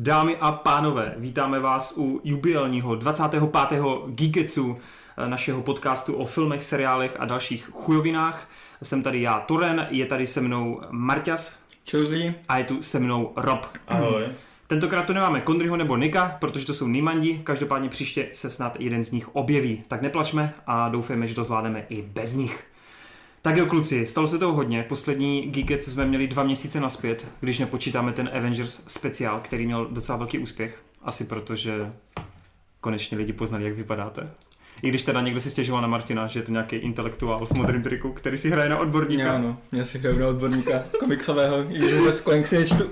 Dámy a pánové, vítáme vás u jubilního 25. Geeketsu, eh, našeho podcastu o filmech, seriálech a dalších chujovinách. Jsem tady já, Toren, je tady se mnou Marťas Čuzlí. a je tu se mnou Rob. Ahoj. Tentokrát tu nemáme Kondryho nebo Nika, protože to jsou Nýmandi, každopádně příště se snad jeden z nich objeví. Tak neplačme a doufejme, že to zvládneme i bez nich. Tak jo, kluci, stalo se toho hodně. Poslední Geekets jsme měli dva měsíce naspět, když nepočítáme ten Avengers speciál, který měl docela velký úspěch. Asi protože konečně lidi poznali, jak vypadáte. I když teda někdo si stěžoval na Martina, že je to nějaký intelektuál v modrém triku, který si hraje na odborníka. Já, no, já si hraju na odborníka komiksového, i vůbec si nečtu.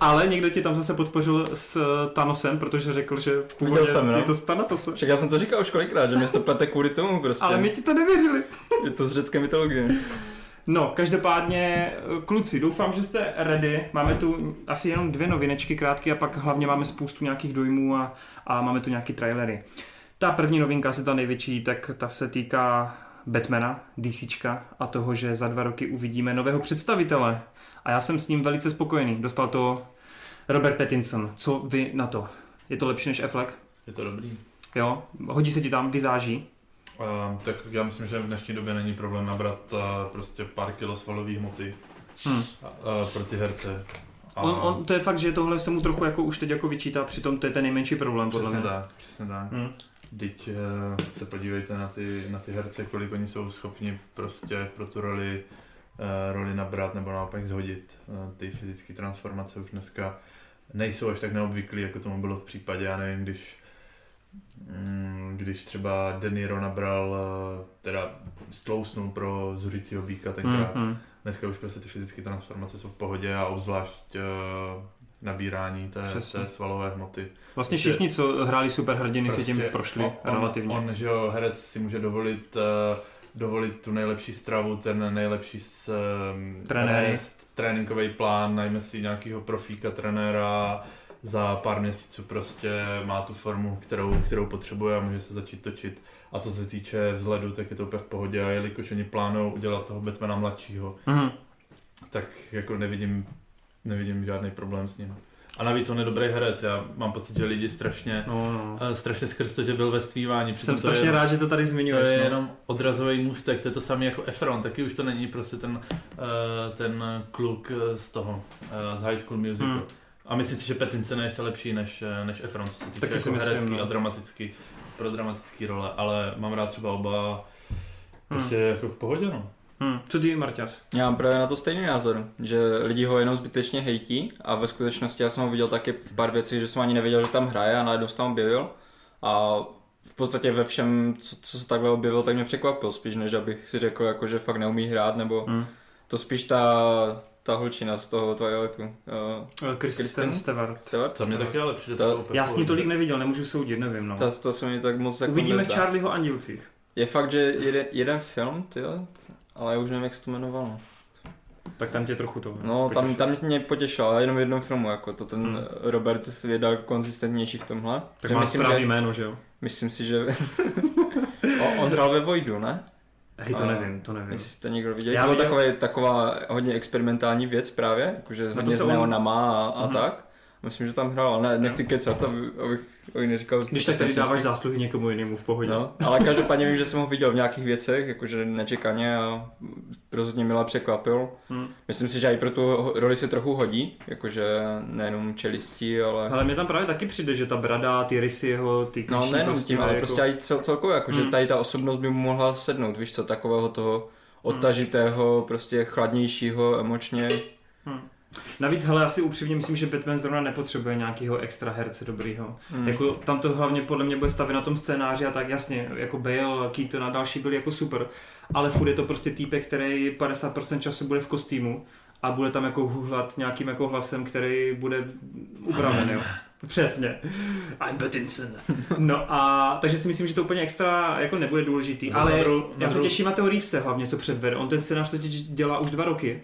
Ale někdo ti tam zase podpořil s Thanosem, protože řekl, že v původě Viděl jsem, no. je to z Thanatose. Však já jsem to říkal už kolikrát, že mě to plete kvůli tomu prostě. Ale my ti to nevěřili. Je to z řecké mytologie. No, každopádně, kluci, doufám, že jste ready. Máme tu asi jenom dvě novinečky krátké a pak hlavně máme spoustu nějakých dojmů a, a máme tu nějaký trailery. Ta první novinka, asi ta největší, tak ta se týká Batmana, DCčka a toho, že za dva roky uvidíme nového představitele. A já jsem s ním velice spokojený. Dostal to Robert Pattinson. Co vy na to? Je to lepší než Affleck? Je to dobrý. Jo? Hodí se ti tam, vyzáží? Uh, tak já myslím, že v dnešní době není problém nabrat uh, prostě pár kilo svalové hmoty Hm. uh, pro ty herce. A On, on, to je fakt, že tohle se mu trochu jako už teď jako vyčítá, přitom to je ten nejmenší problém, podle přesně mě. tak, přesně tak. Hm. Teď uh, se podívejte na ty, na ty herce, kolik oni jsou schopni prostě pro tu roli, roli nabrat nebo naopak zhodit. Uh, ty fyzické transformace už dneska nejsou až tak neobvyklý, jako tomu bylo v případě, já nevím, když mm, když třeba De Niro nabral, eh, teda stlousnul pro zuřícího býka tenkrát. Hm, hm. Dneska už prostě ty fyzické transformace jsou v pohodě a obzvlášť nabírání té, Přesně. té svalové hmoty. Vlastně Prostě- všichni, co hráli superhrdiny, si tím Prostě prošli on, relativně. On, že jo, herec si může dovolit uh, dovolit tu nejlepší stravu, ten nejlepší s, rest, tréninkový plán, najme si nějakého profíka, trenéra, za pár měsíců prostě má tu formu, kterou, kterou potřebuje a může se začít točit. A co se týče vzhledu, tak je to úplně v pohodě a jelikož oni plánují udělat toho Batmana mladšího, Mhm. tak jako nevidím, nevidím žádný problém s ním. A navíc on je dobrý herec, já mám pocit, že lidi strašně, No, no. eh, strašně skrz to, že byl ve stvívání. Jsem přitom to strašně je, rád, že to tady To zmiňuješ. je no. jenom odrazový můstek, to je to samé jako Efron, taky už to není prostě ten, eh, ten kluk eh, z toho, z High School Musical. Hmm. A myslím si, že Pattinson je ještě lepší než, než Efron, co se týče jako myslím, herecký no. a dramatický, pro dramatický role, ale mám rád třeba oba Hmm. prostě jako v pohodě, no. Hm. Co ty, Marťas? Já mám právě na to stejný názor, že lidi ho jenom zbytečně hejtí a ve skutečnosti já jsem ho viděl taky v pár věcech, že jsem ani nevěděl, že tam hraje a najednou se tam objevil a v podstatě ve všem, co, co se takhle objevil, tak mě překvapil spíš, než abych si řekl, jako, že fakt neumí hrát, nebo Hm. to spíš ta, ta holčina z toho Twilightu. Uh, Eh, Kristen Kristen? Stewart. Stewart? To mě taky ale přijde To- Já v s ním pohodě. tolik neviděl, nemůžu soudit, nevím, no. To, to se mi tak moc jako Uvidíme nezdá. Charlieho Andělcích. Je fakt, že jeden, jeden film, tyjo, ale já už nevím, jak se to jmenovalo. Tak tam tě trochu to No, tam, potěší. tam mě potěšil, ale jenom v jednom filmu, jako to ten Hmm. Robert daleko konzistentnější v tomhle. Tak Že má myslím, správný že, jméno, že jo? myslím si, že... o, on hrál ve Voidu, ne? Hej, to nevím, to nevím. Jestli jste někdo viděl. Já to viděl- taková, taková hodně experimentální věc právě, jakože hodně s on- neonama a, a Mhm. tak. Myslím, že tam hrál, ale ne, nechci kecat, aby- abych, abych neříkal... Když tak tady dáváš zásluhy někomu jinému v pohodě. No, ale každopádně vím, že jsem ho viděl v nějakých věcech, jakože nečekaně a rozhodně milé překvapil. Hm. Myslím si, že i pro tu roli se trochu hodí, jakože nejenom čelistí, ale... Ale mě tam právě taky přijde, že ta brada, ty rysy jeho, ty No nejenom prostě tím, ale jako... prostě i cel, celkově, jakože Hmm. tady ta osobnost by mu mohla sednout, víš co, takového toho odtažitého, prostě chladnějšího emočně. Hm. Navíc, hele, asi upřímně myslím, že Batman zrovna nepotřebuje nějakého extra herce dobrýho. Hmm. Jako tam to hlavně podle mě bude stavit na tom scénáři a tak jasně, jako Bale, Keaton a další byli jako super, ale furt je to prostě týpek, který 50% času bude v kostýmu a bude tam jako huhlat nějakým jako hlasem, který bude upraven, jo. Přesně. I'm Pattinson. No a takže si myslím, že to úplně extra jako nebude důležitý, Na ale druhou- na já se těším na toho Reevese hlavně, co předvede. On ten scénář totiž dělá už dva roky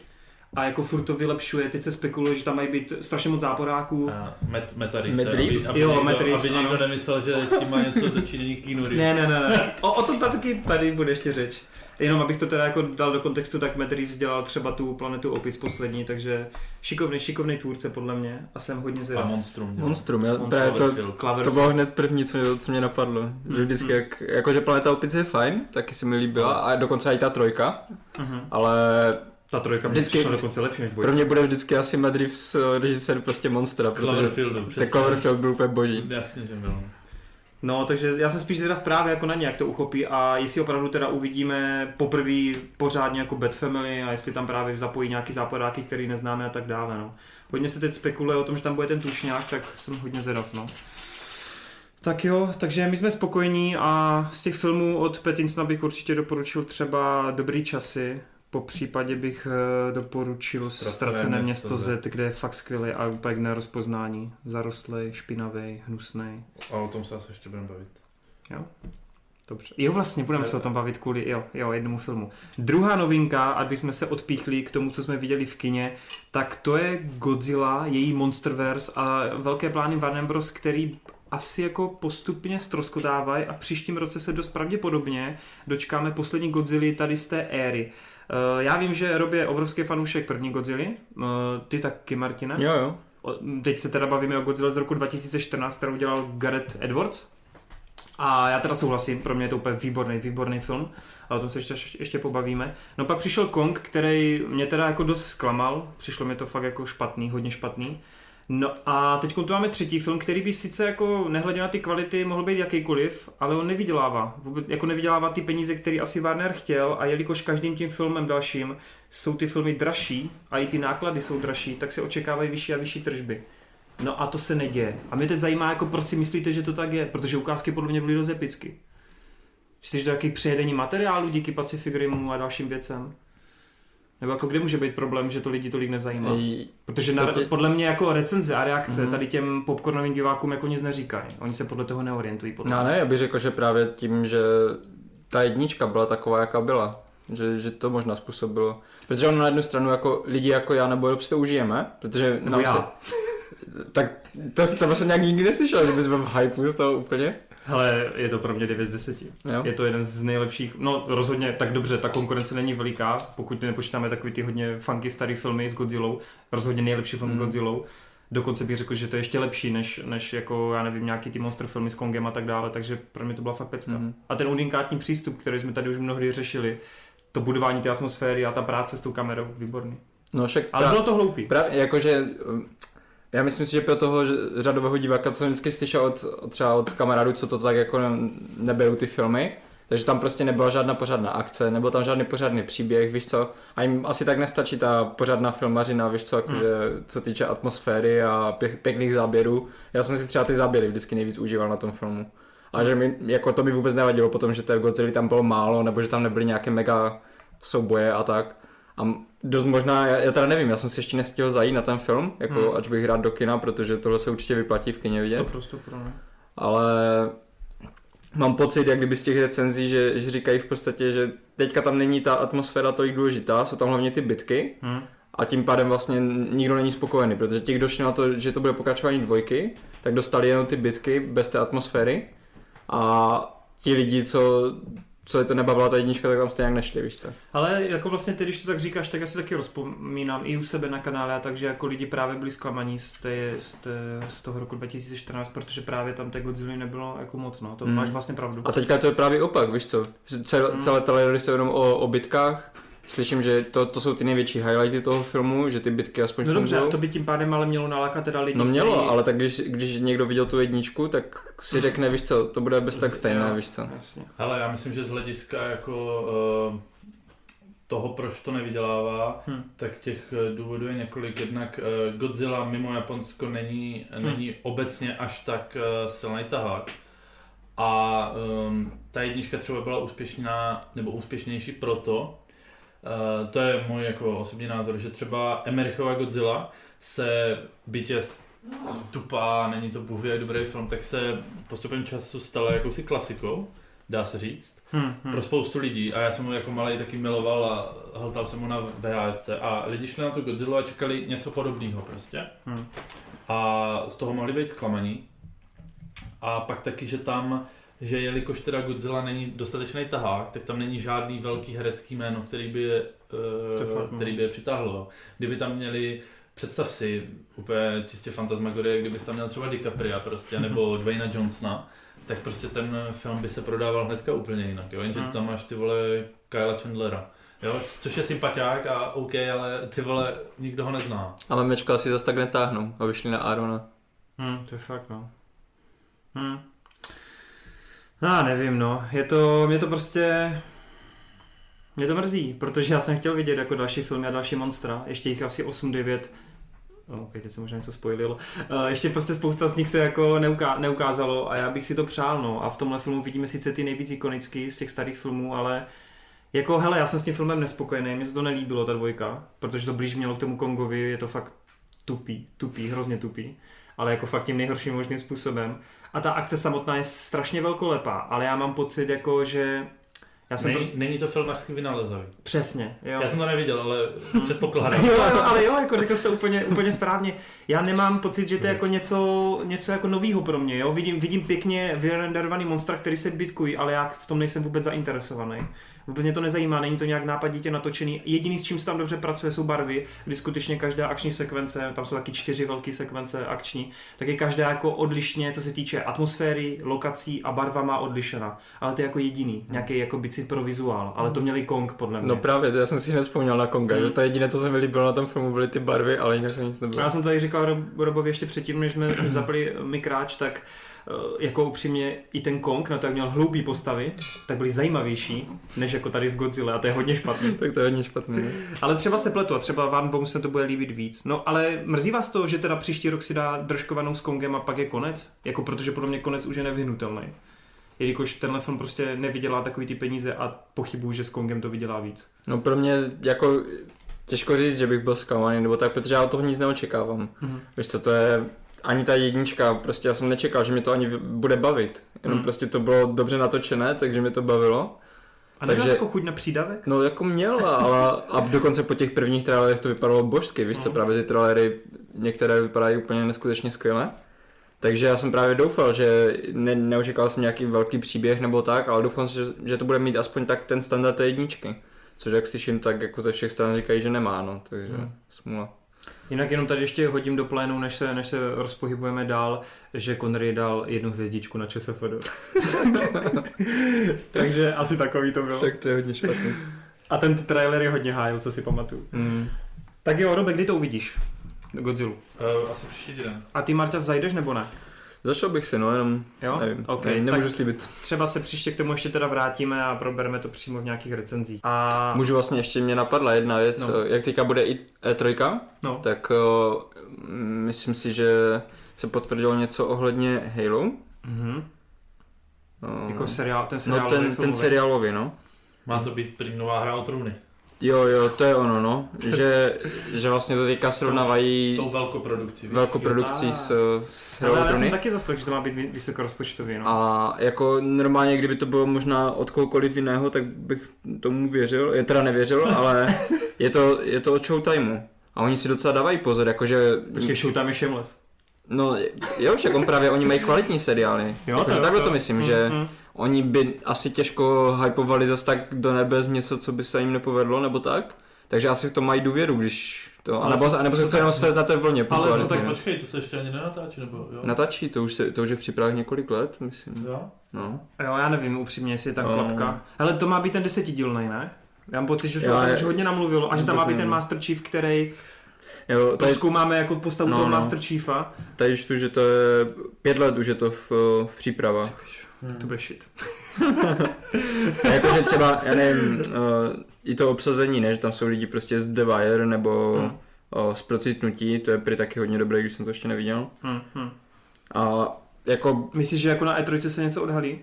a jako furt to vylepšuje, teď se spekuluje, že tam mají být strašně moc záporáků. A Met, Meta Reeves, Matt aby, Jo, někdo, Reeves, aby někdo ano. nemyslel, že s tím má něco dočinění Keanu Reeves. Ne, ne, ne, ne. O, o tom taky tady bude ještě řeč. Jenom abych to teda jako dal do kontextu, tak Matt Reeves dělal třeba tu planetu Opic poslední, takže šikovný, šikovný tvůrce podle mě a jsem hodně A zvědav. Monstrum. dělal. Monstrum, já, Monstrum, to, Cloverfield. to Cloverfield. bylo hned první, co, mě- co mě napadlo. Že Mm, vždycky, mm. jak, jakože Planeta opice je fajn, taky se mi líbila, a dokonce i ta trojka, Mhm. ale Ta trojka Vždycky- přišla dokonce lepší než pro dvojka. mě bude vždycky asi Matt Reeves eh, režisér prostě monstra, protože Cloverfieldu, ten. Cloverfield byl úplně boží. Jasně, že byl. No, takže já jsem spíš zvědav právě jako na ně, jak to uchopí a jestli opravdu teda uvidíme poprvé pořádně jako Bad Family a jestli tam právě zapojí nějaký západáky, který neznáme a tak dále, no. Hodně se teď spekuluje o tom, že tam bude ten tušňák, tak jsem hodně zvědav, no. Tak jo, takže my jsme spokojení a z těch filmů od Patinsona bych určitě doporučil třeba Dobrý časy, po případě bych eh, doporučil Ztracené Ztracené město město Z, kde je fakt skvělý a úplně k nerozpoznání. Zarostlej, špinavý, hnusný. A o tom se asi ještě budeme bavit. Dobře. Jo, vlastně, budeme se o tom bavit kvůli jo, jo, jednomu filmu. Druhá novinka, abychom se odpíchli k tomu, co jsme viděli v kině, tak to je Godzilla, její Monsterverse a velké plány Warner Bros., který asi jako postupně stroskodávají a v příštím roce se dost pravděpodobně dočkáme poslední Godzilla tady z té éry. Eh, Já vím, že Rob je obrovský fanoušek první Godzilla, Eh, ty taky, Martina? Jo, jo. Teď se teda bavíme o Godzilla z roku 2014, kterou dělal Gareth Edwards. A já teda souhlasím, pro mě je to úplně výborný, výborný film, ale o tom se ještě, ještě pobavíme. No pak přišel Kong, který mě teda jako dost zklamal, přišlo mi to fakt jako špatný, hodně špatný. No a teď tu máme třetí film, který by sice jako nehledě na ty kvality mohl být jakýkoliv, ale on nevydělává. Vůbec, jako nevydělává ty peníze, které asi Warner chtěl a jelikož každým tím filmem dalším jsou ty filmy dražší a i ty náklady jsou dražší, tak se očekávají vyšší a vyšší tržby. No a to se neděje. A mě teď zajímá, jako proč si myslíte, že to tak je, protože ukázky podle mě byly dost epicky. Že to je přejedení materiálu díky Pacific Rimu a dalším věcem? Nebo jako kde může být problém, že to lidi tolik nezajímá? Ej, Protože na, podle mě jako recenze a reakce Mhm. tady těm popcornovým divákům jako nic neříkají. Oni se podle toho neorientují. Podle No ne, já bych řekl, že právě tím, že ta jednička byla taková, jaká byla. Že, že to možná způsobilo. Protože ono na jednu stranu jako lidi jako já nebo Rob si to užijeme, protože Nebo já. Se, tak to, to vlastně nějak nikdy neslyšel, že bys byl v hypeu z toho úplně. Hele, je to pro mě 9 z 10. Jo? Je to jeden z nejlepších, no rozhodně tak dobře, ta konkurence není veliká, pokud nepočítáme takový ty hodně funky starý filmy s Godzillou, rozhodně nejlepší film mm. s Mm. Godzillou. Dokonce bych řekl, že to je ještě lepší, než, než jako, já nevím, nějaký ty monster filmy s Kongem a tak dále, takže pro mě to byla fakt pecka. Mm. A ten unikátní přístup, který jsme tady už mnohdy řešili, to budování té atmosféry a ta práce s tou kamerou, výborný. No však Ale pra- bylo to hloupý. Právě, jakože, já myslím si, že pro toho že- řadového diváka, co jsem vždycky slyšel od, od třeba od kamarádů, co to tak jako ne- neberou ty filmy, takže tam prostě nebyla žádná pořádná akce, nebyl tam žádný pořádný příběh, víš co, a jim asi tak nestačí ta pořádná filmařina, víš co, jakože co týče atmosféry a pě- pěkných záběrů. Já jsem si třeba ty záběry vždycky nejvíc užíval na tom filmu. A že mi, jako to mi vůbec nevadilo potom, že té Godzilla tam bylo málo, nebo že tam nebyly nějaké mega souboje a tak. A dost možná, já, já teda nevím, já jsem si ještě nestihl zajít na ten film, jako Hmm. hmm. ač bych rád do kina, protože tohle se určitě vyplatí v kině vidět. To prostě pro ne. Ale mám pocit, jak kdyby z těch recenzí, že, že říkají v podstatě, že teďka tam není ta atmosféra tolik důležitá, jsou tam hlavně ty bitky Hm. a tím pádem vlastně nikdo není spokojený, protože těch došli na to, že to bude pokračování dvojky, tak dostali jenom ty bitky bez té atmosféry a ti lidi, co, co je to nebavila ta jednička, tak tam stejně jak nešli, víš co. Ale jako vlastně ty, když to tak říkáš, tak já si taky rozpomínám i u sebe na kanále, a takže jako lidi právě byli zklamaní z, té, z, té, z toho roku 2014, protože právě tam té Godzilla nebylo jako moc, no. To Hmm. máš vlastně pravdu. A teďka to je právě opak, víš co? Cel, Hmm. celé trailery jsou jenom o, o bitkách, slyším, že to, to jsou ty největší highlighty toho filmu, že ty bitky aspoň No dobře, to by tím pádem ale mělo nalákat teda lidi, No mělo, který... ale tak když, když někdo viděl tu jedničku, tak si Hmm. řekne, víš co, to bude bez tak stejné, Jo, víš co. Jasně. Hele, já myslím, že z hlediska jako uh, toho, proč to nevydělává, Hm. tak těch eh, důvodů je několik. Jednak uh, Godzilla mimo Japonsko není, Hm. není obecně až tak uh, silný tahák. A um, ta jednička třeba byla úspěšná, nebo úspěšnější proto, uh, to je můj jako osobní názor, že třeba Emerichova Godzilla se bytě tupá, není to bůh jak dobrý film, tak se postupem času stala jakousi klasikou, dá se říct Hm, hm. pro spoustu lidí a já jsem ho jako malý taky miloval a hltal jsem ho na VHS a lidi šli na tu Godzilla a čekali něco podobného prostě Hm. a z toho mohli být zklamaní a pak taky, že tam že jelikož teda Godzilla není dostatečný tahák, tak tam není žádný velký herecký jméno, který by je, To uh, fakt, no. který by je přitáhlo. Kdyby tam měli, představ si, úplně čistě fantasmagorie, kdybys tam měl třeba DiCapria prostě, nebo Dwayna Johnsona, tak prostě ten film by se prodával hnedka úplně jinak, jo? jenže Hmm. tam máš ty vole Kyla Chandlera. Jo, co- což je sympatiák a OK, ale ty vole, nikdo ho nezná. Ale mečka si zase tak netáhnou a vyšli na Arona. Hm, to je fakt, no. Hm. No, já nevím, no. Je to, mě to prostě... Mě to mrzí, protože já jsem chtěl vidět jako další filmy a další monstra. Ještě jich asi 8-9. Oh, ok, teď jsem možná něco spojil. Uh, ještě prostě spousta z nich se jako neuká- neukázalo a já bych si to přál, no. A v tomhle filmu vidíme sice ty nejvíc ikonický z těch starých filmů, ale jako, hele, já jsem s tím filmem nespokojený, mně se to nelíbilo, ta dvojka, protože to blíž mělo k tomu Kongovi, je to fakt tupý, tupý, hrozně tupý, ale jako fakt tím nejhorším možným způsobem. A ta akce samotná je strašně velkolepá, ale já mám pocit jako, že já jsem Není, prostě... není to filmařsky vynalezavý. Přesně, jo. Já jsem to neviděl, ale předpokládám. Jo, jo, ale jo, jako řekl jste úplně, úplně správně. Já nemám pocit, že to je jako něco, něco jako novýho pro mě, jo. Vidím, vidím pěkně vyrenderovaný monstra, který se bitkují, ale já v tom nejsem vůbec zainteresovaný. Vůbec mě to nezajímá, není to nějak nápaditě natočený. Jediný, s čím se tam dobře pracuje, jsou barvy, kdy skutečně každá akční sekvence, tam jsou taky čtyři velké sekvence akční, tak je každá jako odlišně, co se týče atmosféry, lokací a barva má odlišena. Ale to je jako jediný, nějaký jako bicit pro vizuál, ale to měli Kong podle mě. No právě, to já jsem si hned vzpomněl na Konga, Hmm. že to jediné, co se mi líbilo na tom filmu, byly ty barvy, ale jinak nic nebylo. Já jsem tady říkal Rob- Robovi ještě předtím, než jsme zapli mikráč, tak eh, jako upřímně i ten Kong, na to jak měl hloupý postavy, tak byly zajímavější, než jako tady v Godzilla a to je hodně špatný. Tak to je hodně špatný. Ne? Ale třeba se pletu a třeba vám Bohu se to bude líbit víc. No ale mrzí vás to, že teda příští rok si dá držkovanou s Kongem a pak je konec? Jako protože podle mě konec už je nevyhnutelný. Jelikož tenhle film prostě nevydělá takový ty peníze a pochybuju, že s Kongem to vydělá víc. No pro mě jako těžko říct, že bych byl zklamaný nebo tak, protože já od toho nic neočekávám. Mhm. Víš co, to je ani ta jednička, prostě já jsem nečekal, že mě to ani bude bavit. Jenom Mhm. prostě to bylo dobře natočené, takže mě to bavilo. A Takže- jako chuť na přídavek? No jako měl, ale a dokonce po těch prvních trailerech to vypadalo božsky, víš co, No. právě ty trailery některé vypadají úplně neskutečně skvěle. Takže já jsem právě doufal, že ne, neočekal jsem nějaký velký příběh nebo tak, ale doufal jsem, že, že to bude mít aspoň tak ten standard té jedničky. Což jak slyším, tak jako ze všech stran říkají, že nemá, no, takže Hmm. smůla. Jinak jenom tady ještě hodím do plénu, než se, než se rozpohybujeme dál, že Connery dal jednu hvězdičku na ČSFD. Takže asi takový to bylo. Tak to je hodně špatný. A ten trailer je hodně hájil, co si pamatuju. Mm. Tak jo, Robe, kdy to uvidíš? Godzilla. Uh, asi příští týden. A ty, Marta, zajdeš nebo ne? Zašel bych si, no, jenom Jo? nevím, Ok, ne, nemůžu tak slíbit. třeba se příště k tomu ještě teda vrátíme a probereme to přímo v nějakých recenzích. A... Můžu vlastně ještě mě napadla jedna věc, No. no. jak teďka bude i E3, No. tak uh, myslím si, že se potvrdilo něco ohledně Halo. Mhm. Uh, Jako seriál, ten no seriál. ten, ten seriálový, no. Má to být prým nová hra o trůny. Jo, jo, to je ono, no. Že, že vlastně to teďka srovnávají Tou velkoprodukcí. víš? velkoprodukcí Jo, s, s Ale já jsem taky zaslech, že to má být vy- vysokorozpočtový, no. A jako normálně, kdyby to bylo možná od kohokoliv jiného, tak bych tomu věřil. Je teda nevěřil, ale je to, je to od Showtimeu. A oni si docela dávají pozor, jakože... Počkej, show tam je Shameless. No jo, však on právě, oni mají kvalitní seriály. Jo, Jakože jo, takhle jo. to myslím, Mm, že mm. Oni by asi těžko hypovali zas tak do nebe z něco, co by se jim nepovedlo, nebo tak. Takže asi v tom mají důvěru, když to, Ale anebo, co- anebo co se to tak- jenom svést na té vlně. Ale co tak počkej, to se ještě ani nenatáčí, nebo jo? Natačí, to už, se, to už je v přípravách několik let, myslím. Jo? No. Jo, já nevím upřímně, jestli je tam No. klapka. Hele, to má být ten desetidílnej, ne? Já mám pocit, že se Jo, o tom je- už hodně namluvilo a že tam má být ten. Master Chief, který Jo, tady, zkoumáme jako postavu No, toho no. Master Chiefa. tady čtu, že to je pět let už je to v, v přípravách. To bude shit. Jakože třeba, já nevím, uh, i to obsazení, ne, že tam jsou lidi prostě z The Wire nebo Hmm. uh, z Procitnutí, to je prý taky hodně dobré, když jsem to ještě neviděl. Hm, hm. A jako Myslíš, že jako na E3 se něco odhalí?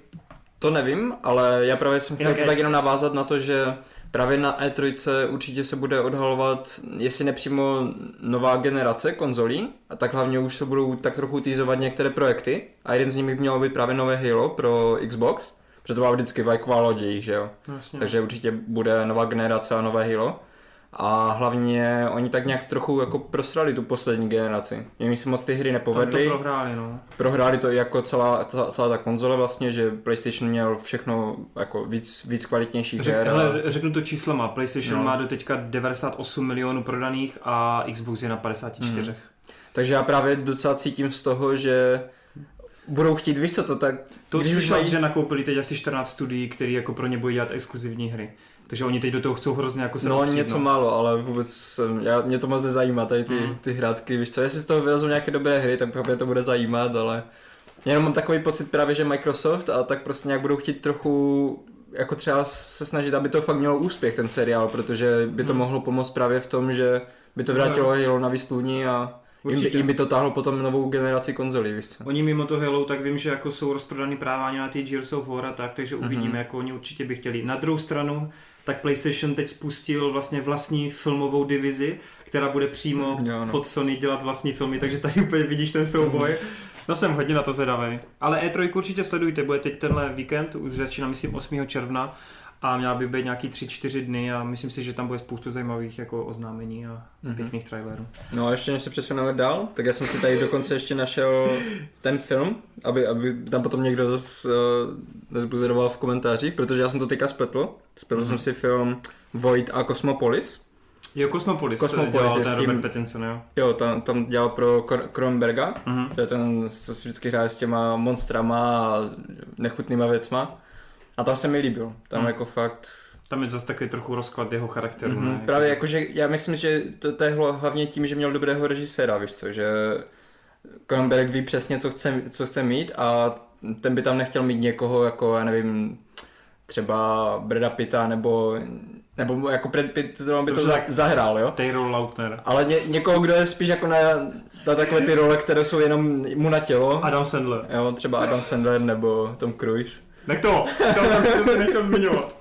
to nevím, ale já právě jsem chtěl Jinak to tak jenom navázat na to, že právě na E3 určitě se bude odhalovat, jestli nepřímo nová generace konzolí, a tak hlavně už se budou tak trochu týzovat některé projekty a jeden z nich by mělo být právě nové Halo pro Xbox, protože to byla vždycky vlajková loď jejich, že jo. Vlastně. Takže určitě bude nová generace a nové Halo. A hlavně oni tak nějak trochu jako prosrali tu poslední generaci. Jim se moc ty hry Tam to nepovedly. prohráli, no. Prohráli to i jako celá, celá, celá ta konzole vlastně, že PlayStation měl všechno jako víc, víc kvalitnějších Řek, her. hele, řeknu to číslama. PlayStation No. má do teďka 98 milionů prodaných a Xbox je na 54. Mhm. Takže já právě docela cítím z toho, že budou chtít, víš co to tak, To Když už mají- že nakoupili teď asi 14 studií, které jako pro ně budou dělat exkluzivní hry. Takže oni teď do toho chcou hrozně jako se no opřít, něco málo, ale vůbec já, mě to moc nezajímá, tady ty, Mhm. ty hrátky, víš co, jestli z toho vylezou nějaké dobré hry, tak mě to bude zajímat, ale jenom mám takový pocit právě, že Microsoft a tak prostě nějak budou chtít trochu jako třeba se snažit, aby to fakt mělo úspěch ten seriál, protože by to Mhm. mohlo pomoct právě v tom, že by to vrátilo Halo na výstůni a Určitě. jim by to táhlo potom novou generaci konzolí, víš co. Oni mimo to Halo, tak vím, že jako jsou rozprodaný práva na ty Gears of War a tak, takže Mhm. uvidíme, jako oni určitě by chtěli. Na druhou stranu, tak PlayStation teď spustil vlastně vlastní filmovou divizi, která bude přímo Jo, no. pod Sony dělat vlastní filmy, takže tady úplně vidíš ten souboj. No jsem hodně na to zvědavý. Ale E3 určitě sledujte, bude teď tenhle víkend, už začíná myslím 8. června a měla by být nějaký 3-4 dny a myslím si, že tam bude spoustu zajímavých jako oznámení a Mhm. pěkných trailerů. No a ještě než se přesuneme dál, tak já jsem si tady dokonce ještě našel ten film, aby, aby tam potom někdo zase uh, nezbuzeroval v komentářích, protože já jsem to teďka spletl. Spletl Mhm. jsem si film Void a Cosmopolis. Jo, Cosmopolis, Cosmopolis dělal je ten s tím- Robert Pattinson, jo. Jo, tam, tam dělal pro Kr- Kronberga, Mhm. to je ten, co si vždycky hraje s těma monstrama a nechutnýma věcma. A tam se mi líbil. Tam Mhm. jako fakt Tam je zase takový trochu rozklad jeho charakteru, Mhm, ne? Právě jakože já myslím, že to, to je hlavně tím, že měl dobrého režiséra, víš co, že Cronenberg ví přesně, co chce, co chce mít a ten by tam nechtěl mít někoho jako, já nevím, třeba Breda Pitta nebo, nebo jako Brad Pitt zrovna by to Dobře, za, tak- zahrál, jo? Taylor Lautner. Ale ně, někoho, kdo je spíš jako na, na takové ty role, které jsou jenom mu na tělo. Adam Sandler. Jo, třeba Adam Sandler nebo Tom Cruise. Tak to, to jsem se nechal zmiňovat.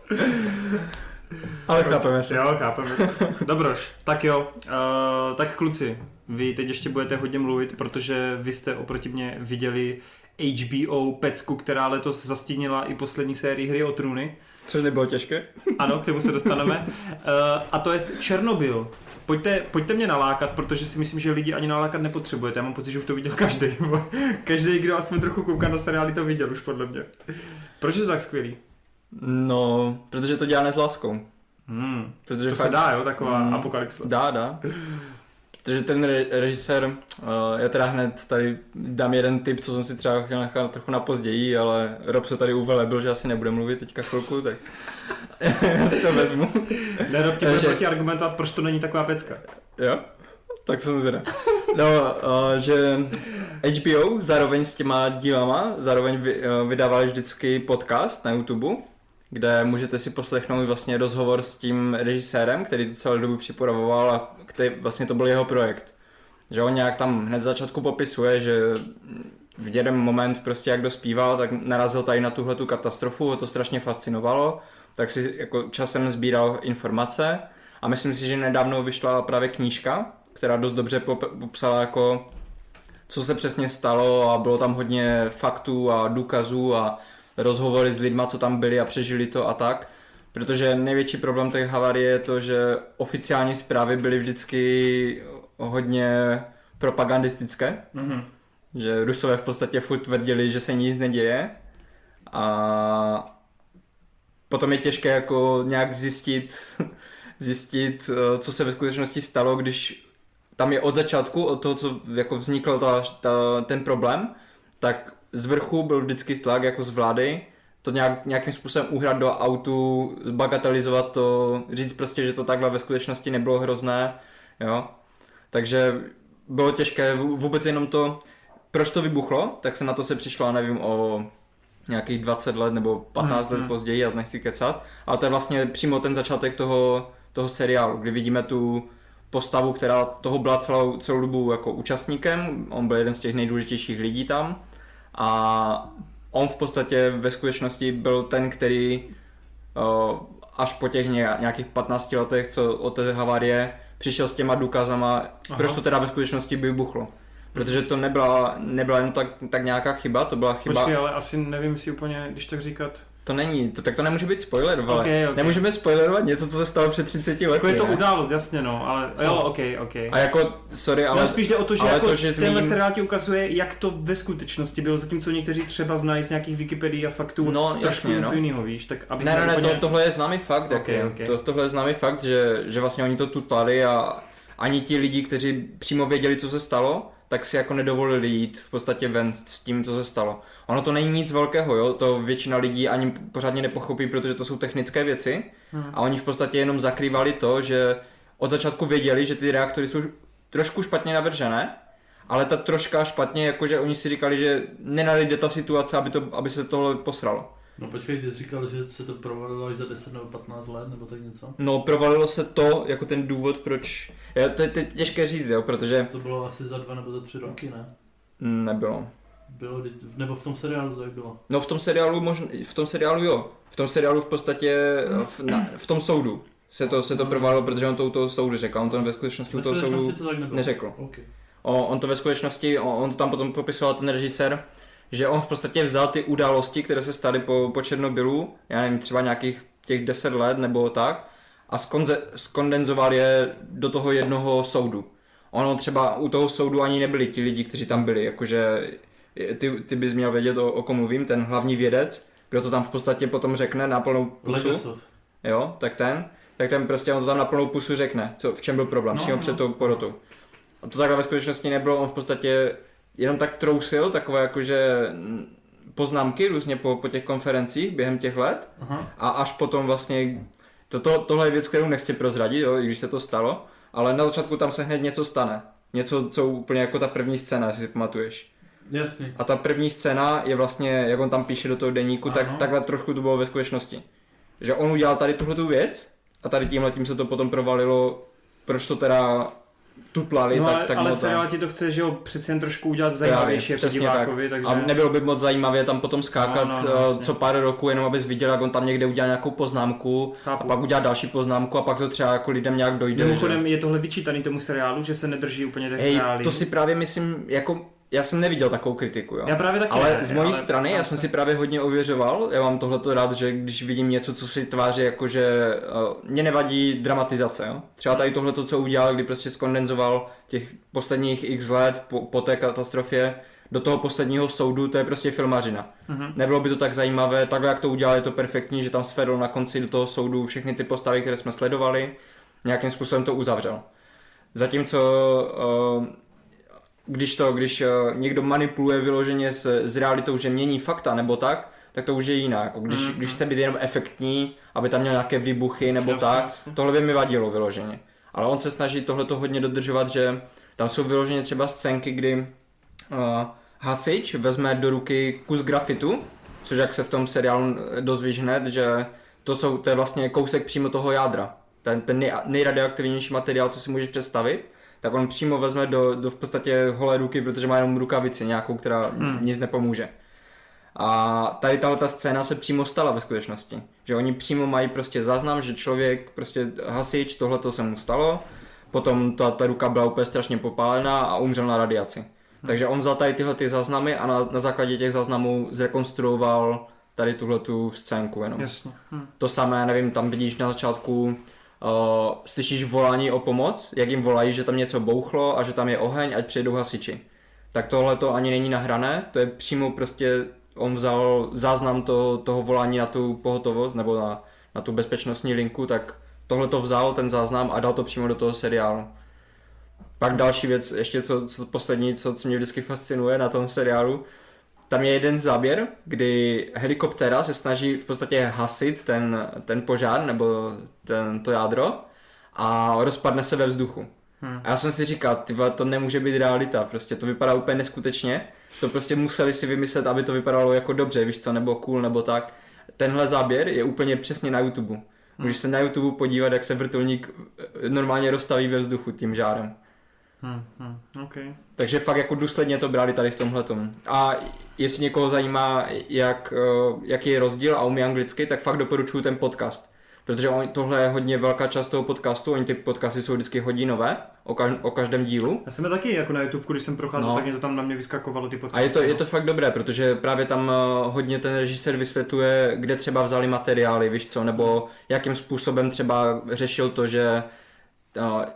Ale chápeme se. Jo, chápeme se. Dobroš, tak jo, uh, tak kluci, vy teď ještě budete hodně mluvit, protože vy jste oproti mě viděli HBO pecku, která letos zastínila i poslední sérii hry o trůny. Což nebylo těžké. Ano, k tomu se dostaneme. Uh, a to je Černobyl. Pojďte, pojďte mě nalákat, protože si myslím, že lidi ani nalákat nepotřebujete. Já mám pocit, že už to viděl každý. každý, kdo aspoň trochu kouká na seriály, to viděl už podle mě. Proč je to tak skvělý? No, protože to děláme s láskou. Hmm. Protože To se dá, jo, taková Mm. apokalypsa. Dá, dá. Protože ten re- režisér, uh, já teda hned tady dám jeden tip, co jsem si třeba chtěl nechat trochu na později, ale Rob se tady uvelebil, že asi nebude mluvit teďka chvilku, tak já si to vezmu. Ne, Rob ti bude Takže- proti argumentovat, proč to není taková pecka. Jo? Tak jsem zvědav. No, uh, že HBO zároveň s těma dílama, zároveň uh, vydávali vždycky podcast na YouTube, kde můžete si poslechnout vlastně rozhovor s tím režisérem, který tu celou dobu připravoval a který vlastně to byl jeho projekt. Že on nějak tam hned z začátku popisuje, že v jeden moment prostě jak dospíval, tak narazil tady na tuhle tu katastrofu, ho to strašně fascinovalo, tak si jako časem sbíral informace a myslím si, že nedávno vyšla právě knížka, která dost dobře pop- popsala jako co se přesně stalo a bylo tam hodně faktů a důkazů a rozhovory s lidma, co tam byli a přežili to a tak. Protože největší problém té havárie je to, že oficiální zprávy byly vždycky hodně propagandistické, Mhm. že Rusové v podstatě furt tvrdili, že se nic neděje a potom je těžké jako nějak zjistit, zjistit, eh, co se ve skutečnosti stalo, když tam je od začátku, od toho, co jako vznikl ta, ta, ten problém, tak z vrchu byl vždycky tlak jako z vlády, to nějak, nějakým způsobem uhrát do autu, bagatelizovat to, říct prostě, že to takhle ve skutečnosti nebylo hrozné, jo. Takže bylo těžké vů- vůbec jenom to, proč to vybuchlo, tak se na to se přišlo, já nevím, o nějakých 20 let nebo 15 Mhm. let později, já nechci kecat, ale to je vlastně přímo ten začátek toho, toho seriálu, kdy vidíme tu postavu, která toho byla celou, celou dobu jako účastníkem, on byl jeden z těch nejdůležitějších lidí tam a on v podstatě ve skutečnosti byl ten, který až po těch ně- nějakých 15 letech, co od té havárie, přišel s těma důkazama, Aha. proč to teda ve skutečnosti vybuchlo. Protože to nebyla, nebyla jen tak, tak nějaká chyba, to byla chyba... Počkej, ale asi nevím si úplně, když tak říkat, To není, to, tak to nemůže být spoiler, vole. Okay, okay. Nemůžeme spoilerovat něco, co se stalo před 30 lety. Jako je to ne? událost, jasně no, ale Co? jo, ok, ok. A jako, sorry, ale... Ale spíš jde o to, že ale jako to, že tenhle zmíním- seriál ti ukazuje, jak to ve skutečnosti bylo, zatímco někteří třeba znají z nějakých Wikipedii a faktů No, trošku něco no. jiného, víš, tak aby Ne, ne, ne, úplně... to, tohle je známý fakt, Ok, jako, ok. To, tohle je známý fakt, že, že vlastně oni to tutlali a ani ti lidi, kteří přímo věděli, co se stalo, tak si jako nedovolili jít v podstatě ven s tím, co se stalo. Ono to není nic velkého, jo, to většina lidí ani pořádně nepochopí, protože to jsou technické věci Hmm. a oni v podstatě jenom zakrývali to, že od začátku věděli, že ty reaktory jsou trošku špatně navržené, ale ta troška špatně, jakože oni si říkali, že nenadejde ta situace, aby, to, aby se tohle posralo. No počkej, ty jsi říkal, že se to provalilo až za 10 nebo 15 let, nebo tak něco? No, provalilo se to jako ten důvod, proč... Je, to, je, to je těžké říct, jo, protože To bylo asi za dva nebo za tři roky, ne? nebylo. Bylo, nebo v tom seriálu to bylo? No v tom seriálu možná, v tom seriálu jo. V tom seriálu v podstatě, v, na, v tom soudu se to, se to provalilo, protože on to u toho soudu řekl, on to ve skutečnosti u Ve toho soudu skutečnosti to neřekl. Okay. O, on to ve skutečnosti, on, on to tam potom popisoval ten režisér, že on v podstatě vzal ty události, které se staly po, po Černobylu, já nevím, třeba nějakých těch 10 let nebo tak, a skonze, skondenzoval je do toho jednoho soudu. Ono třeba u toho soudu ani nebyli ti lidi, kteří tam byli, jakože ty, ty bys měl vědět, o, o kom mluvím, ten hlavní vědec, kdo to tam v podstatě potom řekne na plnou pusu, Legasov. jo, tak ten, tak ten prostě on to tam na plnou pusu řekne, co, v čem byl problém, No, přímo no. před tou porotou. A to takhle ve skutečnosti nebylo, on v podstatě jenom tak trousil takové jakože poznámky různě po, po těch konferencích během těch let Aha. a až potom vlastně, to, to, tohle je věc, kterou nechci prozradit, jo, i když se to stalo, ale na začátku tam se hned něco stane. Něco, co úplně jako ta první scéna, jestli si pamatuješ. Jasně. A ta první scéna je vlastně, jak on tam píše do toho deníku, tak takhle trošku to bylo ve skutečnosti. Že on udělal tady tuhle tu věc a tady tímhle tím se to potom provalilo, proč to teda tutlali, No, tak, ale, tak ale seriál ti to chce, že jo, přeci jen trošku udělat zajímavější jako divákovi, takže... A nebylo by moc zajímavé tam potom skákat No, no, no, jasně. co pár roku, jenom abys viděl, jak on tam někde udělá nějakou poznámku Chápu. a pak udělá další poznámku a pak to třeba jako lidem nějak dojde. že? Mimochodem je tohle vyčítaný tomu seriálu, že se nedrží úplně těch Hej, reálí. to si právě myslím, jako já jsem neviděl takovou kritiku, jo. Já právě taky Ale ne, z mojí ale strany, já jsem se- si právě hodně ověřoval, já mám tohleto rád, že když vidím něco, co si tváří jako, že uh, mě nevadí dramatizace, jo. Třeba tady tohleto, co udělal, kdy prostě skondenzoval těch posledních x let po, po té katastrofě do toho posledního soudu, to je prostě filmařina. Mhm. Nebylo by to tak zajímavé, takhle jak to udělal, je to perfektní, že tam svedl na konci do toho soudu všechny ty postavy, které jsme sledovali, nějakým způsobem to uzavřel. Zatímco uh, když to, když uh, někdo manipuluje vyloženě s, s realitou, že mění fakta nebo tak, tak to už je jiná. Jako když, Mhm. když chce být jenom efektní, aby tam měl nějaké výbuchy nebo Jasně, tak, jasně. tohle by mi vadilo vyloženě. Ale on se snaží tohleto hodně dodržovat, že tam jsou vyloženě třeba scénky, kdy uh, hasič vezme do ruky kus grafitu, což jak se v tom seriálu dozvíš hned, že to, jsou, to je vlastně kousek přímo toho jádra. Ten, ten nej, nejradioaktivnější materiál, co si můžeš představit, tak on přímo vezme do, do v podstatě holé ruky, protože má jenom rukavici nějakou, která Hmm. nic nepomůže. A tady tahle ta scéna se přímo stala ve skutečnosti. Že oni přímo mají prostě záznam, že člověk, prostě hasič, tohle to se mu stalo, potom ta, ta ruka byla úplně strašně popálená a umřel na radiaci. Takže on vzal tady tyhle ty záznamy a na, na základě těch záznamů zrekonstruoval tady tuhle tu scénku jenom. Jasně. Hm. To samé, nevím, tam vidíš na začátku, uh, slyšíš volání o pomoc, jak jim volají, že tam něco bouchlo a že tam je oheň, ať přijdou hasiči. Tak tohle to ani není nahrané, to je přímo prostě, on vzal záznam to, toho volání na tu pohotovost nebo na, na tu bezpečnostní linku, tak tohle to vzal, ten záznam a dal to přímo do toho seriálu. Pak další věc, ještě co, co poslední, co, co mě vždycky fascinuje na tom seriálu, tam je jeden záběr, kdy helikoptéra se snaží v podstatě hasit ten, ten požár nebo ten, to jádro a rozpadne se ve vzduchu. Hm. A já jsem si říkal, ty to nemůže být realita, prostě to vypadá úplně neskutečně. To prostě museli si vymyslet, aby to vypadalo jako dobře, víš co, nebo cool, nebo tak. Tenhle záběr je úplně přesně na YouTube. Můžeš se na YouTube podívat, jak se vrtulník eh, normálně rozstaví ve vzduchu tím žárem. Hm. Hm. Okay. Takže fakt jako důsledně to brali tady v tomhletom. A jestli někoho zajímá, jak, eh, jaký je rozdíl a umí anglicky, tak fakt doporučuji ten podcast. Protože on, tohle je hodně velká část toho podcastu, oni ty podcasty jsou vždycky hodinové, o, o každém dílu. Já jsem je taky jako na YouTube, když jsem procházel, No. tak mě to tam na mě vyskakovalo ty podcasty. A je to, je no. to fakt dobré, protože právě tam eh, hodně ten režisér vysvětluje, kde třeba vzali materiály, víš co, nebo jakým způsobem třeba řešil to, že eh,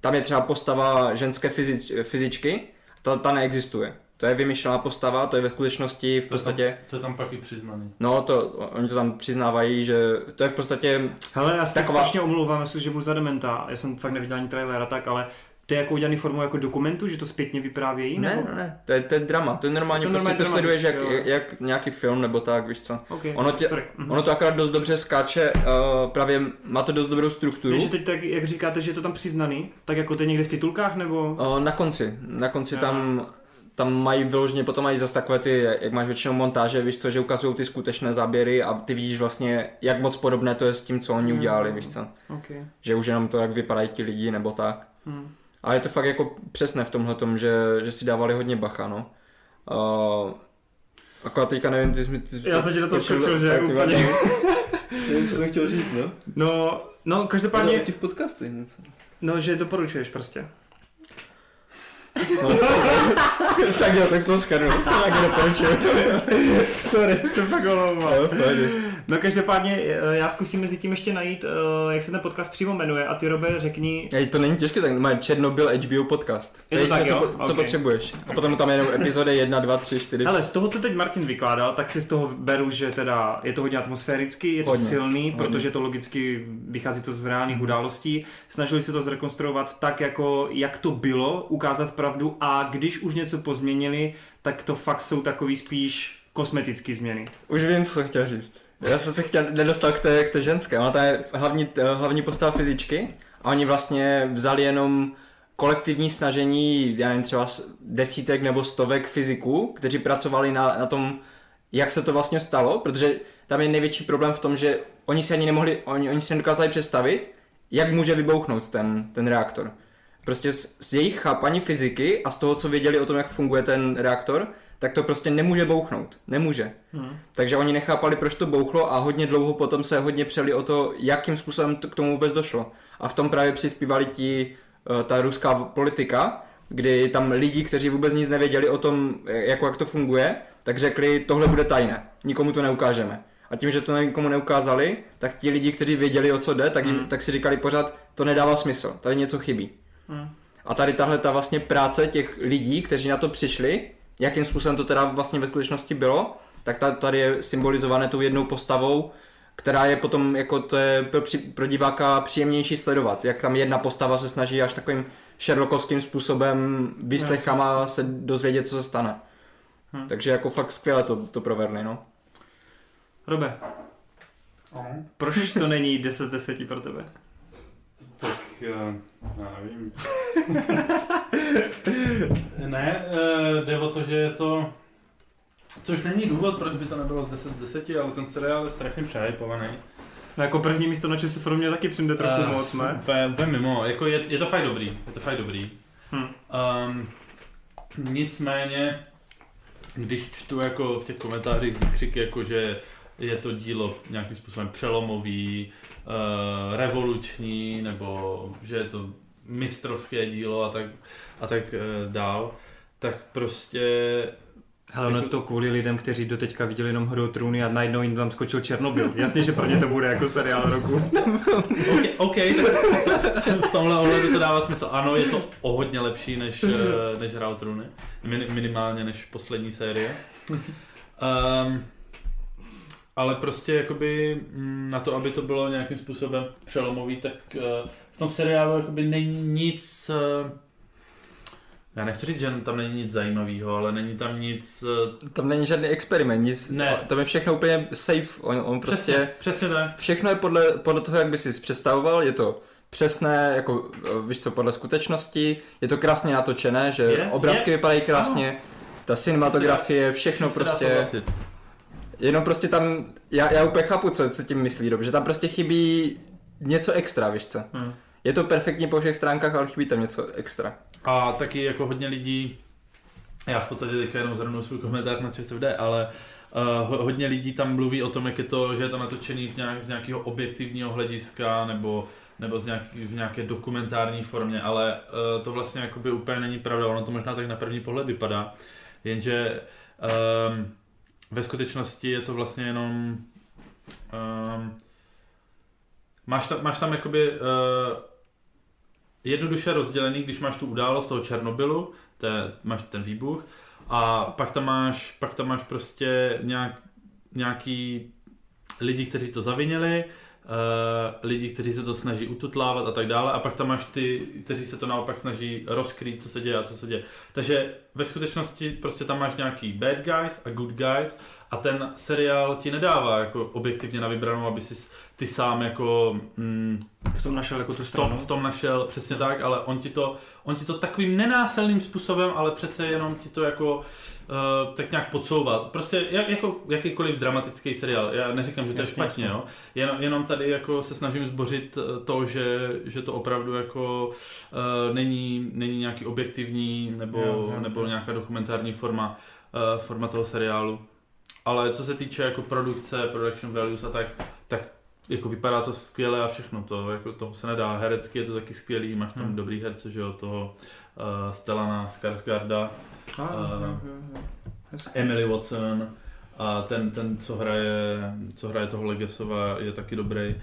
tam je třeba postava ženské fyzič, fyzičky, ta, ta neexistuje. To je vymyšlená postava, to je ve skutečnosti v To je tam- podstatě, To je tam pak i přiznaný. no to, oni to tam přiznávají, že to je v podstatě, Hele, já se tak Taková- strašně omlouvám, jestli, že budu za dementa, já jsem fakt neviděl ani trailer a tak, ale to je jako udělaný formou jako dokumentu, že to zpětně vyprávějí? ne, nebo? ne, to je, to je drama, to je normálně, To prostě normálně to sleduješ jak, jo. jak nějaký film nebo tak, víš co. Okay, Ono tě- sorry. Mhm. Ono to akorát dost dobře skáče, uh, právě má to dost dobrou strukturu. Víš, že teď tak, jak říkáte, že je to tam přiznaný, tak jako to je někde v titulkách, nebo? O, na konci, na konci tam, tam mají vyloženě, potom mají zase takové ty, jak máš většinou montáže, víš co, že ukazují ty skutečné záběry a ty vidíš vlastně, jak moc podobné to je s tím, co oni udělali, víš co. Okay. Že už jenom to, jak vypadají ti lidi nebo tak. Hmm. Ale je to fakt jako přesné v tomhle tom, že, že si dávali hodně bacha, no. Uh, akorát teďka nevím, ty jsi mi... Ty, Já jsem ti do toho skočil, že úplně. Nevím, co jsem chtěl říct, no. No, no, každopádně, Pádně těch podcasty něco. no, že doporučuješ prostě. No tak jo, tak to schrnu. Tak doporučuji. Sorry, jsem fakt omlouval. Pohodě. No každopádně, eh, já zkusím mezi tím ještě najít, eh, jak se ten podcast přímo jmenuje a ty, Robe, řekni, Ej, to není těžké, tak má Černobyl HBO podcast. Je to tak, co, jo? co Ok. potřebuješ. A potom tam je jenom epizody 1, 2, 3, 4. Ale z toho, co teď Martin vykládal, tak si z toho beru, že teda je to hodně atmosférický, je to Hodně, silný, hodně. protože to logicky vychází to z reálných událostí. Snažili se to zrekonstruovat tak, jako jak to bylo, ukázat pravdu a když už něco pozměnili, tak to fakt jsou takový spíš kosmetické změny. Už vím, co jsem chtěl říct. Já jsem se chtěl, nedostal k té, k té ženské. Ona to je hlavní, hlavní postava fyzičky a oni vlastně vzali jenom kolektivní snažení, já nevím, třeba desítek nebo stovek fyziků, kteří pracovali na, na tom, jak se to vlastně stalo, protože tam je největší problém v tom, že oni si ani nemohli, oni, oni si nedokázali představit, jak může vybouchnout ten, ten reaktor. Prostě z, z jejich chápaní fyziky a z toho, co věděli o tom, jak funguje ten reaktor, tak to prostě nemůže bouchnout. Nemůže. Hmm. Takže oni nechápali, proč to bouchlo a hodně dlouho potom se hodně přeli o to, jakým způsobem to, k tomu vůbec došlo. A v tom právě přispívali ti, eh, ta ruská politika, kdy tam lidi, kteří vůbec nic nevěděli o tom, eh, jako jak to funguje, tak řekli, tohle bude tajné, nikomu to neukážeme. A tím, že to nikomu neukázali, tak ti lidi, kteří věděli, o co jde, tak, jim, Hmm. tak si říkali pořád, to nedává smysl, tady něco chybí. Hmm. A tady tahle ta vlastně práce těch lidí, kteří na to přišli, jakým způsobem to teda vlastně ve skutečnosti bylo, tak ta, tady je symbolizované tou jednou postavou, která je potom jako to je pro, při- pro diváka příjemnější sledovat, jak tam jedna postava se snaží až takovým Sherlockovským způsobem výslechama se dozvědět, co se stane. Hm. Takže jako fakt skvěle to, to provedli, no. Robe, proč to není 10 z 10 pro tebe? Tak eh, já nevím. ne, eh, jde o to, že je to... Což není důvod, proč by to nebylo z 10 z 10, ale ten seriál je strašně přehypovaný. No jako první místo na ČSFR mě taky přijde trochu Eh, moc, ne? Úplně, úplně mimo, jako je, je to fakt dobrý, je to fakt dobrý. Hm. Um, nicméně, když čtu jako v těch komentářích křiky, jako že je to dílo nějakým způsobem přelomový, uh, revoluční, nebo že je to mistrovské dílo a tak, a tak uh, dál, tak prostě Hele, ono je to kvůli lidem, kteří doteďka viděli jenom hru trůny a najednou jim tam skočil Černobyl. Jasně, že pro ně to bude jako seriál roku. OK, okay tak v tomhle ohledu to dává smysl. Ano, je to o hodně lepší než, eh, než Hra o trůny. Min, minimálně než poslední série. Um, ale prostě jakoby mm, na to, aby to bylo nějakým způsobem přelomový, tak uh, v tom seriálu jakoby není nic... Uh, já nechci říct, že tam není nic zajímavého, ale není tam nic... Uh, Tam není žádný experiment, nic, Ne. tam je všechno úplně safe, on, on prostě... přesně, přesně tak. Všechno je podle, podle toho, jak by si představoval, je to přesné, jako eh, víš co, podle skutečnosti, je to krásně natočené, že Je, obrázky je. vypadají krásně, ta cinematografie, všechno prostě. Jenom prostě tam, já, já úplně chápu, co, co tím myslí, Rob, že tam prostě chybí něco extra, víš co. Hmm. Je to perfektní po všech stránkách, ale chybí tam něco extra. A taky jako hodně lidí Já v podstatě teďka jenom zhrnu svůj komentář na ČSFD, ale uh, hodně lidí tam mluví o tom, jak je to, že je to natočený v nějak, z nějakého objektivního hlediska nebo nebo z nějaký, v nějaké dokumentární formě, ale uh, to vlastně jakoby úplně není pravda, ono to možná tak na první pohled vypadá, jenže um, ve skutečnosti je to vlastně jenom um, máš, tam, máš tam jakoby uh, jednoduše rozdělený, když máš tu událost toho Černobylu, te, máš ten výbuch, a pak tam máš, pak tam máš prostě nějak, nějaký lidi, kteří to zavinili, lidi, kteří se to snaží ututlávat a tak dále a pak tam máš ty, kteří se to naopak snaží rozkrýt, co se děje a co se děje. Takže ve skutečnosti prostě tam máš nějaký bad guys a good guys a ten seriál ti nedává jako objektivně na vybranou, aby si ty sám jako... Mm, v tom našel jako tu stranu. V tom, v tom našel, přesně tak, ale on ti to, on ti to takovým nenásilným způsobem, ale přece jenom ti to jako uh, tak nějak podsouvat. Prostě jak, jako jakýkoliv dramatický seriál. Já neříkám, že to jasně, je špatně, jo. Jenom, jenom tady jako se snažím zbořit eh, to, že, že to opravdu jako uh, není, není nějaký objektivní nebo, jo, jo, nebo jo. nějaká dokumentární forma, uh, forma toho seriálu. Ale co se týče jako produkce, production values a tak, tak jako vypadá to skvěle a všechno to, jako to se nedá. Herecky je to taky skvělý, máš tam hmm. dobrý herce, že jo, toho uh, Stellana Skarsgarda, ah, uh. Emily Watson a ten, ten co, hraje, co hraje toho Legesova, je taky dobrý.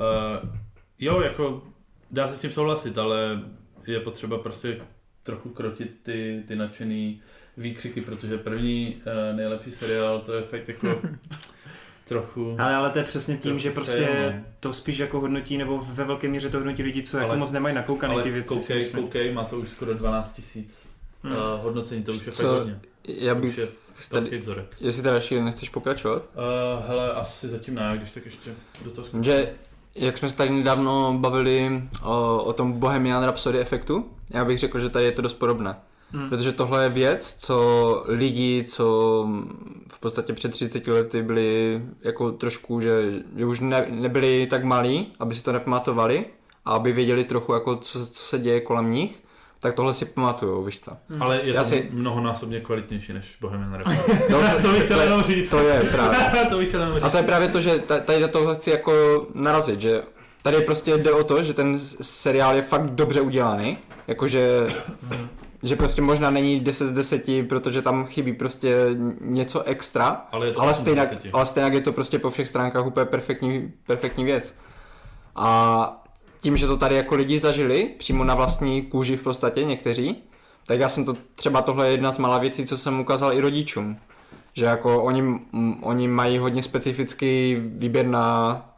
Uh, jo, jako dá se s tím souhlasit, ale je potřeba prostě trochu krotit ty, ty nadšený výkřiky, protože první uh, nejlepší seriál to je fakt jako trochu. Ale, ale to je přesně tím, že prostě no. to spíš jako hodnotí, nebo ve velké míře to hodnotí lidi, co jako ale, jako moc nemají nakoukaný ty věci. Koukej, koukej, má to už skoro 12 tisíc. Hmm. Uh, hodnocení to už je fakt hodně. Já bych je tady, vzorek. Jestli teda ještě nechceš pokračovat? Uh, hele, asi zatím ne, když tak ještě do toho skočím. Že jak jsme se tady nedávno bavili o, o tom Bohemian Rhapsody efektu, já bych řekl, že tady je to dost podobné. Hmm. Protože tohle je věc, co lidi, co v podstatě před 30 lety byli jako trošku, že, že už ne, nebyli tak malí, aby si to nepamatovali a aby věděli trochu, jako, co, co se děje kolem nich, tak tohle si pamatujou, víš co. Hmm. Ale je to si... mnohonásobně kvalitnější než Bohemian Rhapsody. to, to bych chtěl jenom říct. To je právě. to bych chtěl jenom říct. A to je právě to, že tady do toho chci jako narazit, že tady prostě jde o to, že ten seriál je fakt dobře udělaný, jakože hmm že prostě možná není 10 z 10, protože tam chybí prostě něco extra, ale, je to ale, stejnak, ale stejnak je to prostě po všech stránkách úplně perfektní, perfektní věc. A tím, že to tady jako lidi zažili, přímo na vlastní kůži v podstatě někteří, tak já jsem to, třeba tohle je jedna z malá věcí, co jsem ukázal i rodičům. Že jako oni, oni mají hodně specifický výběr na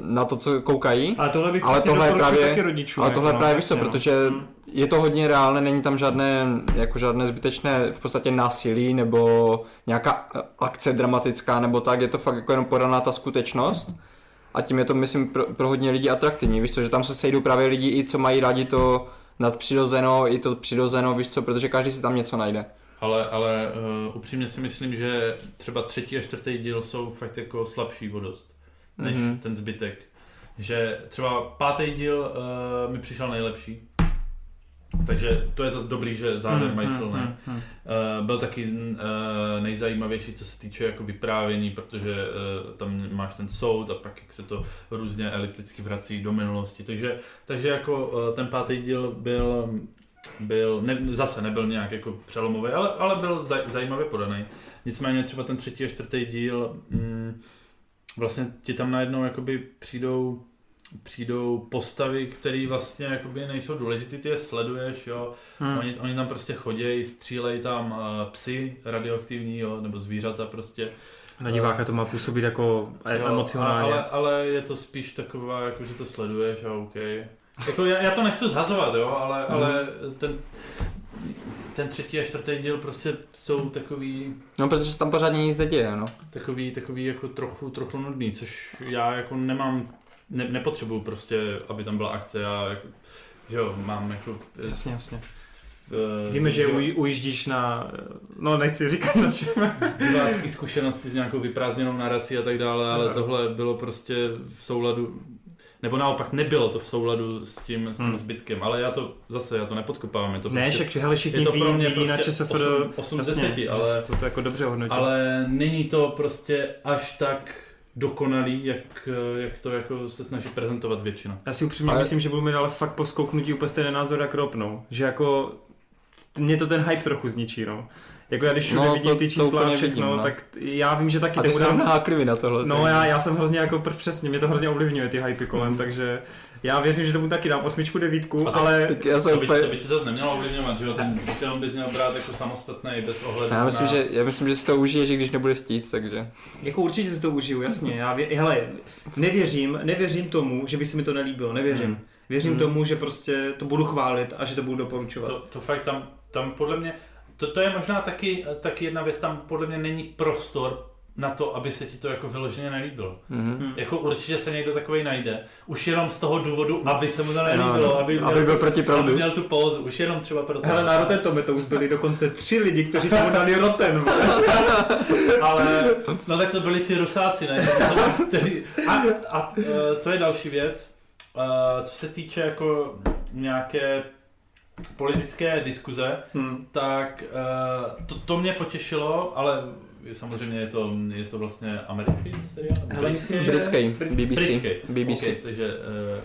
na to, co koukají. Ale tohle bych ale tohle je právě, taky rodičů. Ale tohle je no, právě vyso, no. protože hmm. je to hodně reálné, není tam žádné, jako žádné zbytečné v podstatě násilí nebo nějaká eh, akce dramatická nebo tak, je to fakt jako jenom podaná ta skutečnost. A tím je to, myslím, pro, pro hodně lidí atraktivní, víš co, že tam se sejdou právě lidi i co mají rádi to nadpřirozeno, i to přirozeno, víš co, protože každý si tam něco najde. Ale, ale uh, upřímně si myslím, že třeba třetí a čtvrtý díl jsou fakt jako slabší vodost než mm-hmm. ten zbytek. Že třeba pátý díl uh, mi přišel nejlepší. Takže to je zase dobrý, že závěr mm, mají mm, silný. Mm, mm. Uh, byl taky uh, nejzajímavější, co se týče jako vyprávění, protože uh, tam máš ten soud a pak jak se to různě elipticky vrací do minulosti. Takže, takže jako uh, ten pátý díl byl, byl ne, zase nebyl nějak jako přelomový, ale, ale byl zaj, zajímavě podaný. Nicméně třeba ten třetí a čtvrtý díl mm, vlastně ti tam najednou jakoby přijdou přijdou postavy, které vlastně jakoby nejsou důležité, ty je sleduješ, jo. Hmm. Oni, oni tam prostě chodí, střílejí tam uh, psy radioaktivní, jo, nebo zvířata prostě. Na diváka to má působit jako jo, emocionálně. Ale, ale je to spíš taková, jako že to sleduješ a OK. Jako já, já to nechci zhazovat, jo, ale, hmm. ale ten, ten třetí a čtvrtý díl prostě jsou takový... No, protože se tam pořádně nic neděje, no. Takový, takový jako trochu, trochu nudný, což já jako nemám, ne, nepotřebuju prostě, aby tam byla akce, já jako, že jo, mám jako... Jasně, jasně. Uh, Víme, že uj, ujíždíš na, no nechci říkat na čem. Divácký zkušenosti s nějakou vyprázdněnou narací a tak dále, ale no. tohle bylo prostě v souladu, nebo naopak nebylo to v souladu s tím, s tím Hmm. zbytkem, ale já to zase, já to nepodkopávám, je to Ne, prostě, však hele, všichni je to pro mě vidí na prostě ČSFD, osm- osm z jasně, deseti, že ale- to, to jako dobře hodnotí. ale není to prostě až tak dokonalý, jak, jak to jako se snaží prezentovat většina. Já si upřímně Ale- myslím, že budu mít ale fakt po skouknutí úplně stejný názor jak Ropnou. Že jako mě to ten hype trochu zničí, no. Jako já když všude No, vidím to- ty to čísla a všechno, vidím, no. tak já vím, že taky A ty dám... háklivý na tohle. No já, já jsem hrozně jako přesně, mě to hrozně ovlivňuje ty hypy kolem, Mhm. takže já věřím, že tomu taky dám osmičku, devítku, A tak- ale Tak já To jsem by, úplně... to by tě zase nemělo ovlivňovat, že jo, ten film bys měl brát jako samostatný, bez ohledu Já myslím, na... že, já myslím, že si to užiješ, když nebude stít, takže... jako určitě si to užiju, jasně. Já vě, hele, nevěřím, nevěřím tomu, že by se mi to nelíbilo, nevěřím. Hmm. Věřím Hmm. tomu, že prostě to budu chválit a že to budu doporučovat. To, to fakt tam, tam podle mě, to, to je možná taky, taky jedna věc, tam podle mě není prostor na to, aby se ti to jako vyloženě nelíbilo. Mhm. Hm. Jako určitě se někdo takový najde. Už jenom z toho důvodu, aby se mu to nelíbilo, no. aby, měl, Aby byl proti aby proudu. měl tu pózu. Už jenom třeba proto. Hele, na Rotten Tomatoes byli dokonce tři lidi, kteří tomu dali Rotten. Ale, no tak to byli ty rusáci, ne? Kteří, a, a e, to je další věc. E, Co se týče jako nějaké politické diskuze, Hm. tak eh, to, to mě potěšilo, ale samozřejmě je to, je to vlastně americký seriál? Hele, myslím, že- Britský, Brit- BBC. Britský. BBC. Okay, takže uh,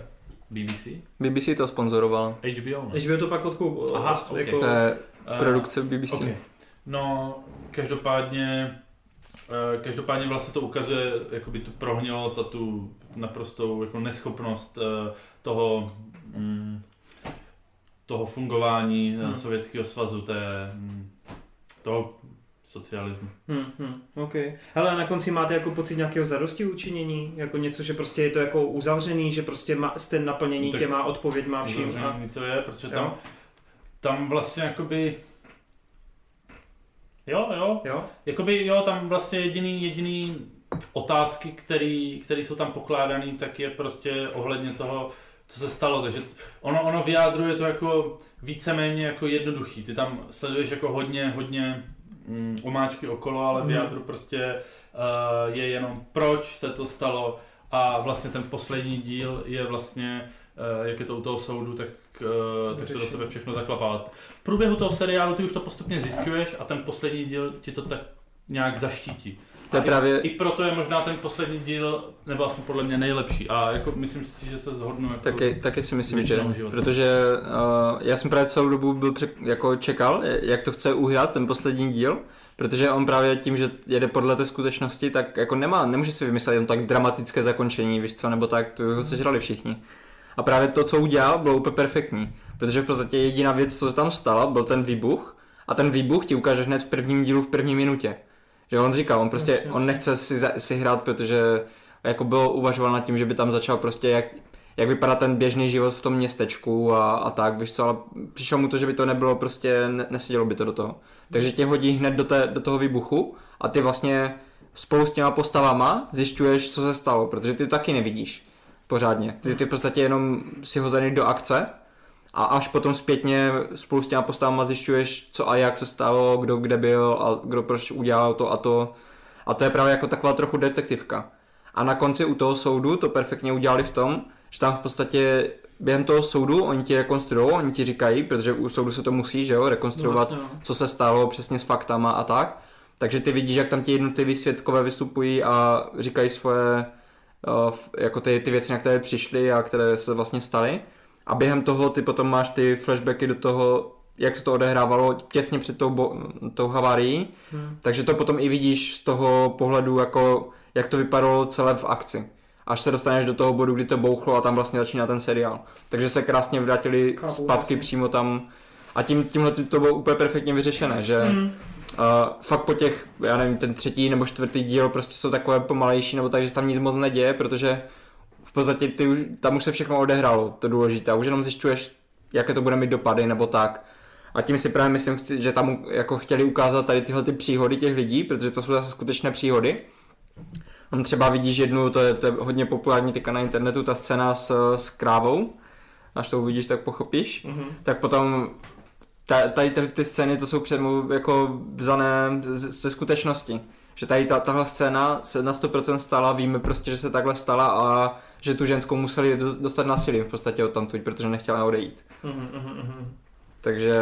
BBC? BBC to sponzorovalo. HBO, ne? By to pak odkou... Aha, od- ok. jako, To je Eh, produkce BBC. ok. No, každopádně eh, Každopádně vlastně to ukazuje jakoby tu prohnilost a tu naprostou jako neschopnost eh, toho, mm, toho fungování Hmm. hmm. Sovětského svazu, té, mm, toho socialismu. Hm, hm, OK. Hele, na konci máte jako pocit nějakého zadosti učinění? Jako něco, že prostě je to jako uzavřený, že prostě má, jste naplnění Tak- těma odpověďma vším. A... To je, protože Jo. tam, tam vlastně jakoby... Jo, jo, Jo? jakoby jo, tam vlastně jediný, jediný otázky, který jsou tam pokládaný, tak je prostě ohledně toho, co se stalo, takže ono, ono vyjádruje to jako víceméně jako jednoduchý, ty tam sleduješ jako hodně, hodně mm, omáčky okolo, ale v Mhm. jádru prostě uh, je jenom proč se to stalo a vlastně ten poslední díl je vlastně, uh, jak je to u toho soudu, tak, uh, tak to do sebe všechno zaklapá. V průběhu toho seriálu ty už to postupně zjišťuješ a ten poslední díl ti to tak nějak zaštítí. To je právě- I, I proto je možná ten poslední díl, nebo aspoň podle mě nejlepší. A jako myslím si, že se zhodnu. Jako, Taky, taky si myslím, že, života. protože uh, já jsem právě celou dobu byl přek, jako čekal, jak to chce uhrát ten poslední díl, protože on právě tím, že jede podle té skutečnosti, tak jako nemá, nemůže si vymyslet jen tak dramatické zakončení, víš co, nebo tak, to ho sežrali všichni. A právě to, co udělal, bylo úplně perfektní, protože v podstatě jediná věc, co se tam stala, byl ten výbuch a ten výbuch ti ukáže hned v prvním dílu v první minutě. Že on říkal, on prostě, Jasně, on nechce si, si hrát, protože jako bylo uvažoval nad tím, že by tam začal prostě jak, jak vypadá ten běžný život v tom městečku a, a tak, víš co, ale přišlo mu to, že by to nebylo prostě, ne, nesedělo by to do toho. Takže tě hodí hned do, té, do toho výbuchu a ty vlastně spolu s těma postavama zjišťuješ, co se stalo, protože ty to taky nevidíš pořádně. Ty, ty v podstatě jenom si hozený do akce a až potom zpětně spolu s těma postavama zjišťuješ, co a jak se stalo, kdo kde byl a kdo proč udělal to a to. A to je právě jako taková trochu detektivka. A na konci u toho soudu to perfektně udělali v tom, že tam v podstatě během toho soudu oni ti rekonstruují, oni ti říkají, protože u soudu se to musí, že jo, rekonstruovat, No, vlastně, co se stalo přesně s faktama a tak. Takže ty vidíš, jak tam ti jednotliví svědkové vystupují a říkají svoje, uh, jako ty, ty věci, na které přišly a které se vlastně staly. A během toho ty potom máš ty flashbacky do toho, jak se to odehrávalo těsně před tou, bo- tou havárií. Hm. Takže to potom i vidíš z toho pohledu, jako, jak to vypadalo celé v akci. Až se dostaneš do toho bodu, kdy to bouchlo a tam vlastně začíná ten seriál. Takže se krásně vrátili Chápu, zpátky vlastně. přímo tam. A tím, tímhle to bylo úplně perfektně vyřešené, že Hm. uh, fakt po těch, já nevím, ten třetí nebo čtvrtý díl prostě jsou takové pomalejší, nebo tak, že se tam nic moc neděje, protože podstatě ty už, tam už se všechno odehrálo, to důležité. A už jenom zjišťuješ, jaké to bude mít dopady, nebo tak. A tím si právě myslím, že tam jako chtěli ukázat tady tyhle ty příhody těch lidí, protože to jsou zase skutečné příhody. Tam třeba vidíš jednu, to je, to je hodně populární teďka na internetu, ta scéna s, s krávou, až to uvidíš, tak pochopíš. Mhm. Tak potom ta, tady ty, ty scény, to jsou předmluv, jako vzané ze skutečnosti. Že tady ta, tahle scéna se na 100% stala, víme prostě, že se takhle stala a že tu ženskou museli do- dostat násilím v podstatě od tamtud, protože nechtěla odejít. Mhm, mhm, mhm. Takže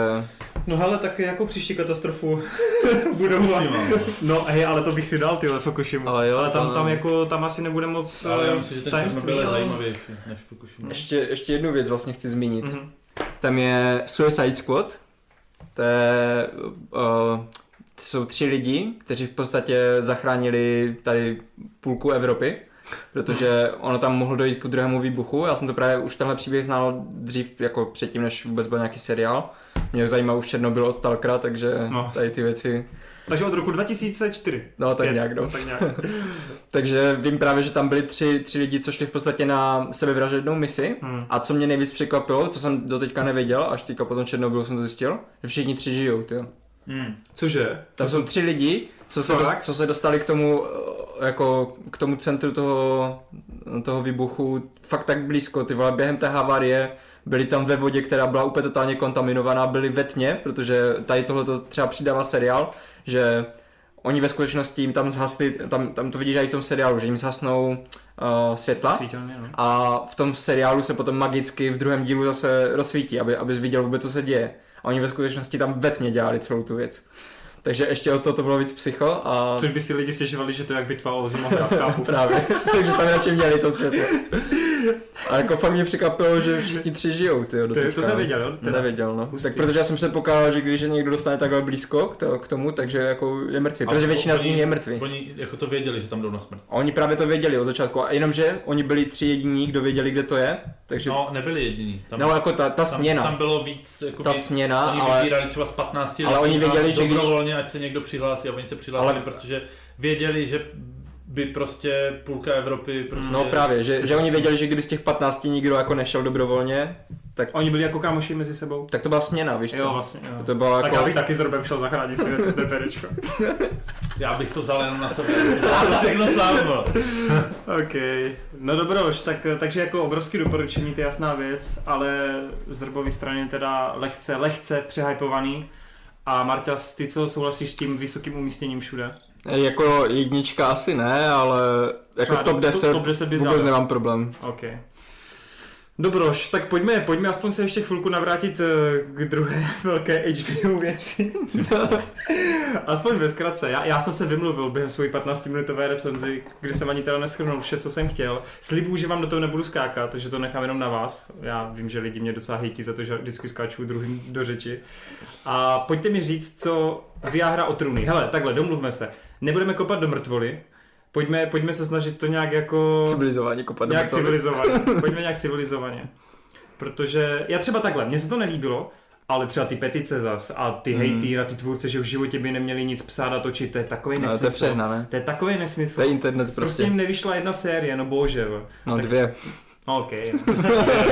No hele, tak jako příští katastrofu budou... Fukushima, no. Hej, ale to bych si dal, tyhle Fukushimu. Ale jo, ale tam, tam jako, tam asi nebude moc Ale já eh, myslím, že ten tajemství. Ale- zajímavější než Fukushima. ještě, ještě jednu věc vlastně chci zmínit. Mhm. Tam je Suicide Squad. To je, uh, to jsou tři lidi, kteří v podstatě zachránili tady půlku Evropy. Protože ono tam mohlo dojít k druhému výbuchu. Já jsem to právě už tenhle příběh znal dřív, jako předtím, než vůbec byl nějaký seriál. Mě zajímá už Černobyl od Stalkera, takže No. tady ty věci, Takže od roku 2004. no tak Pět, nějak no. Tak nějak. Takže vím právě, že tam byli tři, tři lidi, co šli v podstatě na sebevražednou misi. Hmm. A co mě nejvíc překvapilo, co jsem doteďka nevěděl, až teďka potom Černobylu jsem to zjistil, že všichni tři žijou, tyjo. Hmm. Cože? Tam jsou tři lidi, co se, dost, co se dostali k tomu, eh, jako k tomu centru toho, toho výbuchu fakt tak blízko, ty vole, během té havárie byli tam ve vodě, která byla úplně totálně kontaminovaná, byli ve tmě, protože tady tohle to třeba přidává seriál, že oni ve skutečnosti jim tam zhasli, tam, tam to vidíš i v tom seriálu, že jim zhasnou uh, světla Svítelně, no. a v tom seriálu se potom magicky v druhém dílu zase rozsvítí, aby, abys viděl vůbec, co se děje. A oni ve skutečnosti tam ve tmě dělali celou tu věc. Takže ještě o to to bylo víc psycho a Což by si lidi stěžovali, že to je jak bitva o Zimohrad, chápu. právě, takže tam radši měli to světlo. A jako fakt mě překvapilo, že všichni tři žijou, ty To, to jsem věděl, jo? Teda. Nevěděl, no. Hustý. Tak protože já jsem předpokládal, že když je někdo dostane takhle blízko k, to, k tomu, takže jako je mrtvý. Protože A většina z nich je mrtvý. Oni jako to věděli, že tam jdou na smrt. A oni právě to věděli od začátku. A jenomže oni byli tři jediní, kdo věděli, kde to je. Takže No, nebyli jediní. Tam, no jako ta, ta tam, směna. tam bylo víc, jako ta směna, Oni ale vybírali třeba z 15 ale oni věděli, že když- ať se někdo přihlásí a oni se přihlásili, Ale- protože věděli, že by prostě půlka Evropy prostě... No právě, že, to že oni si- věděli, že kdyby z těch 15 nikdo jako nešel dobrovolně, tak, Oni byli jako kámoši mezi sebou. tak to byla směna, víš co? Jo, vlastně, jo. To bylo Tak jako... já bych taky s Robem šel zachránit svět z DPDčko. Já bych to vzal jenom na sebe. Všechno sám, no. OK. No dobroš, tak, takže jako obrovský doporučení, to je jasná věc, ale z Robovy strany teda lehce, lehce přehypovaný. A Marta, ty co souhlasíš s tím vysokým umístěním všude? Jako jednička asi ne, ale jako Třeba top do- 10, top 10 bys vůbec dal. nemám problém. OK. Dobroš, tak pojďme, pojďme aspoň se ještě chvilku navrátit eh, k druhé velké HBO věci. aspoň ve zkratce. Já, já jsem se vymluvil během svojí 15-minutové recenzi, kdy jsem ani teda neschrnul vše, co jsem chtěl. Slibuju, že vám do toho nebudu skákat, takže to nechám jenom na vás. Já vím, že lidi mě docela hejtí za to, že vždycky skáču druhým do řeči. A pojďte mi říct, co Viagra o trůny. Hele, takhle, domluvme se. Nebudeme kopat do mrtvoly, Pojďme, pojďme se snažit to nějak jako... Civilizování kopat do Nějak mrtvoly. civilizovaně. Pojďme nějak civilizovaně. Protože já třeba takhle, mně se to nelíbilo, ale třeba ty petice zas a ty Hmm. hejty na ty tvůrce, že v životě by neměli nic psát a točit, to je takový No, to je nesmysl. přehnané. To je takový nesmysl. To je internet Prostě prostě. jim nevyšla jedna série, no bože. No tak- dvě. No, OK.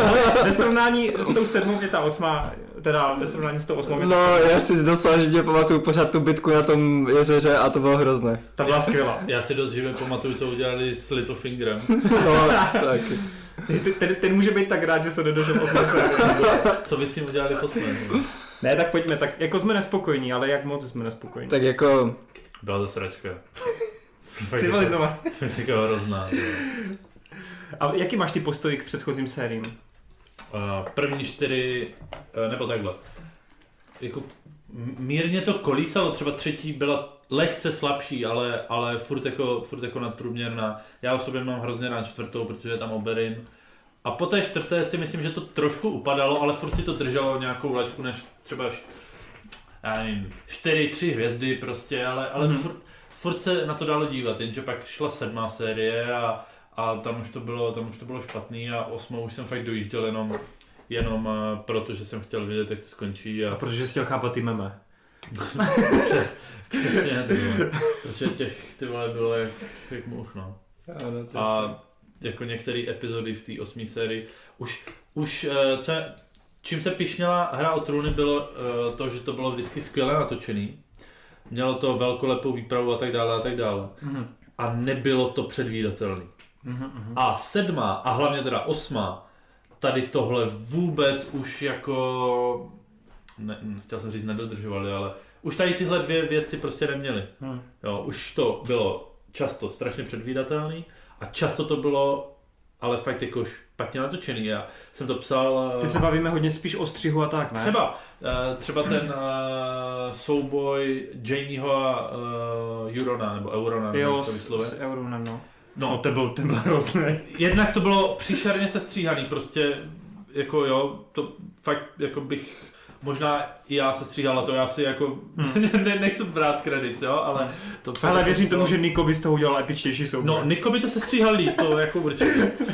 Ale ve srovnání s tou sedmou je ta osma, teda ve srovnání s tou osmou je ta, No, sedmá, já si docela živně pamatuju pořád tu bitku na tom jezeře a to bylo hrozné. ta byla skvělá. Já si dost živě pamatuju, co udělali s Littlefingerem. No, tak. Ten, ten, ten může být tak rád, že se nedožil osmé. Co vy s ním udělali osmém? Ne, tak pojďme, tak jako jsme nespokojní, ale jak moc jsme nespokojní. tak jako, Byla to sračka. Civilizovat. Fyzika hrozná. A jaký máš ty postoj k předchozím sériím? Uh, první čtyři, uh, nebo takhle. Jako mírně to kolísalo, třeba třetí byla lehce slabší, ale, ale furt, jako, furt jako nadprůměrná. Já osobně mám hrozně rád čtvrtou, protože je tam Oberyn. A po té čtvrté si myslím, že to trošku upadalo, ale furt si to drželo nějakou laťku než třeba š- já nevím, čtyři, tři hvězdy prostě, ale, ale Mhm. mm-hmm. furt, furt, se na to dalo dívat, jenže pak šla sedmá série a, a tam už to bylo, tam už to bylo špatný a osmou už jsem fakt dojížděl jenom, jenom uh, proto, že jsem chtěl vědět, jak to skončí A a protože jsi chtěl chápat ty meme. přesně, ty vole. protože těch ty vole bylo jak, jak much, no. A jako některé epizody v té osmé sérii, už, už eh, co, je- čím se pišněla hra o trůny bylo eh, to, že to bylo vždycky skvěle natočený. Mělo to velkolepou výpravu a tak dále a tak dále. Mhm. A nebylo to předvídatelný. Mhm, mhm. A sedma a hlavně teda osma, tady tohle vůbec už jako, ne, chtěl jsem říct nedodržovali, ale už tady tyhle dvě věci prostě neměli. Mhm. Jo, už to bylo často strašně předvídatelný a často to bylo ale fakt jako špatně natočený. Já jsem to psal... eh, Ty se bavíme hodně spíš o střihu a tak, ne? Třeba, eh, třeba ten uh, souboj Jamieho a Eurona, nebo Eurona, nevím, Jo, s, s Euronem, no. No, No, ten byl, ten byl hrozný. jednak to bylo příšerně sestříhaný, prostě jako jo, to fakt jako bych možná i já se stříhal a to já si jako ne, nechci brát kredit, jo, ale to fakt Ale jako věřím bylo- tomu, že Niko by z toho udělal epičtější souboj. No, Niko by to se stříhal líp, to jako určitě.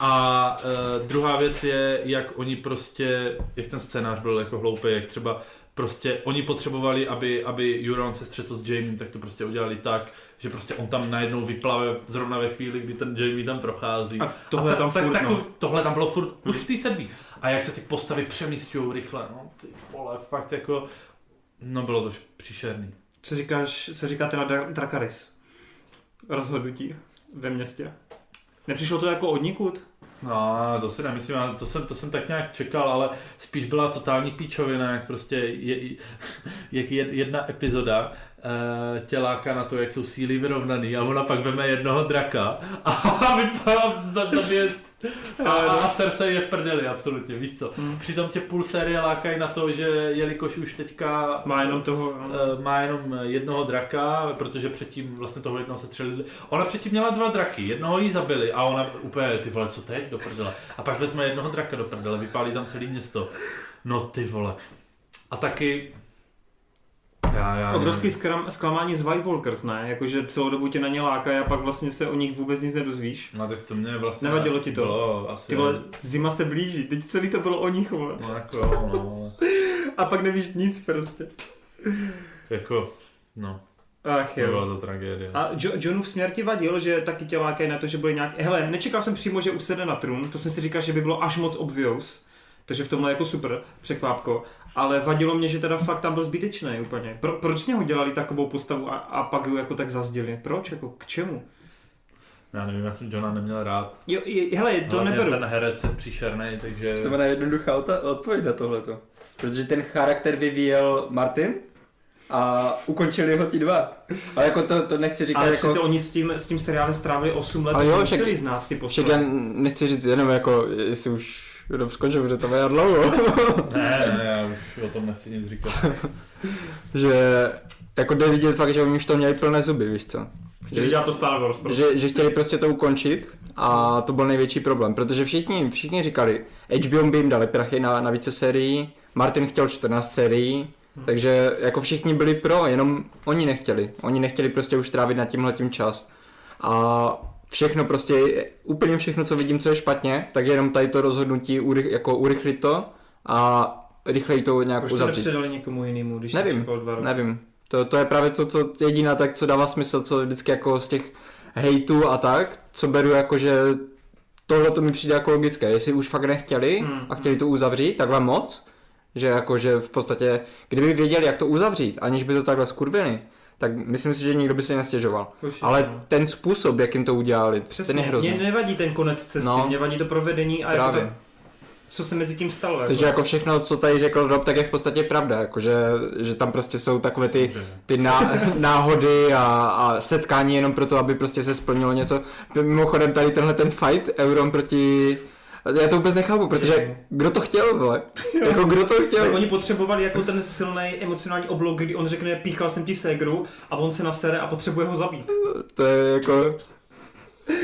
A uh, druhá věc je, jak oni prostě, jak ten scénář byl jako hloupý, jak třeba prostě oni potřebovali, aby, aby Euron se střetl s Jamiem, tak to prostě udělali tak, že prostě on tam najednou vyplave zrovna ve chvíli, kdy ten Jamie tam prochází. A tohle je tam tak, furt, tak, no. Tohle tam bylo furt, už v té sedmý. A jak se ty postavy přemístějí rychle, no ty vole, fakt jako, no bylo to příšerný. Co říkáš, co říkáte na Dra- Drakaris? Rozhodnutí ve městě. Nepřišlo to jako od nikud? No, to si nemyslím, to jsem, to jsem tak nějak čekal, ale spíš byla totální píčovina, jak prostě je, jak jed- jedna epizoda uh, tě láká na to, jak jsou síly vyrovnaný a ona pak veme jednoho draka a vypadá, zabije a, a Cersei je v prdeli, absolutně, víš co. Hmm. Přitom tě půl série lákají na to, že jelikož už teďka Má jenom toho... no. Eh, má jenom jednoho draka, protože předtím vlastně toho jednoho se střelili. Ona předtím měla dva draky, jednoho jí zabili a ona úplně, ty vole, co teď do prdele. A pak vezme jednoho draka do prdele, vypálí tam celý město. No ty vole. A taky... Já, já Obrovský skram, zklamání z White Walkers, ne? Jakože celou dobu tě na ně lákají a pak vlastně se o nich vůbec nic nedozvíš. No tak to mě vlastně... Nevadilo ti to? Bylo asi... Ty vole, zima se blíží, teď celý to bylo o nich, vole. No jako jo, no. A pak nevíš nic prostě. Jako, no. Ach To byla jo. to tragédie. A jo, Johnův směr ti vadil, že taky tě lákají na to, že bude nějak... Hele, nečekal jsem přímo, že usede na trůn, to jsem si říkal, že by bylo až moc obvious. Takže v tomhle jako super překvápko. Ale vadilo mě, že teda fakt tam byl zbytečný úplně. Pro, proč z něho dělali takovou postavu a, a pak ho jako tak zazděli? Proč? Jako k čemu? Já nevím, já jsem Johna neměl rád. Jo, je, hele, to Hlavně neberu. ten herec je příšerný, takže... To je jednoduchá ota- odpověď na tohleto. Protože ten charakter vyvíjel Martin a ukončili ho ti dva. Ale jako to, to nechci říkat Ale jako... oni s tím, s tím seriálem strávili 8 let, Ale jo, museli však- znát ty Však postavy. já nechci říct jenom jako, jestli už Kdo skončil, protože to bude dlouho. Ne, ne, já už o tom nechci nic říkat. že jako jde vidět fakt, že oni už to měli plné zuby, víš co. Chtěli dělat to Star Wars, prostě. Že, že chtěli prostě to ukončit a to byl největší problém, protože všichni, všichni říkali, HBO by jim dali prachy na, na více sérií, Martin chtěl 14 sérií, takže jako všichni byli pro, jenom oni nechtěli. Oni nechtěli prostě už trávit nad tímhletím čas. A všechno prostě, úplně všechno, co vidím, co je špatně, tak je jenom tady to rozhodnutí urych, jako urychlit to a rychleji to nějak Proč to uzavřít. nepředali někomu jinému, když Nevím, dva roky? Nevím. To, to je právě to, co jediná tak, co dává smysl, co vždycky jako z těch hejtů a tak, co beru jako, že tohle to mi přijde jako logické. Jestli už fakt nechtěli Hmm, a chtěli to uzavřít takhle moc, že jako, že v podstatě, kdyby věděli, jak to uzavřít, aniž by to takhle skurvili, tak myslím si, že nikdo by se nestěžoval. Určitě, Ale no. ten způsob, jakým to udělali, Přesně, ten je hrozný. mě nevadí ten konec cesty, No. mě vadí to provedení a jako Právě. to, co se mezi tím stalo. Takže jako všechno, co tady řekl Rob, tak je v podstatě pravda, jako že, že tam prostě jsou takové ty, ty ná, náhody a, a setkání jenom proto, aby prostě se splnilo něco. Mimochodem tady tenhle ten fight Euron proti... Já to vůbec nechápu, protože kdo to chtěl, vole? Jako kdo to Tak chtěl? oni potřebovali jako ten silný emocionální oblok, kdy on řekne, píchal jsem ti ségru a on se nasere a potřebuje ho zabít. To je jako...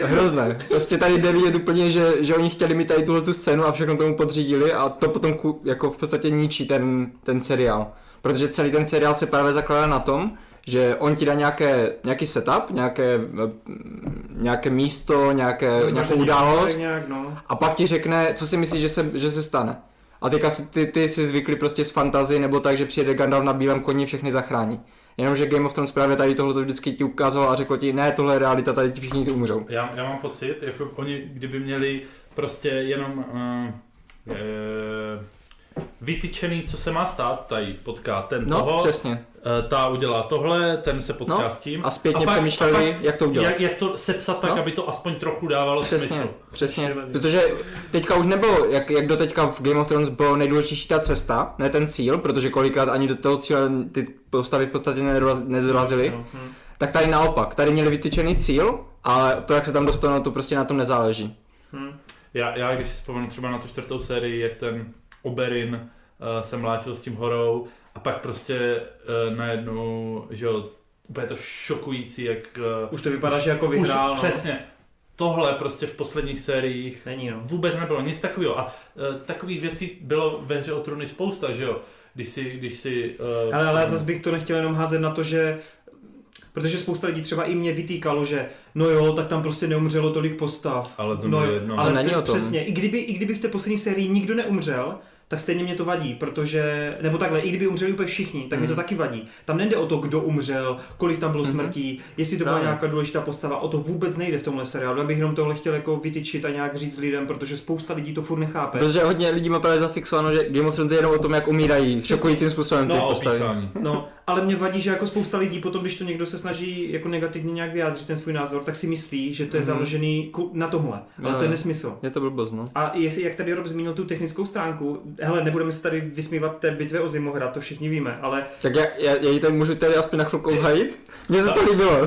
Hrozné. Prostě tady jde vidět úplně, že, že oni chtěli mít tady tuhle tu scénu a všechno tomu podřídili a to potom ku, jako v podstatě ničí ten, ten seriál. Protože celý ten seriál se právě zakládá na tom, že on ti dá nějaké, nějaký setup, nějaké, eh, nějaké místo, nějaké, nějakou Rozmažení událost Nějak, no. a pak ti řekne, co si myslíš, že se, že se stane. A teďka si, ty, ty jsi zvykli prostě z fantazy nebo tak, že přijede Gandalf na bílém koni všechny zachrání. Jenomže Game of Thrones právě tady tohle to vždycky ti ukázalo a řekl ti, ne, tohle je realita, tady ti všichni umřou. Já, já mám pocit, jako oni, kdyby měli prostě jenom uh, uh, vytyčený, co se má stát, tady potká ten No, toho, přesně. uh, ta udělá tohle, ten se potká No, s tím. A zpětně A pak- přemýšleli, a pak jak to udělat. Jak, jak to sepsat tak, No. aby to aspoň trochu dávalo Přesně, smysl. přesně. Šílený. Protože teďka už nebylo, jak, jak do teďka v Game of Thrones bylo nejdůležitější ta cesta, ne ten cíl, protože kolikrát ani do toho cíle ty postavy v podstatě nedoraz- nedorazily. No, hm. tak tady naopak, tady měli vytyčený cíl, ale to, jak se tam dostanou, to prostě na tom nezáleží. Hm. Já, já když si vzpomenu třeba na tu čtvrtou sérii, jak ten Oberyn uh, se mlátil s tím horou a pak prostě uh, najednou, že jo, úplně to šokující, jak... Uh, Už to vypadá, že jako vyhrál, už, no. Přesně. Tohle prostě v posledních sériích Není, no. vůbec nebylo, nic takového. A uh, takových věcí bylo ve hře o trůny spousta, že jo? Když si, když si... Uh, Ale, ale já zase bych to nechtěl jenom házet na to, že Protože spousta lidí třeba i mě vytýkalo, že no jo, tak tam prostě neumřelo tolik postav. Ale to no, jedno. ale To není ty, o tom. přesně, i kdyby, i kdyby v té poslední sérii nikdo neumřel, tak stejně mě to vadí, protože, nebo takhle, i kdyby umřeli úplně všichni, tak mi to Mhm. taky vadí. Tam nejde o to, kdo umřel, kolik tam bylo Mhm. smrtí, jestli to byla Právě. nějaká důležitá postava, o to vůbec nejde v tomhle seriálu. Já bych jenom tohle chtěl jako vytyčit a nějak říct lidem, protože spousta lidí to furt nechápe. Protože hodně lidí má právě zafixováno, že Game of Thrones je jenom o tom, jak umírají šokujícím způsobem ty no, postavy. opíchání. No, ale mě vadí, že jako spousta lidí potom, když to někdo se snaží jako negativně nějak vyjádřit ten svůj názor, tak si myslí, že to je Mhm. založený na tomhle. Ale No, to je nesmysl. Je to blbost, no. A jak, jak tady Rob zmínil tu technickou stránku, hele, nebudeme se tady vysmívat té bitvě o Zimohrad, to všichni víme, ale Tak já, já, já ji tady můžu tady aspoň na chvilku obhajit. Mně se to líbilo.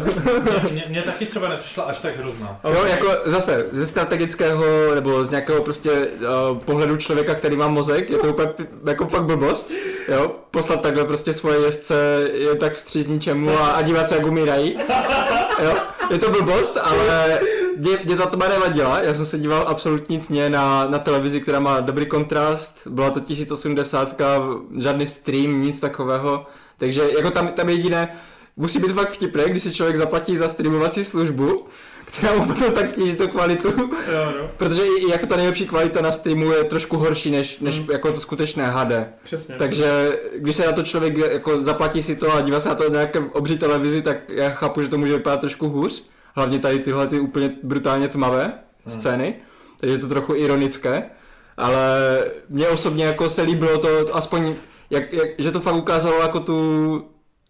Mě, taky třeba nepřišla až tak hrozná. Jo, jako zase ze strategického nebo z nějakého prostě uh, pohledu člověka, který má mozek, je to úplně jako fakt blbost. Jo, poslat takhle prostě svoje jezdce je tak vstříc ničemu a, a dívat se, jak umírají. Jo, je to blbost, ale mě, mě ta tma nevadila. Já jsem se díval absolutní tmě na, na televizi, která má dobrý kontrast. Byla to 1080, žádný stream, nic takového. Takže jako tam, tam jediné, musí být fakt vtipné, když si člověk zaplatí za streamovací službu, která mu potom tak sníží tu kvalitu, jo, no, protože i jako ta nejlepší kvalita na streamu je trošku horší než, než Mm. jako to skutečné HD. přesně. Takže když se na to člověk jako zaplatí si to a dívá se na to na nějaké obří televizi, tak já chápu, že to může vypadat trošku hůř. Hlavně tady tyhle ty úplně brutálně tmavé scény, takže je to trochu ironické. Ale mně osobně jako se líbilo to aspoň, jak, jak, že to fakt ukázalo jako tu,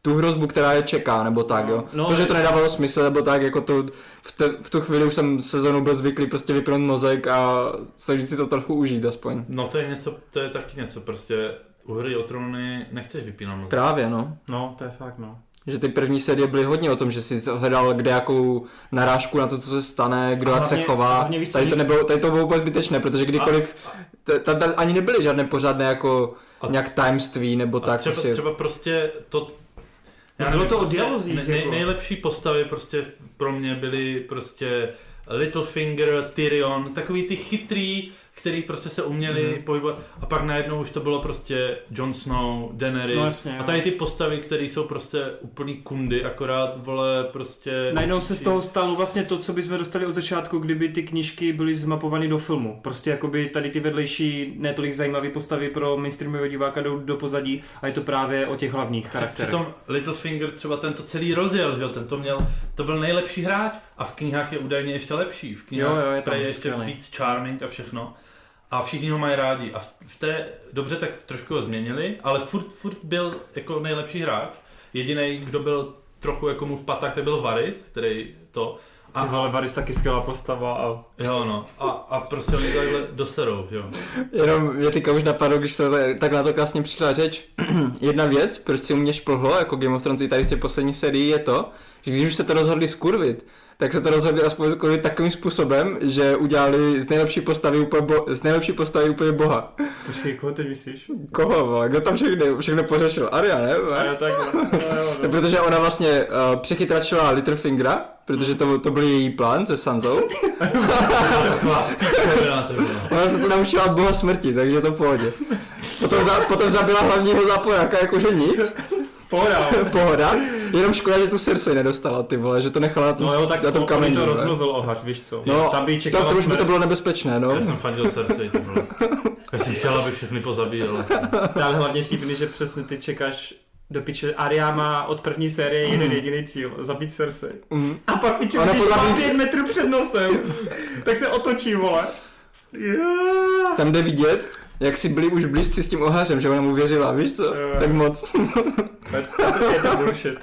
tu hrozbu, která je čeká, nebo tak, No, jo. no, to, že je- to nedávalo smysl, nebo tak, jako to, v, te, v tu chvíli už jsem sezonu byl zvyklý prostě vypnout mozek a snažit si to trochu užít aspoň. No to je něco, to je taky něco, prostě u hry o trůny nechceš vypínat mozek. Právě, no. No, to je fakt, no. Že ty první série byly hodně o tom, že jsi hledal kde jakou narážku na to, co se stane, kdo A jak se chová. hlavně co, tady, to nebylo, tady to bylo úplně zbytečné, protože kdykoliv, t- ta- ta- ani nebyly žádné pořádné jako A- nějak tajemství nebo A tak. třeba, prostě. třeba prostě to... No bylo to o dialozích, nej, nej, jako. nejlepší postavy prostě pro mě byly prostě Littlefinger, Tyrion, takový ty chytrý, který prostě se uměli mm. pohybovat a pak najednou už to bylo prostě Jon Snow, Daenerys No jasně, a tady ty postavy, které jsou prostě úplný kundy, akorát vole prostě... Najednou se z toho stalo vlastně to, co bychom dostali od začátku, kdyby ty knížky byly zmapovány do filmu. Prostě jakoby tady ty vedlejší, netolik zajímavé postavy pro mainstreamového diváka jdou do pozadí a je to právě o těch hlavních charakterech. Přitom Littlefinger třeba tento celý rozjel, že jo, ten to měl, to byl nejlepší hráč a v knihách je údajně ještě lepší, v knihách Jo, jo, je tam prej ještě víc charming a všechno. A všichni ho mají rádi. A v- té, dobře, tak trošku ho změnili, ale furt, furt byl jako nejlepší hráč. Jediný, kdo byl trochu jako mu v patách, tak byl Varys, který to. Ty vole, Varys taky skvělá postava a... Jo no, a, a prostě oni takhle doserou, jo. Jenom mě teďka už napadlo, když se tak- tak na to krásně přišla řeč. Jedna věc, proč si u mě šplhlo, jako Game of Thrones i tady v té poslední sérii, je to, že když už se to rozhodli skurvit, tak se to rozhodli aspoň takovým způsobem, že udělali z nejlepší postavy úplně, bo, z nejlepší postavy úplně boha. Počkej, koho ty myslíš? Koho, vole? Kdo tam všechno, všechno pořešil? Arya, ne? A jo, takhle. No, jo, No, protože ona vlastně uh, přechytračila Littlefingera, protože to, to byl její plán se Sanzou. Ona se to naučila od boha smrti, takže to v pohodě. Potom, za, potom zabila hlavního zápojáka, jakože nic, Pohoda. pohoda. Jenom škoda, že tu Cersei nedostala, ty vole, že to nechala na tom, No jo, tak na tom on, kameni. to rozmluvil o hař, víš co? No, Tam by čekala to už by to bylo nebezpečné, no. Já jsem fandil Cersei, to bylo. Já jsem chtěla, aby všechny pozabíjel. Ale hlavně vtipný, že přesně ty čekáš do piče. Aria má od první série jeden jediný cíl, zabít Cersei. Mhm. A pak piče, když podle má pět metrů před nosem, tak se otočí, vole. Yeah. Tam jde vidět, jak si byli už blízci s tím ohářem, že ona mu věřila, víš co? Jo. Tak moc. Je to bullshit.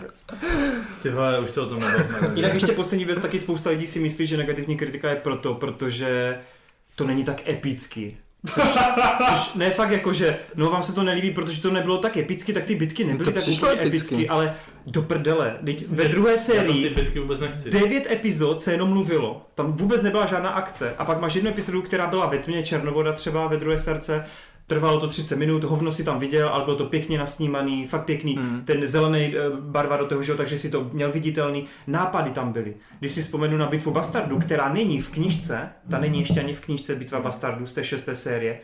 Ty vole, už se o tom nebavíme. Jinak ještě poslední věc, taky spousta lidí si myslí, že negativní kritika je proto, protože to není tak epický. Což, což ne fakt jako, že no vám se to nelíbí, protože to nebylo tak epicky, tak ty bitky nebyly To tak úplně epicky. epicky, ale do prdele. Teď ve druhé Já to ty sérii bitky vůbec nechci. devět epizod se jenom mluvilo, tam vůbec nebyla žádná akce a pak máš jednu epizodu, která byla ve tmě, Černovoda třeba ve druhé srdce, trvalo to 30 minut, hovno si tam viděl, ale bylo to pěkně nasnímaný, fakt pěkný, Hmm. ten zelený eh, barva do toho, že jo, takže si to měl viditelný, nápady tam byly. Když si vzpomenu na bitvu Bastardů, která není v knížce, ta není ještě ani v knížce Bitva Bastardů z té šesté série,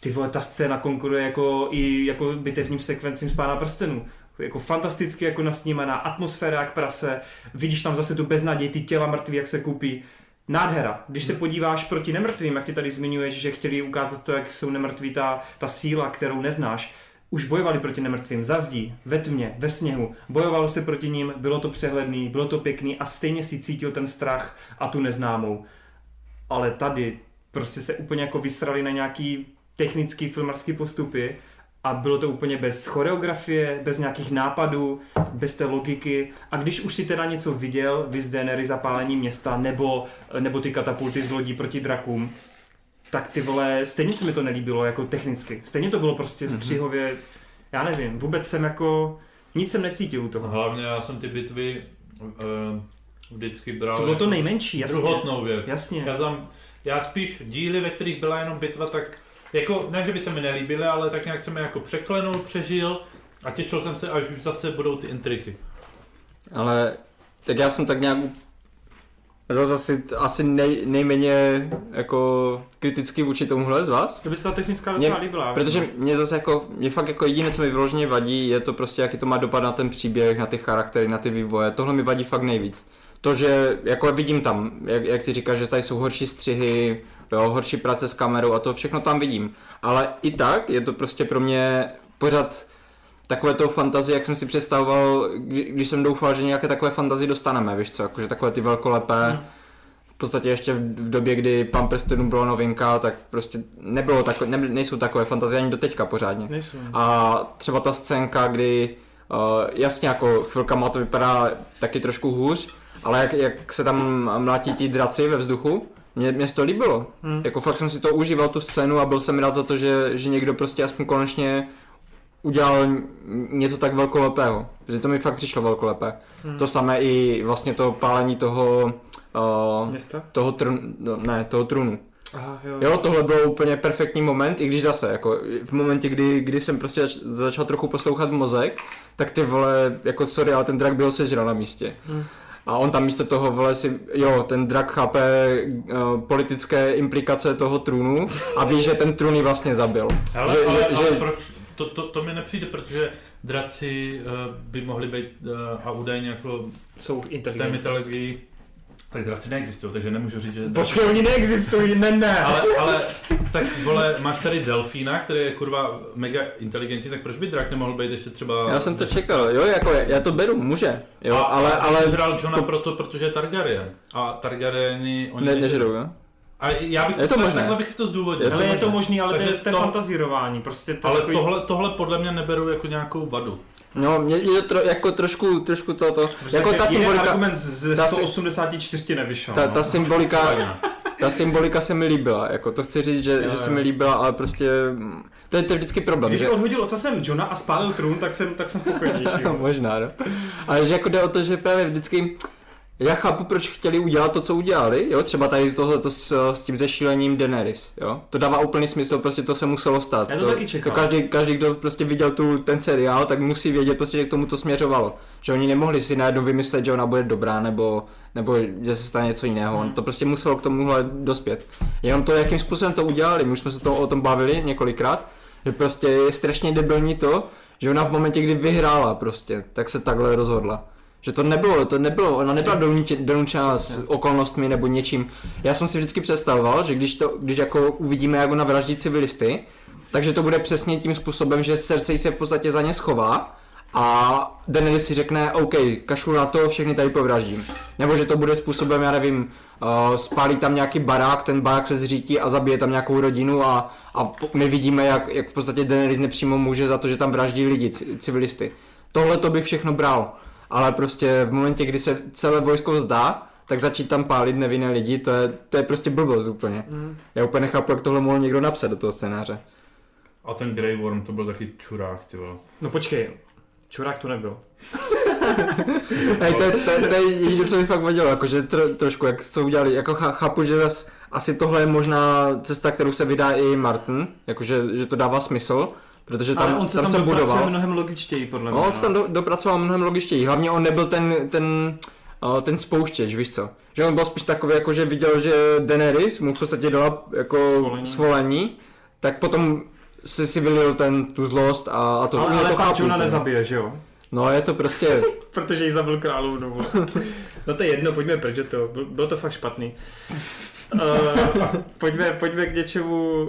ty vole, ta scéna konkuruje jako i jako bitevním sekvencím z Pána prstenů. Jako fantasticky jako nasnímaná, atmosféra jak prase, vidíš tam zase tu beznaděj, ty těla mrtví, jak se kupí. Nádhera. Když se podíváš proti nemrtvým, jak ty tady zmiňuješ, že chtěli ukázat to, jak jsou nemrtví ta, ta síla, kterou neznáš, už bojovali proti nemrtvým, za zdí, ve tmě, ve sněhu, bojovalo se proti ním, bylo to přehledný, bylo to pěkný a stejně si cítil ten strach a tu neznámou. Ale tady prostě se úplně jako vysrali na nějaký technický filmarský postupy a bylo to úplně bez choreografie, bez nějakých nápadů, bez té logiky a když už si teda něco viděl, vys Daenerys zapálení města nebo, nebo ty katapulty z lodí proti drakům, tak ty vole, stejně se mi to nelíbilo jako technicky. Stejně to bylo prostě střihově, já nevím, vůbec jsem jako, nic jsem necítil u toho. Hlavně já jsem ty bitvy uh, vždycky bral To bylo to nejmenší, jasně. druhotnou věc. Jasně. Já, tam, já spíš díly, ve kterých byla jenom bitva, tak jako, ne, že by se mi nelíbily, ale tak nějak jsem je jako překlenul, přežil a těšil jsem se, až už zase budou ty intriky. Ale tak já jsem tak nějak zase asi, asi nej, nejméně jako kritický vůči tomuhle z vás. To by se ta technická Mě- docela líbila. Protože mě zase jako, mě fakt jako jediné, co mi vyloženě vadí, je to prostě, jaký to má dopad na ten příběh, na ty charaktery, na ty vývoje. Tohle mi vadí fakt nejvíc. To, že jako vidím tam, jak, jak ty říkáš, že tady jsou horší střihy, jo, horší práce s kamerou a to všechno tam vidím. Ale i tak je to prostě pro mě pořád takové to fantazie, jak jsem si představoval, kdy, když jsem doufal, že nějaké takové fantazie dostaneme, víš co, jakože takové ty velkolepé, Hmm. v podstatě ještě v, době, kdy Pan prstenů byla novinka, tak prostě nebylo tako, ne, nejsou takové fantazie ani do teďka pořádně. Nejsou. A třeba ta scénka, kdy uh, jasně jako chvilkama to vypadá taky trošku hůř, ale jak, jak se tam mlátí ti draci ve vzduchu, mě, mě to líbilo. Hmm. Jako fakt jsem si to užíval tu scénu a byl jsem rád za to, že, že někdo prostě aspoň konečně udělal něco tak velkolepého. Že to mi fakt přišlo velkolepé. Hmm. To samé i vlastně to pálení toho, uh, Města? toho trun, no, ne, toho trunu. Aha, jo. Jo, tohle byl úplně perfektní moment, i když zase, jako v momentě, kdy, kdy jsem prostě zač- začal trochu poslouchat mozek, tak ty vole, jako sorry, ale ten drak byl sežral na místě. Hmm. A on tam místo toho, vole, si, jo, ten drak chápe uh, politické implikace toho trůnu a ví, že ten trůn ji vlastně zabil. Ale, že, ale, že, ale že, proč? To, to, to mi nepřijde, protože draci uh, by mohli být uh, a údajně jako Jsou v té mytologii tak draci neexistují, takže nemůžu říct, že... Počkej, oni neexistují, ne, ne. Ale, ale tak vole, máš tady delfína, který je kurva mega inteligentní, tak proč by drak nemohl být ještě třeba... já jsem to čekal, jo, jako já to beru, může, jo, a, ale, a ale hrál Johna to- proto, protože je Targaryen. A Targaryeni, oni ne, nežerou, jo. A já bych Je to tak- možné. takhle bych si to zdůvodnil. Je to Ale je to možné. možný, ale to je, to to- fantazírování, prostě to Ale takový... tohle, tohle podle mě neberu jako nějakou vadu. No, mě je to tro, jako trošku, trošku toto, Prostě jako ta symbolika, argument ze si- 184 ti nevyšel. ta, no. ta symbolika, Ta symbolika se mi líbila, jako to chci říct, že, Jo, že se mi líbila, ale prostě mm, to je, to je vždycky problém, Když že... odhodil ocasem Johna a spálil trůn, tak jsem, tak jsem spokojenější. jo. Možná, no. Ale že jako jde o to, že právě vždycky já chápu, proč chtěli udělat to, co udělali, jo, třeba tady tohle s, s tím zešílením Daenerys, jo, to dává úplný smysl, prostě to se muselo stát. Já to taky čekal. To každý, každý, kdo prostě viděl tu, ten seriál, tak musí vědět prostě, že k tomu to směřovalo. Že oni nemohli si najednou vymyslet, že ona bude dobrá, nebo, nebo že se stane něco jiného. Hmm. To prostě muselo k tomuhle dospět. Jenom to, jakým způsobem to udělali, my už jsme se to, o tom bavili několikrát, že prostě je strašně debilní to, že ona v momentě, kdy vyhrála prostě, tak se takhle rozhodla. Že to nebylo, to nebylo, ona nebyla donučena s okolnostmi nebo něčím. Já jsem si vždycky představoval, že když, to, když jako uvidíme, jak ona vraždí civilisty, takže to bude přesně tím způsobem, že Cersei se v podstatě za ně schová a Daenerys si řekne, OK, kašlu na to, všechny tady povraždím. Nebo že to bude způsobem, já nevím, uh, spálí tam nějaký barák, ten barák se zřítí a zabije tam nějakou rodinu a, a my vidíme, jak, jak v podstatě Daenerys nepřímo může za to, že tam vraždí lidi, ci- civilisty. Tohle to bych všechno bral, ale prostě v momentě, kdy se celé vojsko vzdá tak začít tam pálit nevinné lidi, to je, to je prostě blbost úplně. Mm. Já úplně nechápu, jak tohle mohl někdo napsat do toho scénáře. A ten Grey Worm to byl taky čurák, ty vole. No počkej, čurák to nebyl. Hej, to, je, to, je- to je jediné, co mi fakt vadilo, jakože tro, trošku, jak co udělali, jako chá- chápu, že zas, asi tohle je možná cesta, kterou se vydá i Martin, jakože že to dává smysl, protože tam, Ale on se tam, se dopracuje budoval. mnohem logičtěji, podle mě. No, on se tam do, dopracoval mnohem logičtěji. Hlavně on nebyl ten, ten, uh, ten spouštěč, víš co. Že on byl spíš takový, jako že viděl, že Daenerys mu v podstatě dala jako Svolení. svolení, tak potom si si vylil ten, tu zlost a, a to ale, ale to chápu Juna nezabije, že jo? No je to prostě, Protože jí zabil královnu. no to je jedno, pojďme pryč. Byl- Bylo to fakt špatný. Uh, pojďme, pojďme k něčemu...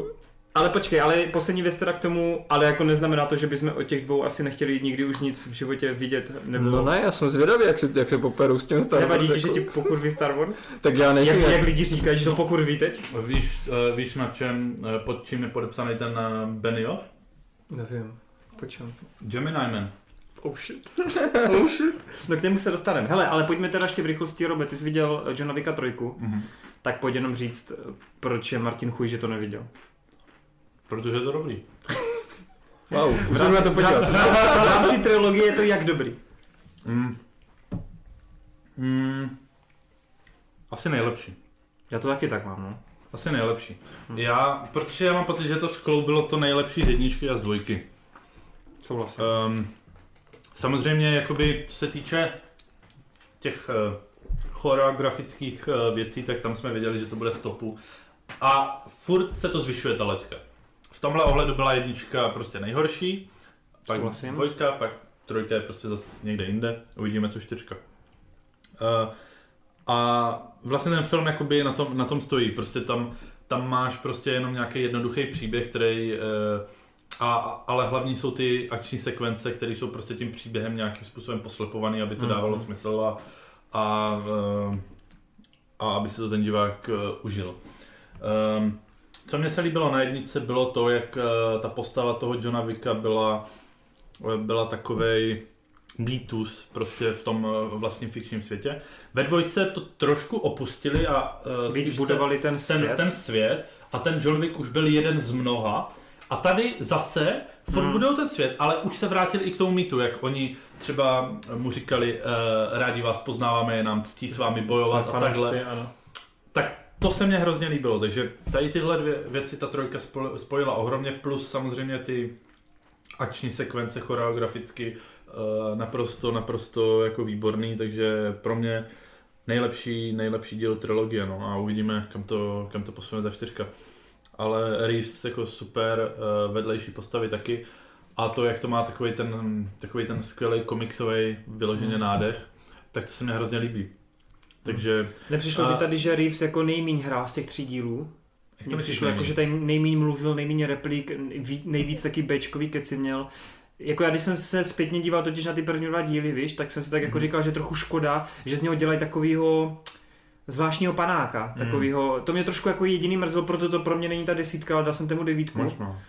Ale počkej, ale poslední věc teda k tomu, ale jako neznamená to, že bychom o těch dvou asi nechtěli nikdy už nic v životě vidět, nebo... no ne, já jsem zvědavý, jak se, jak se poperou s tím Star Wars, Nevadí ti, že ti pokurví Star Wars? Tak já nejsem, Jak, jak, lidi říkají, že to pokurví teď? Víš, uh, víš na čem, uh, pod čím je podepsaný ten uh, Benioff? Nevím. Počem. Gemini Man. Oh shit. oh shit. No k němu se dostaneme. Hele, ale pojďme teda ještě v rychlosti, Robert, ty jsi viděl eh, Johna Wicka trojku, Mhm. tak pojď jenom říct, eh, proč je Martin chuj, že to neviděl. Protože je to dobrý. wow, V musím na to podívat. V rámci trilogie je to jak dobrý. Mm. Mm. Asi nejlepší. Já to taky tak mám, no. Asi nejlepší. Hm. Já, protože já mám pocit, že to skloubilo to nejlepší z jedničky a z dvojky. Souhlasím. Um, samozřejmě, jakoby, co se týče těch uh, choreografických uh, věcí, tak tam jsme věděli, že to bude v topu. A furt se to zvyšuje ta letka. Tomhle ohledu byla jednička prostě nejhorší, pak Souhlasím. dvojka, pak trojka je prostě zase někde jinde, uvidíme co čtyřka. Uh, a vlastně ten film jakoby na tom, na tom stojí, prostě tam, tam máš prostě jenom nějaký jednoduchý příběh, který uh, a, ale hlavní jsou ty akční sekvence, které jsou prostě tím příběhem nějakým způsobem poslepovaný, aby to Mhm. dávalo smysl a, a, eh, a aby si to ten divák uh, užil. Um, co mě se líbilo na jedničce, bylo to, jak uh, ta postava toho Johna Wicka byla, eh, byla takovej mýtus prostě v tom uh, vlastním fikčním světě. Ve dvojce to trošku opustili a uh, Víc budovali ten ten, svět. ten svět a ten John Wick už byl jeden z mnoha. A tady zase furt Hmm. budou ten svět, ale už se vrátili i k tomu mýtu, jak oni třeba mu říkali, uh, rádi vás poznáváme, je nám ctí s vámi bojovat Jsme a takhle. fanoušci, ano. To se mně hrozně líbilo, takže tady tyhle dvě věci ta trojka spo- spojila ohromně, plus samozřejmě ty akční sekvence choreograficky uh, naprosto, naprosto jako výborný, takže pro mě nejlepší, nejlepší díl trilogie, no a uvidíme, kam to, kam to posune za čtyřka. Ale Reeves jako super uh, vedlejší postavy taky a to, jak to má takový ten, takový ten skvělý komiksový vyloženě Hmm. nádech, tak to se mi hrozně líbí. Takže Nepřišlo A- ti tady, že Reeves jako nejmíň hrál z těch tří dílů? Jak myslíš přišlo jako, že tady nejmíň mluvil, nejméně replik, ví- nejvíc taky Bčkový keci měl. Jako já, když jsem se zpětně díval totiž na ty první dva díly, víš, tak jsem si tak jako Mhm. říkal, že trochu škoda, že z něho dělají takovýho zvláštního panáka, Mhm. takovýho, to mě trošku jako jediný mrzelo, proto to pro mě není ta desítka, ale dal jsem tomu devítku. Možná.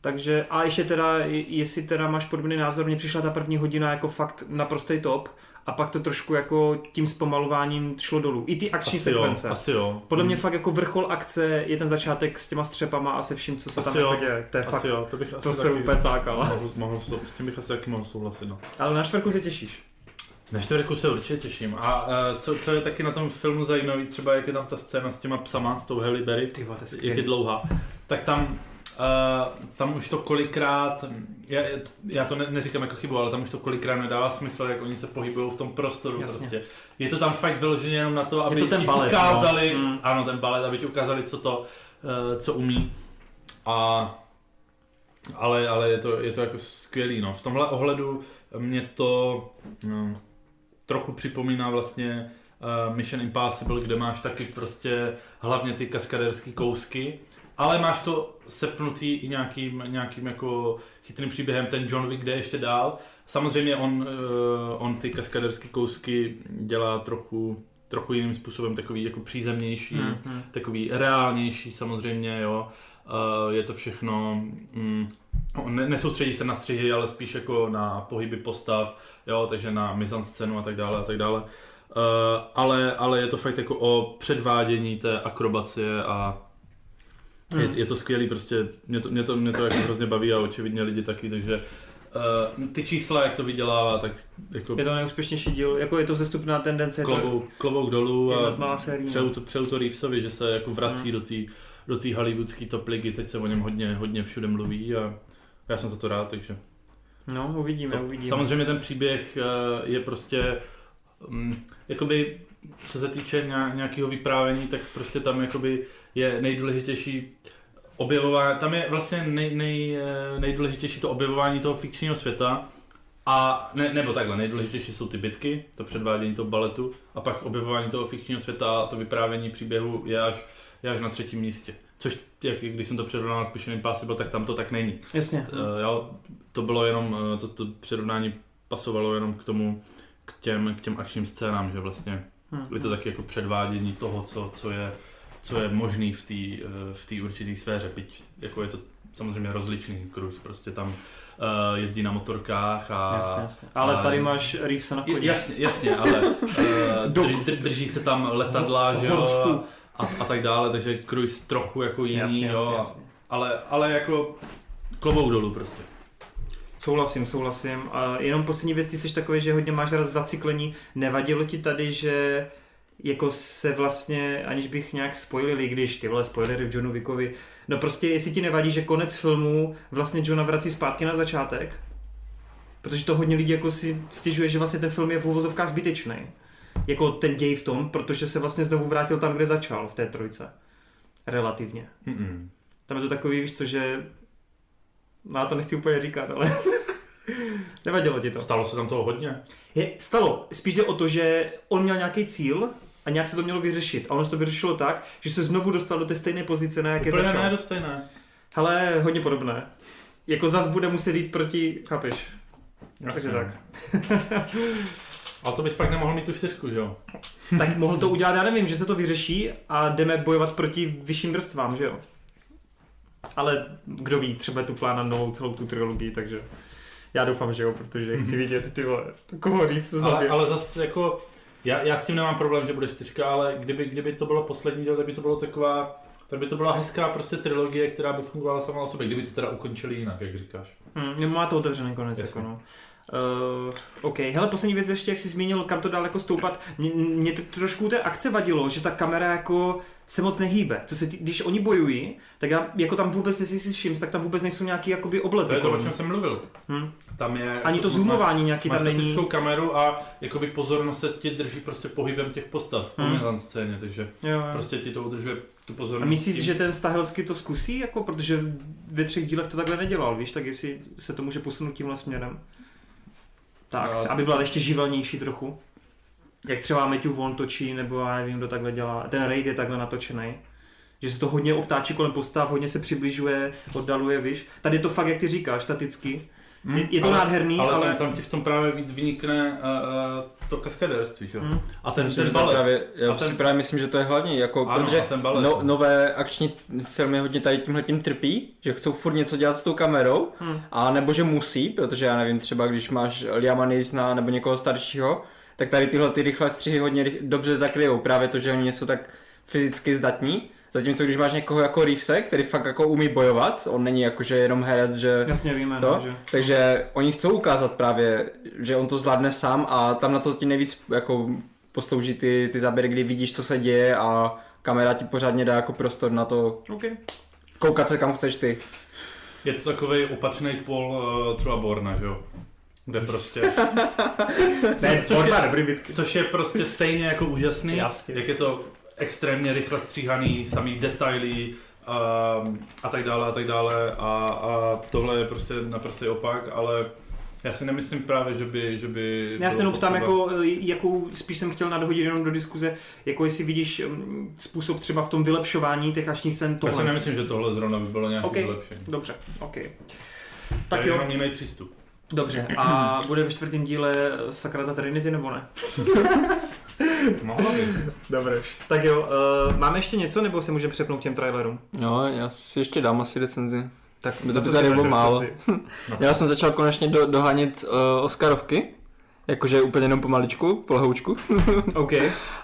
Takže a ještě teda, jestli teda máš podobný názor, mně přišla ta první hodina jako fakt naprostý top a pak to trošku jako tím zpomalováním šlo dolů. I ty akční Asi sekvence. jo, asi jo. Podle mě Hmm. fakt jako vrchol akce je ten začátek s těma střepama a se vším, co se Asi tam jo. jako děje. To je Asi fakt, jo, to bych asi to se taky úplně cákal. Mohl, mohl, s tím bych asi taky mohl souhlasit. No. Ale na čtvrku se těšíš. Na čtvrtku se určitě těším. A uh, co, co je taky na tom filmu zajímavý, třeba jak je tam ta scéna s těma psama, s tou Halle Berry, Ty jak je dlouhá, tak tam, uh, tam už to kolikrát, já, já to ne, neříkám jako chybu, ale tam už to kolikrát nedává smysl, jak oni se pohybují v tom prostoru Jasně. prostě. Je to tam fakt vyloženě jenom na to, aby to ten ti balet, ukázali, no. Mm. ano ten balet, aby ti ukázali, co to, uh, co umí. A ale, ale je, to, je to jako skvělý, no. V tomhle ohledu mě to no, trochu připomíná vlastně uh, Mission Impossible, kde máš taky prostě hlavně ty kaskaderské kousky, ale máš to sepnutý i nějakým, nějakým jako chytrým příběhem. Ten John Wick jde ještě dál. Samozřejmě on, uh, on ty kaskaderské kousky dělá trochu, trochu jiným způsobem, takový jako přízemnější Hmm, hmm. takový reálnější samozřejmě, jo. Uh, je to všechno, mm, ne, nesoustředí se na střihy, ale spíš jako na pohyby postav, jo, takže na mizanscénu a tak dále a tak dále. ale, ale je to fakt jako o předvádění té akrobacie a Hmm. je, je to skvělý, prostě mě to, mě to, mě to jako hrozně baví a očividně lidi taky, takže uh, ty čísla, jak to vydělává, tak jako Je to nejúspěšnější díl, jako je to zestupná tendence, je to klobouk, klobouk dolů a přeju to, přeju to Reevesovi, že se jako vrací do té do té hollywoodské top ligy, teď se o něm hodně, hodně všude mluví a já jsem za to rád, takže No, uvidíme, to, uvidíme. Samozřejmě ten příběh eh, je prostě, um, jakoby, co se týče nějakého vyprávění, tak prostě tam jakoby je nejdůležitější objevování, tam je vlastně nej, nej, eh, nejdůležitější to objevování toho fikčního světa a ne, nebo takhle, nejdůležitější jsou ty bitky, to předvádění toho baletu a pak objevování toho fikčního světa a to vyprávění příběhu je až, je až na třetím místě. Což, jak, když jsem to přirovnal k Mission Impossible, tak tam to tak není. Jasně. Uh, jo, to bylo jenom, uh, to, to přirovnání pasovalo jenom k tomu, k těm, k těm akčním scénám, že vlastně Hm. je to taky jako předvádění toho, co, co je, co je možný v té uh, v té určité sféře, byť jako je to samozřejmě rozličný cruise, prostě tam uh, jezdí na motorkách a... Jasně, jasně. Ale a- tady máš Reevesa na koni. Jasně, jasně, ale uh, Dok. dr, dr, drží se tam letadla, že jo, a, a tak dále, takže cruise trochu jako jiný, Jasně, jasně, jo, jasně. Ale, ale jako klobouk dolů prostě. Souhlasím, souhlasím. A jenom poslední věc, ty jsi takový, že hodně máš rád zacyklení. Nevadilo ti tady, že jako se vlastně, aniž bych nějak spojili, když ty vole spoilery v Johnu Wickovi, no prostě jestli ti nevadí, že konec filmu vlastně Johna vrací zpátky na začátek, protože to hodně lidí jako si stěžuje, že vlastně ten film je v uvozovkách zbytečný. Jako ten děj v tom, protože se vlastně znovu vrátil tam, kde začal, v té trojce. Relativně. Mm-mm. Tam je to takový, víš co, že... No já to nechci úplně říkat, ale... Nevadilo ti to. Stalo se tam toho hodně. Je, stalo. Spíš jde o to, že on měl nějaký cíl a nějak se to mělo vyřešit. A ono se to vyřešilo tak, že se znovu dostal do té stejné pozice, na jaké Úplně začal. ne, dost stejné. Ale hodně podobné. Jako zas bude muset jít proti, chápeš? Takže tak. Ale to bys pak nemohl mít tu čtyřku, že jo? tak mohl to udělat, já nevím, že se to vyřeší a jdeme bojovat proti vyšším vrstvám, že jo? Ale kdo ví, třeba tu plán na novou celou tu trilogii, takže já doufám, že jo, protože chci vidět ty vole, koho Reeves se Ale, zabije. ale zase jako, já, já s tím nemám problém, že bude čtyřka, ale kdyby, kdyby to bylo poslední díl, tak by to bylo taková, tak by to byla hezká prostě trilogie, která by fungovala sama o sobě, kdyby to teda ukončili jinak, jak říkáš. Hmm, má to otevřený konec, Jasně. jako no. Uh, OK, hele, poslední věc ještě, jak jsi zmínil, kam to dál jako stoupat, mě, mě to trošku té akce vadilo, že ta kamera jako se moc nehýbe. Co se tý, když oni bojují, tak já jako tam vůbec, jestli si všiml, tak tam vůbec nejsou nějaký jakoby oblety. To je to, o čem jsem mluvil. Hm. Tam je... Ani to máš- zoomování nějaký Máš tam není. kameru a jakoby pozornost se ti drží prostě pohybem těch postav Hmm. hmm. na scéně, takže Jo, jo. prostě ti to udržuje tu pozornost. A myslíš, tím- že ten Stahelsky to zkusí, jako, protože ve třech dílech to takhle nedělal, víš, tak jestli se to může posunout tímhle směrem. Ta No. akce, aby byla ještě živelnější trochu. Jak třeba Matthew Vaughn točí, nebo já nevím, kdo takhle dělá. Ten raid je takhle natočený. Že se to hodně obtáčí kolem postav, hodně se přibližuje, oddaluje, víš. Tady je to fakt, jak ty říkáš, staticky. Hmm, Je, je to ale, nádherný, ale, ale... Tam, tam ti v tom právě víc vynikne uh, uh, to kaskadérství, že jo? Hmm. A ten, Myslím, ten je balet. právě, já A ten- si právě myslím, že to je hlavní, jako, Ano, protože ten balet. no, nové akční filmy hodně tady tímhle tím trpí, že chcou furt něco dělat s tou kamerou, Hmm. a nebo že musí, protože já nevím, třeba když máš Liama Neesona nebo někoho staršího, tak tady tyhle ty rychlé střihy hodně rych- dobře zakryjou, právě to, že oni jsou tak fyzicky zdatní, zatímco když máš někoho jako Reevese, který fakt jako umí bojovat, on není jakože jenom herec, že Jasně víme, to, no, že... takže oni chcou ukázat právě, že on to zvládne sám a tam na to ti nejvíc jako poslouží ty, ty záběry, kdy vidíš, co se děje a kamera ti pořádně dá jako prostor na to OK. koukat se kam chceš ty. Je to takový opačný pol uh, třeba Borna, že jo? Kde prostě, Ne, což je- dobrý bitky. což je prostě stejně jako úžasný, Jasně, jak je to extrémně rychle stříhaný, samý detaily a, a tak dále a tak dále a, a tohle je prostě naprostý opak, ale já si nemyslím právě, že by, že by Já se jenom ptám, jako, jakou, spíš jsem chtěl nadhodit jenom do diskuze, jako jestli vidíš mm, způsob třeba v tom vylepšování těch akčních scén Já si tohle. nemyslím, že tohle zrovna by bylo nějaký OK. vylepšení. Dobře, OK. Tak je jo, jenom jiný přístup. Dobře. A bude ve čtvrtém díle Sakrata Trinity nebo ne? Mohlo by. Dobře. Tak jo, uh, máme ještě něco, nebo se můžeme přepnout k těm trailerům? No, já si ještě dám asi recenzi. Tak By to tady bylo málo. recenzi? Já jsem začal konečně do, dohánět uh, Oscarovky jakože úplně jenom pomaličku, polehoučku. OK.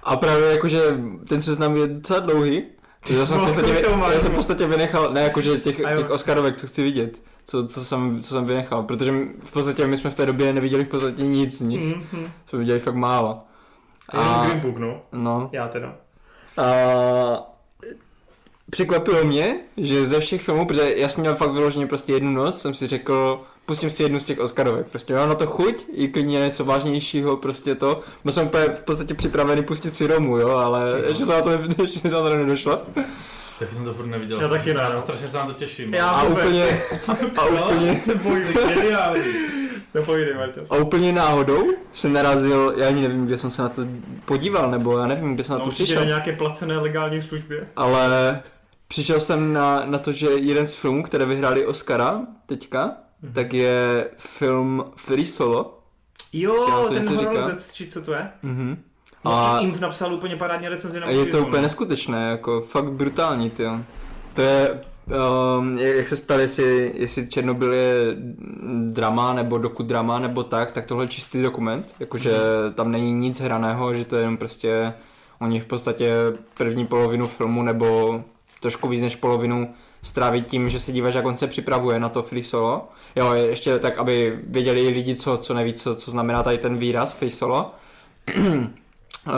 A právě jakože ten seznam je docela dlouhý. Takže já jsem, v No, podstatě, já jsem v no? podstatě vynechal, ne jakože těch, těch Oscarovek, co chci vidět, co, co, jsem, co jsem vynechal, protože v podstatě my jsme v té době neviděli v podstatě nic z nich, Mm-hmm. jsme viděli fakt málo. A... Green Book, no. no. Já teda. A překvapilo mě, že ze všech filmů, protože já jsem měl fakt vyloženě prostě jednu noc, jsem si řekl, pustím si jednu z těch Oscarovek, prostě mám na to chuť, i klidně něco vážnějšího, prostě to. Byl jsem úplně v podstatě připravený pustit si Romu, jo, ale ještě se na to, ještě se na to nedošlo. Tak jsem to furt neviděl. Já taky strašně ne, se- no. Strašně se na to těším. Já- A vůbec. úplně, a úplně, se bojím. Geniální. Nepovídej, Marťas. a úplně náhodou jsem narazil, já ani nevím, kde jsem se na to podíval, nebo já nevím, kde jsem na No, to určitě přišel. na nějaké placené legální službě. Ale přišel jsem na, na to, že jeden z filmů, které vyhráli Oscara teďka, Mhm. tak je film Free Solo. Jo, to ten horolezec, či co to je? Mhm. A A, Inv napsal úplně parádně recenzi na je to úplně neskutečné, jako fakt brutální, ty. To je, um, jak se ptali, jestli, jestli Černobyl je drama nebo dokudrama nebo tak, tak tohle je čistý dokument, jakože Mhm. tam není nic hraného, že to je jenom prostě, oni v podstatě první polovinu filmu nebo trošku víc než polovinu stráví tím, že se díváš, jak on se připravuje na to free solo. Jo, ještě tak, aby věděli i lidi, co, co neví, co, co znamená tady ten výraz free solo. Eh,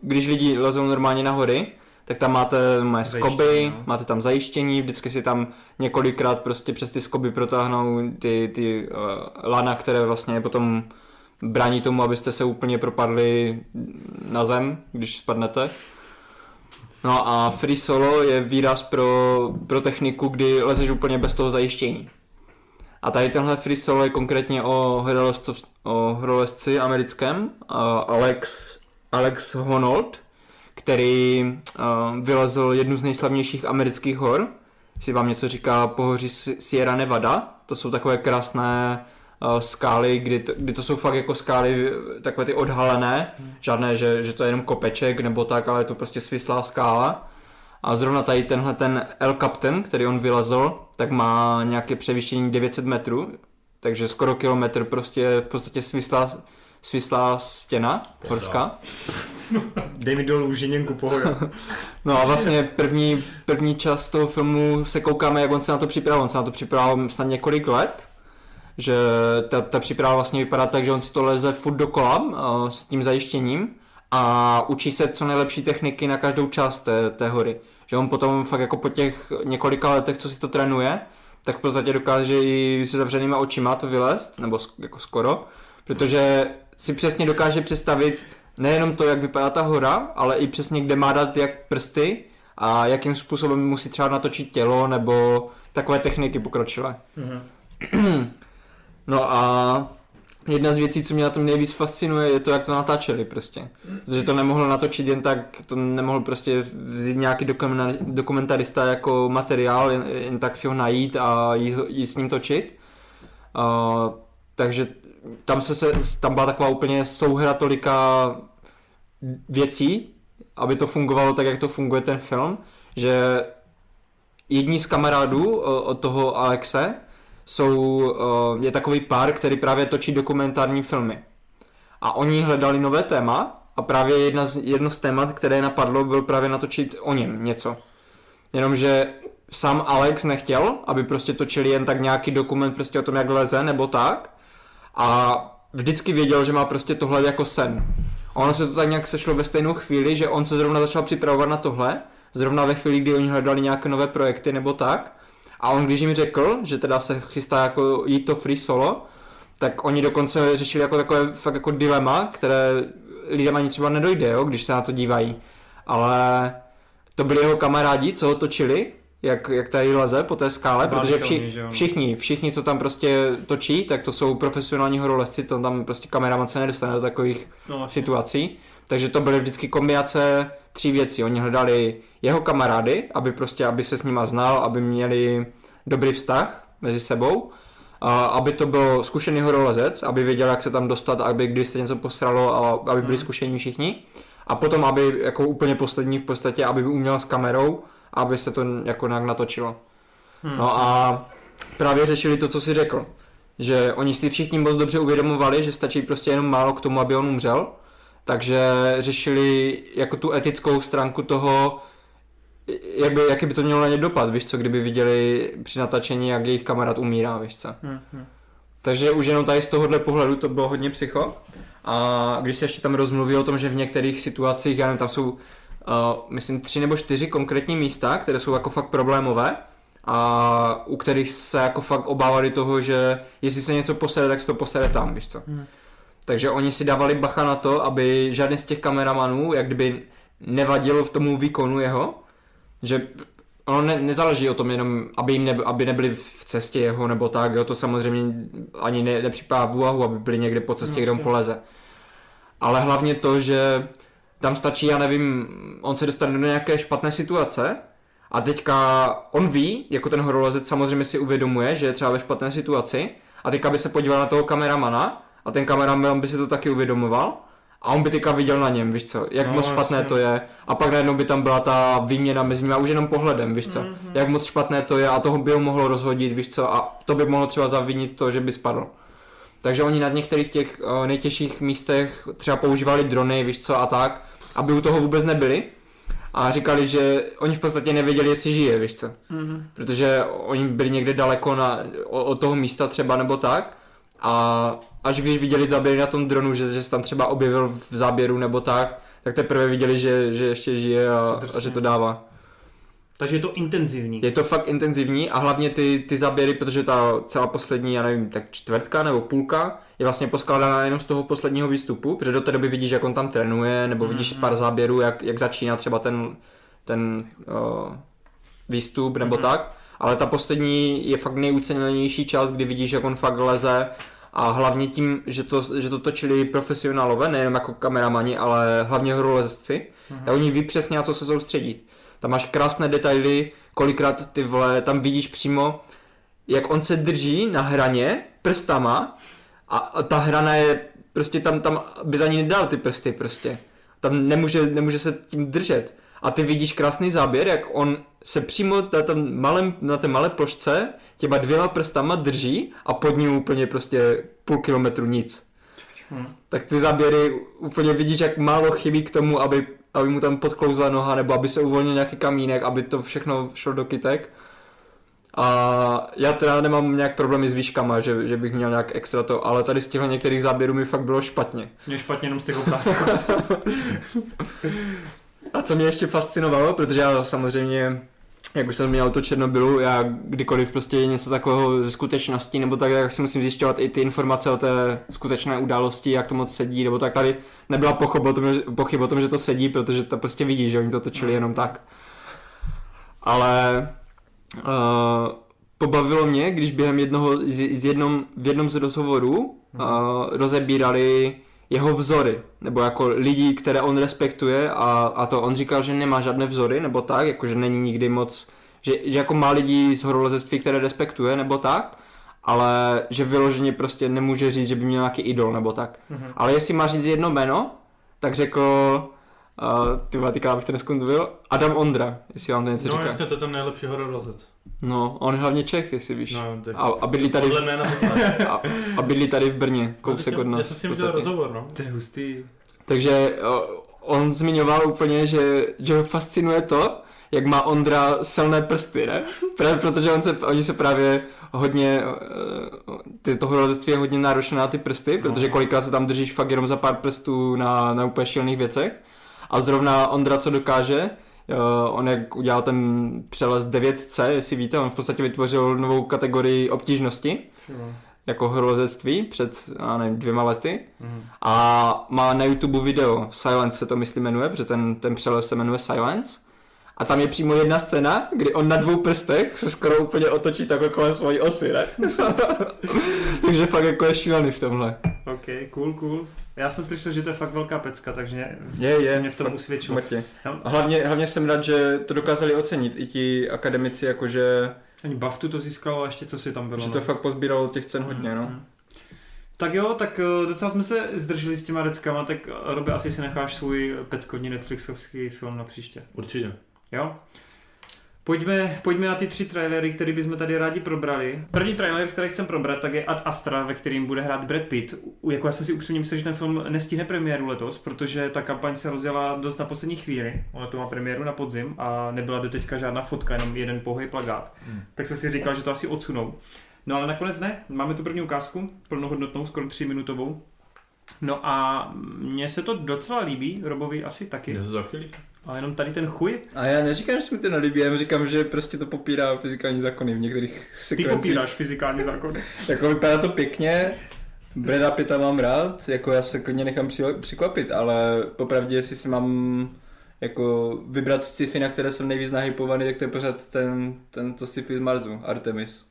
Když lidi lezou normálně na hory, tak tam máte moje Zajištění, skoby, no. máte tam zajištění, vždycky si tam několikrát prostě přes ty skoby protáhnou ty, ty uh, lana, které vlastně potom brání tomu, abyste se úplně propadli na zem, když spadnete. No a free solo je výraz pro, pro techniku, kdy lezeš úplně bez toho zajištění. A tady tenhle free solo je konkrétně o, horolezci americkém, uh, Alex, Alex Honnold, který uh, vylezl jednu z nejslavnějších amerických hor. Jestli vám něco říká pohoří Si- Sierra Nevada, to jsou takové krásné uh, skály, kdy to, kdy to jsou fakt jako skály takové ty odhalené, žádné, že, že to je jenom kopeček nebo tak, ale je to prostě svislá skála. A zrovna tady tenhle ten El Captain, který on vylezl, tak má nějaké převýšení 900 metrů, takže skoro kilometr prostě v podstatě svislá, svislá stěna horská. Dej mi dolů žiněnku pohoda. No a vlastně první, první část toho filmu se koukáme, jak on se na to připravil. On se na to připravil snad několik let, že ta, ta příprava vlastně vypadá tak, že on si to leze furt dokola uh, s tím zajištěním a učí se co nejlepší techniky na každou část té, té hory. Že on potom fakt jako po těch několika letech, co si to trénuje, tak v podstatě dokáže i se zavřenýma očima to vylézt, nebo sk- jako skoro, protože si přesně dokáže představit nejenom to, jak vypadá ta hora, ale i přesně kde má dát jak prsty a jakým způsobem musí třeba natočit tělo nebo takové techniky pokročilé. Mhm. No a jedna z věcí, co mě na tom nejvíc fascinuje, je to, jak to natáčeli prostě. Protože to nemohlo natočit jen tak, to nemohl prostě vzít nějaký dokumenta- dokumentarista jako materiál, jen, jen tak si ho najít a jít, ho- jít s ním točit. Uh, takže tam, se, se, tam byla taková úplně souhra tolika věcí, aby to fungovalo tak, jak to funguje ten film, že jedni z kamarádů o- od toho Alexe jsou, eh, je takový pár, který právě točí dokumentární filmy. A oni hledali nové téma a právě jedna z, jedno z témat, které napadlo, byl právě natočit o něm něco. Jenomže sám Alex nechtěl, aby prostě točili jen tak nějaký dokument prostě o tom, jak leze nebo tak. A vždycky věděl, že má prostě tohle jako sen. A ono se to tak nějak sešlo ve stejnou chvíli, že on se zrovna začal připravovat na tohle, zrovna ve chvíli, kdy oni hledali nějaké nové projekty nebo tak. A on když jim řekl, že teda se chystá jako jít to free solo, tak oni dokonce řešili jako takové fakt jako dilema, které lidem ani třeba nedojde, jo, když se na to dívají. Ale to byli jeho kamarádi, co ho točili, jak, jak tady leze po té skále, Báli protože vši, všichni, všichni, co tam prostě točí, tak to jsou profesionální horolezci, to tam prostě kameraman se nedostane do takových No, vlastně. situací. Takže to byly vždycky kombinace tří věcí. Oni hledali jeho kamarády, aby prostě, aby se s nima znal, aby měli dobrý vztah mezi sebou, a aby to byl zkušený horolezec, aby věděl, jak se tam dostat, aby když se něco posralo, a aby byli zkušení všichni. A potom, aby jako úplně poslední v podstatě, aby uměl s kamerou, aby se to jako nějak natočilo. Hmm. No a právě řešili to, co si řekl. že oni si všichni moc dobře uvědomovali, že stačí prostě jenom málo k tomu, aby on umřel, takže řešili jako tu etickou stránku toho, jak by, jaký by to mělo na ně dopad, víš co, kdyby viděli při natáčení, jak jejich kamarád umírá, víš co. Hm, hm. Takže už jenom tady z tohohle pohledu to bylo hodně psycho. A když se ještě tam rozmluví o tom, že v některých situacích, já nevím, tam jsou, uh, myslím, tři nebo čtyři konkrétní místa, které jsou jako fakt problémové a u kterých se jako fakt obávali toho, že jestli se něco posede, tak se to posede tam, víš co. Hmm. Takže oni si dávali bacha na to, aby žádný z těch kameramanů, jak kdyby nevadilo v tomu výkonu jeho, že ono ne, nezáleží o tom jenom, aby, jim ne, aby nebyli v cestě jeho nebo tak, jo, to samozřejmě ani ne, nepřipadá v úvahu, aby byli někde po cestě, No, kde on poleze. Ale hlavně to, že tam stačí, já nevím, on se dostane do nějaké špatné situace a teďka on ví, jako ten horolezec samozřejmě si uvědomuje, že je třeba ve špatné situaci a teďka by se podíval na toho kameramana a ten kameraman by si to taky uvědomoval a on by teďka viděl na něm, víš co, jak No, moc špatné jasně. to je a pak najednou by tam byla ta výměna mezi nimi a už jenom pohledem, víš co, Mhm. jak moc špatné to je a toho by ho mohlo rozhodit, víš co, a to by mohlo třeba zavinit to, že by spadl. Takže oni na některých těch uh, nejtěžších místech třeba používali drony, víš co, a tak, aby u toho vůbec nebyli. A říkali, že oni v podstatě nevěděli, jestli žije, víš co. Mhm. Protože oni byli někde daleko na, o- od toho místa třeba nebo tak. A až když viděli záběry na tom dronu, že, že se tam třeba objevil v záběru nebo tak, tak teprve viděli, že, že ještě žije a, a že to dává. Takže je to intenzivní. Je to fakt intenzivní a hlavně ty, ty záběry, protože ta celá poslední, já nevím, tak čtvrtka nebo půlka je vlastně poskládaná jenom z toho posledního výstupu, protože do té doby vidíš, jak on tam trénuje, nebo vidíš Mhm. pár záběrů, jak, jak začíná třeba ten, ten uh, výstup nebo Mhm. tak, ale ta poslední je fakt nejuceněnější část, kdy vidíš, jak on fakt leze a hlavně tím, že to, že to točili profesionálové, nejenom jako kameramani, ale hlavně horolezci, Mhm. tak oni ví přesně na co se soustředit. Tam máš krásné detaily, kolikrát ty vole, tam vidíš přímo, jak on se drží na hraně prstama a, a ta hrana je, prostě tam, tam bys ani nedal ty prsty prostě. Tam nemůže, nemůže se tím držet. A ty vidíš krásný záběr, jak on se přímo na, tom malém, na té malé plošce těma dvěma prstama drží a pod ním úplně prostě půl kilometru nic. Hm. Tak ty záběry úplně vidíš, jak málo chybí k tomu, aby, aby mu tam podklouzla noha, nebo aby se uvolnil nějaký kamínek, aby to všechno šlo do kytek. A já teda nemám nějak problémy s výškama, že, že bych měl nějak extra to, ale tady z těchto některých záběrů mi fakt bylo špatně. Mě špatně jenom z těch obrázků. A co mě ještě fascinovalo, protože já samozřejmě, jak už jsem měl to Černobylu, já kdykoliv prostě něco takového ze skutečností, nebo tak, tak si musím zjišťovat i ty informace o té skutečné události, jak to moc sedí, nebo tak tady nebyla pochyb o tom, že, pochyb o tom, že to sedí, protože to prostě vidí, že oni to točili jenom tak. Ale uh, pobavilo mě, když během jednoho, z, z jednom, v jednom z rozhovorů uh, rozebírali jeho vzory, nebo jako lidí, které on respektuje a, a to on říkal, že nemá žádné vzory, nebo tak, jako že není nikdy moc, že, že jako má lidí z horolezectví, které respektuje, nebo tak, ale že vyloženě prostě nemůže říct, že by měl nějaký idol, nebo tak. Mhm. Ale jestli má říct jedno jméno, tak řekl, uh, ty vole, bych to neskondovil, Adam Ondra, jestli vám to něco No říká. jasně, to je ten nejlepší hororlezec. No, on je hlavně Čech, jestli víš. No, tak A, a bydlí tady, podle jména a, a bydlí tady v Brně, kousek od nás. Já jsem s ním dělal rozhovor, no. To je hustý. Takže o, on zmiňoval úplně, že, že ho fascinuje to, jak má Ondra silné prsty, ne? Právě protože on se, oni se právě hodně, eh, ty toho rozectví je hodně náročné na ty prsty, protože kolikrát se tam držíš fakt jenom za pár prstů na, na úplně šilných věcech. A zrovna Ondra, co dokáže, eh, on jak udělal ten přelez 9C, jestli víte, on v podstatě vytvořil novou kategorii obtížnosti, jako horolezectví před, já nevím, dvěma lety. Mhm. A má na YouTube video, Silence se to myslím jmenuje, protože ten, ten přeles se jmenuje Silence. A tam je přímo jedna scéna, kdy on na dvou prstech se skoro úplně otočí takhle kolem svojí osy, ne? Takže fakt jako je šílený v tomhle. OK, cool, cool. Já jsem slyšel, že to je fakt velká pecka, takže Je, se je. mě v tom fakt usvědčil. mrtě. A hlavně, hlavně jsem rád, že to dokázali ocenit i ti akademici, jakože, Ani Baftu to získalo a ještě co si tam bylo. že no. to fakt pozbíralo těch cen hodně, no. Mhm. Tak jo, tak eh, docela jsme se zdrželi s těma deckama, tak eh, Robe, asi si necháš svůj peckovní Netflixovský film na příště. Určitě. Jo? Pojďme, pojďme na ty tři trailery, které bychom tady rádi probrali. První trailer, který chcem probrat, tak je Ad Astra, ve kterým bude hrát Brad Pitt. Jako já jsem si upřímně myslel, že ten film nestihne premiéru letos, protože ta kampaň se rozjela dost na poslední chvíli. Ona to má premiéru na podzim a nebyla doteďka žádná fotka, jenom jeden pouhý plagát. Hmm. Tak jsem si říkal, že to asi odsunou. No ale nakonec ne. Máme tu první ukázku, plnohodnotnou, skoro tříminutovou. No a mně se to docela líbí, Robovi asi taky. Mně se to taky líbí. A jenom tady ten chuj, A já neříkám, že se mi to nelíbí, já říkám, že prostě to popírá fyzikální zákony v některých ty sekvencích. popíráš fyzikální zákony. Jako vypadá to pěkně, Breda Pitta mám rád, jako já se klidně nechám překvapit, ale popravdě, jestli si mám jako vybrat sci-fi, na které jsem nejvíc nahypovaný, tak to je pořád ten, tento sci-fi z Marsu, Artemis.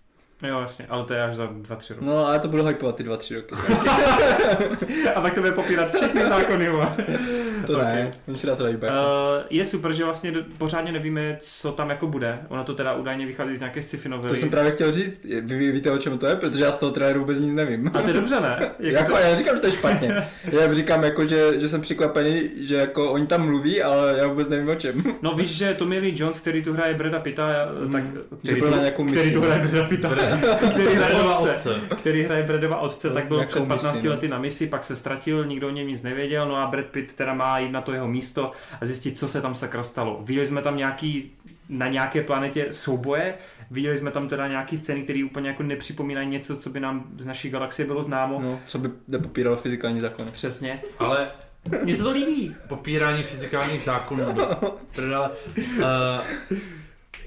Jo, jasně, ale to je až za dva, tři roky. No ale to budu hypovat ty dva, tři roky. A pak to bude popírat všechny zákony. To ne, on si na to. Uh, je super, že vlastně pořádně nevíme, co tam jako bude. Ono to teda údajně vychází z nějaké sci-fi To novely. jsem právě chtěl říct, vy, vy víte o čem to je, protože já z toho traileru vůbec nic nevím. A to je dobře, ne? Jako, jako já neříkám, že to je špatně. Já říkám, jako, že, že jsem překvapený, že jako oni tam mluví, ale já vůbec nevím o čem. No víš, že Tommy Lee Jones, který tu hraje Breda Pitta, Mhm. tak, Že který, byl tu, na nějakou který misi. tu hraje Breda Pitta, který hraje otce, otce. který hraje Bredova otce, tak byl před 15 misi, no. lety na misi, pak se ztratil, nikdo o něm nic nevěděl, no a Brad Pitt teda má jít na to jeho místo a zjistit, co se tam sakra stalo. Viděli jsme tam nějaký, na nějaké planetě souboje, viděli jsme tam teda nějaký scény, které úplně jako nepřipomínají něco, co by nám z naší galaxie bylo známo. No, co by nepopíralo fyzikální zákony. Přesně. Ale Mně se to líbí. popírání fyzikálních zákonů. prdele. Uh,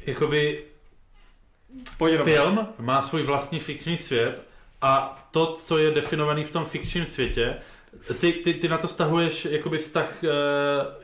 jakoby Pojď film má svůj vlastní fikční svět a to, co je definovaný v tom fikčním světě, ty, ty, ty na to stahuješ jakoby vztah eh,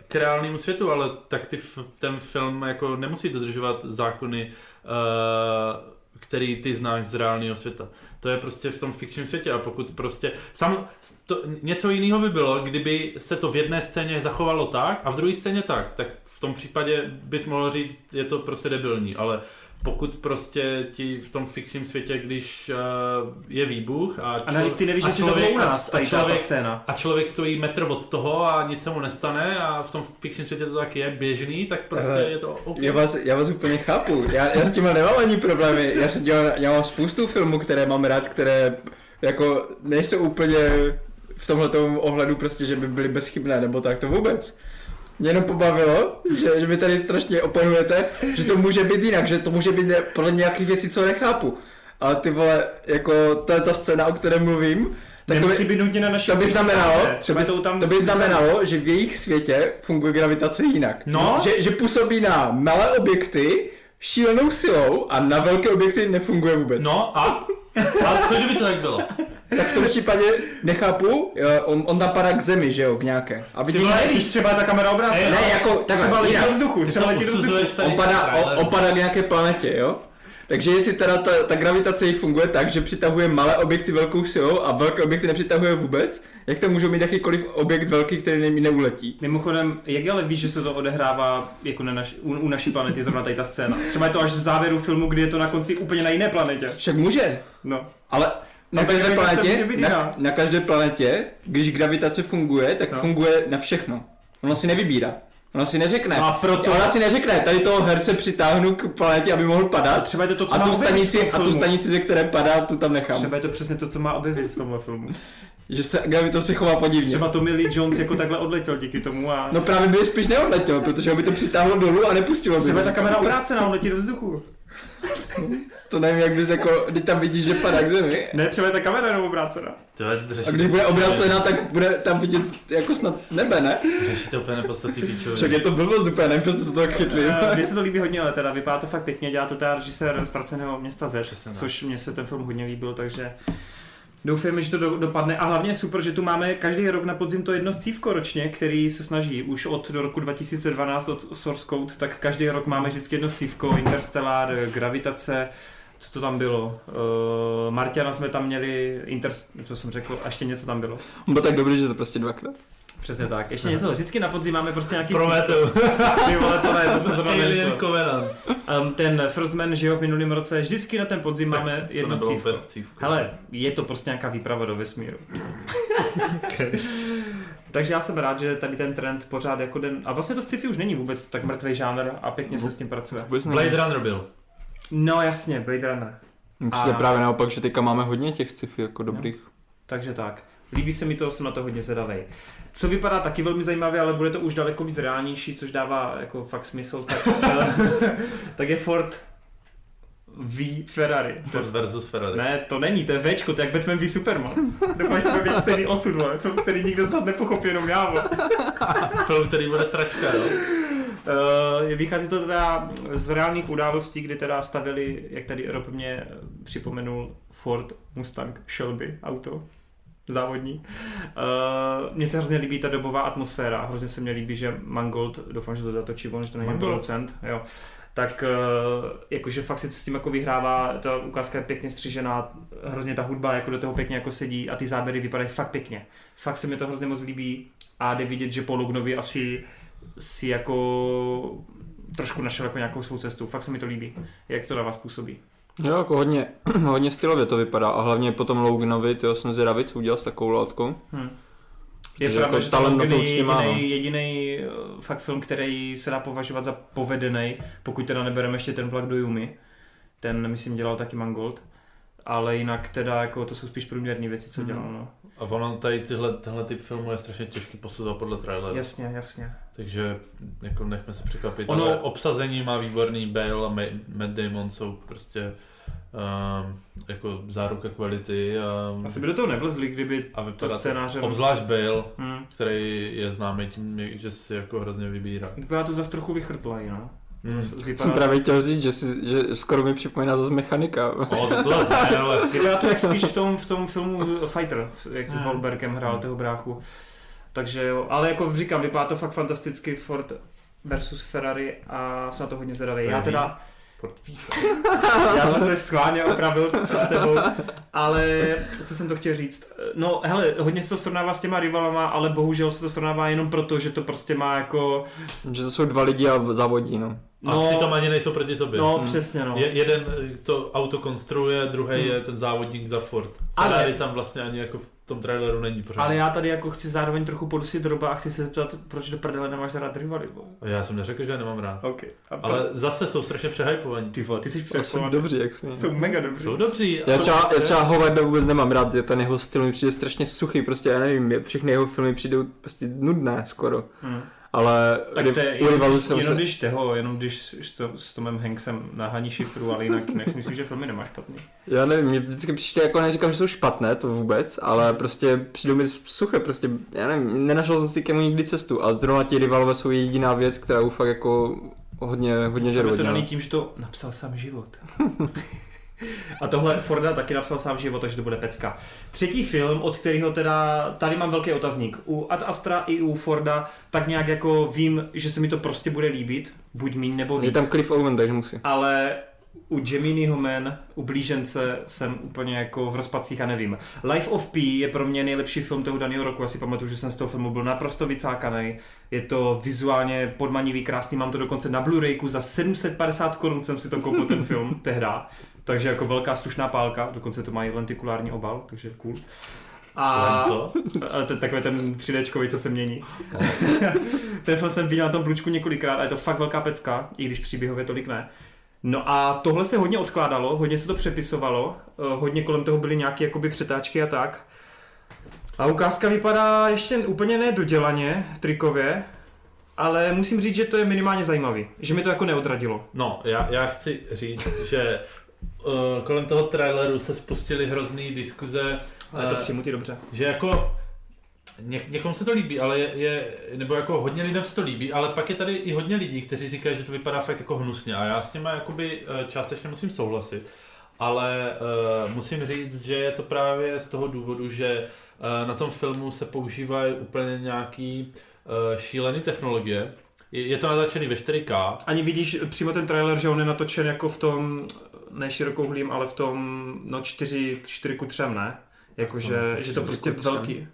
k reálnému světu, ale tak ty, f- ten film jako nemusí dodržovat zákony, eh, který ty znáš z reálného světa. To je prostě v tom fikčním světě a pokud prostě... Sam, to, něco jiného by bylo, kdyby se to v jedné scéně zachovalo tak a v druhé scéně tak, tak v tom případě bys mohl říct, je to prostě debilní, ale pokud prostě ti v tom fikčním světě, když uh, je výbuch a, A navíc ty nevíš, a že si to bylo u nás, a tady ta člověk, scéna. a člověk stojí metr od toho a nic se mu nestane a v tom fikčním světě to tak je běžný, tak prostě Ale je to OK. Já vás, já vás úplně chápu. Já, já s tím nemám ani problémy. Já, se dělám, já mám spoustu filmů, které mám rád, které jako nejsou úplně v tomhle ohledu prostě, že by byly bezchybné nebo tak, to vůbec. Mě jenom pobavilo, že, že vy tady strašně oponujete, že to může být jinak, že to může být ne- podle nějakých věcí, co nechápu. Ale ty vole, jako to je ta scéna, o které mluvím, tak to by, být nutně na naší to by znamenalo, třeba to tam to by znamenalo, že v jejich světě funguje gravitace jinak. No. Že, že působí na malé objekty šílenou silou a na velké objekty nefunguje vůbec. No a? A co kdyby to tak bylo? Tak v tom případě nechápu, jo, on, on tam padá k zemi, že jo, k nějaké. A Ty vidí, vole, nevíš, třeba je ta kamera obrácená. ne, jako, Třeba letí jinak. do vzduchu, Ty třeba letí do vzduchu. On padá, on, on padá k nějaké planetě, jo? Takže jestli teda ta, ta gravitace jich funguje tak, že přitahuje malé objekty velkou silou a velké objekty nepřitahuje vůbec, jak to můžou mít jakýkoliv objekt velký, který ne, neuletí? Mimochodem, jak ale víš, že se to odehrává jako na naš, u, u naší planety, zrovna tady ta scéna? Třeba je to až v závěru filmu, kdy je to na konci úplně na jiné planetě. Však může, No. ale na No, tak každé planetě, na, na každé planetě, když gravitace funguje, tak No. funguje na všechno. Ona si nevybírá. Ona si neřekne. No a proto- Ona si neřekne, tady toho herce přitáhnu k planetě, aby mohl A padat. třeba je to to, co A tu, stanici, a tu stanici, ze které padá, tu tam nechám. Třeba je to přesně to, co má objevit v tomhle filmu. Že se gravitace chová podivně. Třeba Tommy Lee Jones jako takhle odletěl díky tomu a... No právě by spíš neodletěl, protože by to přitáhlo dolů a nepustilo by. Třeba ta kamera obrácená, on letí do vzduchu. To nevím, jak bys jako, když tam vidíš, že padá k zemi. Ne, třeba je ta kamera jenom obrácená. A když bude obrácená, tak bude tam vidět jako snad nebe, ne? Řešíte úplně nepodstatný píčoviny. Však je to blbost úplně, nevím, proč se to tak chytli. Eh, Mně se to líbí hodně, ale teda vypadá to fakt pěkně, dělá to teda režisér Ztraceného města Z, což mně se ten film hodně líbil, takže doufujeme, že to do, dopadne. A hlavně super, že tu máme každý rok na podzim to jedno scívko ročně, který se snaží už od do roku 2012 od Source Code, tak každý rok máme vždycky jedno scívko, Interstellar, Gravitace, co to tam bylo? Uh, Martiana jsme tam měli, Inter, co jsem řekl, a ještě něco tam bylo. On byl tak dobrý, že to prostě dvakrát. Přesně tak. Ještě něco. Vždycky na podzim máme prostě nějaký Prometeu. Ty vole, to ne, to jsem zrovna Alien. Covenant. Um, ten First Man, že jo, v minulém roce, vždycky na ten podzim máme To jedno nebylo cívko. cívko. Hele, je to prostě nějaká výprava do vesmíru. Takže já jsem rád, že tady ten trend pořád jako den... A vlastně to sci-fi už není vůbec tak mrtvý žánr a pěkně se s tím pracuje. Blade Runner byl. No jasně, Blade Runner. Určitě A- právě naopak, že teďka máme hodně těch sci-fi jako dobrých. Takže tak. Líbí se mi to, jsem na to hodně zvědavý. Co vypadá taky velmi zajímavě, ale bude to už daleko víc reálnější, což dává jako fakt smysl, tak, tak je Ford V Ferrari. To je, Ford versus Ferrari. ne, to není, to je Včko, to je jak Batman v Superman. Doufám, že to bude mít stejný osud, vole. film, který nikdo z vás nepochopí, jenom já. Film, který bude sračka, jo. Uh, vychází to teda z reálných událostí, kdy teda stavili, jak tady Rob mě připomenul, Ford Mustang Shelby auto závodní. Uh, mně se hrozně líbí ta dobová atmosféra, hrozně se mně líbí, že Mangold, doufám, že to zatočí on, že to není producent, jo. Tak uh, jakože fakt si to s tím jako vyhrává, ta ukázka je pěkně střižená, hrozně ta hudba jako do toho pěkně jako sedí a ty záběry vypadají fakt pěkně. Fakt se mi to hrozně moc líbí a jde vidět, že Paul Lugnovi asi si jako trošku našel jako nějakou svou cestu. Fakt se mi to líbí, jak to na vás působí. Jo, jako hodně, hodně stylově to vypadá a hlavně potom Loganovi, tyjo, jsem zvědavý, co udělal s takovou látkou. Hm. Je Protože pravda, jako že talent to určitě má, no. jediný, jediný eh, fakt film, který se dá považovat za povedený, pokud teda nebereme ještě ten vlak do Yumi. Ten, myslím, dělal taky Mangold. Ale jinak teda, jako to jsou spíš průměrné věci, co Mhm. dělal, no. A ono tady tyhle, tenhle typ filmu je strašně těžký posuzovat podle traileru. Jasně, jasně. Takže jako nechme se překvapit. Ono-. Ale obsazení má výborný, Bale a Ma- Matt Damon jsou prostě um, jako záruka kvality a, Asi by do toho nevlezli, kdyby a to scénáře... obzvlášť Bale, Hm. který je známý tím, že si jako hrozně vybírá. Vypadá to zase trochu vychrtlej, no. Hmm. Vypadá, Jsem právě chtěl říct, že, si, že skoro mi připomíná zase mechanika. O, to, to zase ne, ale Vypadá to jak spíš v tom, v tom filmu Fighter, jak s Hmm. Wahlbergem hrál toho bráchu. Takže jo, ale jako říkám, vypadá to fakt fantasticky Ford versus Ferrari a jsem na to hodně zvědavý. Já teda, Ford Fiesta. já jsem se schválně opravil před tebou, ale co jsem to chtěl říct? No hele, hodně se to srovnává s těma rivalama, ale bohužel se to srovnává jenom proto, že to prostě má jako, že to jsou dva lidi a v- závodí, no. A no, přitom ani nejsou proti sobě. no Hmm. přesně no. Je, jeden eh, to auto konstruuje, druhý Hmm. je ten závodník za Ford. Ale- tam vlastně ani jako v tom traileru není pořád. Ale já tady jako chci zároveň trochu podusit droba a chci se zeptat, proč do prdele nemáš rád rivaly. Já jsem neřekl, že je nemám rád. OK. A Ale zase jsou strašně přehypovaní. ty vole, ty jsi To jsou dobří, jak jsme. Jsou mega dobří. Jsou dobří. Já třeba, já třeba Hovarda vůbec nemám rád, je ten jeho styl mi přijde strašně suchý, prostě já nevím, všechny jeho filmy přijdou prostě nudné skoro, Hmm. Ale Tak to je, jenom, jsem jenom se... když toho, jenom když s, to- s Tomem Hanksem nahaní šifru, ale jinak, jinak si myslím, že filmy nemá špatný. Já nevím, mě vždycky přijde, jako neříkám, že jsou špatné, to vůbec, ale prostě přijdou mi suché, prostě, já nevím, nenašel jsem si k němu nikdy cestu a zrovna ti rivalové jsou jediná věc, která fakt jako hodně, hodně Je od to daný tím, že to napsal sám život. A tohle Forda taky napsal sám život, takže to bude pecka. Třetí film, od kterého teda, tady mám velký otazník. U Ad Astra i u Forda tak nějak jako vím, že se mi to prostě bude líbit, buď míň nebo Je víc. tam Cliff Owen, takže musí. ale u Geminiho Man, u Blížence jsem úplně jako v rozpacích a nevím. Life of P je pro mě nejlepší film toho daného roku, asi pamatuju, že jsem z toho filmu byl naprosto vycákaný. Je to vizuálně podmanivý, krásný, mám to dokonce na Blu-rayku za 750 korun jsem si to koupil ten film tehda. Takže jako velká slušná pálka, dokonce to mají lentikulární obal, takže cool. A co? to je takový ten 3D, co se mění. ten film jsem viděl na tom blučku několikrát a je to fakt velká pecka, i když příběhově tolik ne. No a tohle se hodně odkládalo, hodně se to přepisovalo, eh, hodně kolem toho byly nějaké jakoby přetáčky a tak. A ukázka vypadá ještě úplně nedodělaně, trikově, ale musím říct, že to je minimálně zajímavý, že mi to jako neodradilo. No, já, já chci říct, že kolem toho traileru se spustily hrozný diskuze, Ale to eh, přijmu ty dobře. že jako ně, někomu se to líbí, ale je, je, nebo jako hodně lidem se to líbí, ale pak je tady i hodně lidí, kteří říkají, že to vypadá fakt jako hnusně a já s těma jakoby eh, částečně musím souhlasit. Ale uh, musím říct, že je to právě z toho důvodu, že uh, na tom filmu se používají úplně nějaký uh, šílený technologie. Je, je to natáčený ve 4K, Ani vidíš přímo ten trailer, že on je natočen jako v tom, ne širokouhlým, ale v tom, no 4, 4 ku 3, ne? Jakože, to že to 4 prostě ku 3. velký.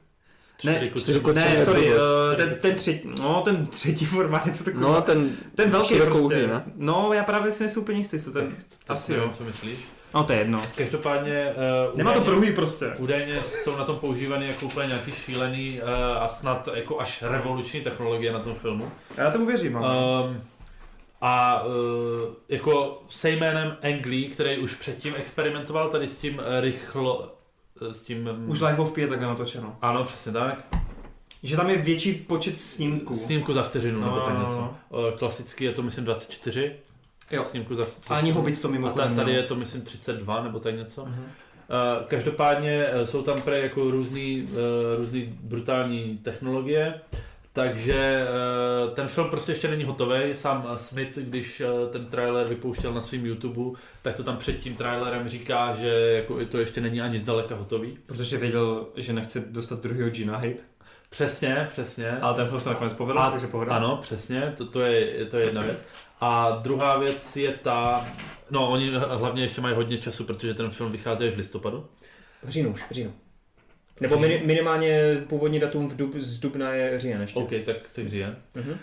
Ne, 4 ku 3. čtyři ku Ne, je sorry, uh, ten, ten třetí, no ten třetí formát, něco takového. No ten, ten velký prostě. ne? No, já právě si nejsem úplně jistý, to ten, asi nevím, jo. co myslíš. No to je jedno. Každopádně... Uh, Nemá to pruhy prostě. Údajně jsou na tom používány jako úplně nějaký šílený uh, a snad jako až revoluční technologie na tom filmu. Já tomu věřím. Um, a uh, jako se jménem Ang Lee, který už předtím experimentoval tady s tím eh, rychlo, eh, s tím... mm, Už Life of Pi je takhle natočeno. Ano, přesně tak. Že tam je větší počet snímků. Snímku za vteřinu, No, nebo tak no, něco. no. Uh, klasicky je to myslím 24. Jo. Snímku za A ani Hobbit to A mimochodem ta, tady je to myslím 32 nebo tak něco. Mhm. Uh, každopádně jsou tam pre jako různý, uh, různý brutální technologie, takže uh, ten film prostě ještě není hotový. Sám eh, Smith, když uh, ten trailer vypouštěl na svém YouTube, tak to tam před tím trailerem říká, že jako to ještě není ani zdaleka hotový. Protože věděl, že nechce dostat druhého Gina hate. Přesně, přesně. Ale ten film se nakonec povedl, A- takže pohoda. Ano, přesně, to, to, je, to je jedna věc. A druhá věc je ta, no oni hlavně ještě mají hodně času, protože ten film vychází až v listopadu. V říjnu už, v říjnu. Nebo mini, minimálně původní datum v dub, z dubna je říjen ještě. OK, tak, tak říjen. Mhm. Uh,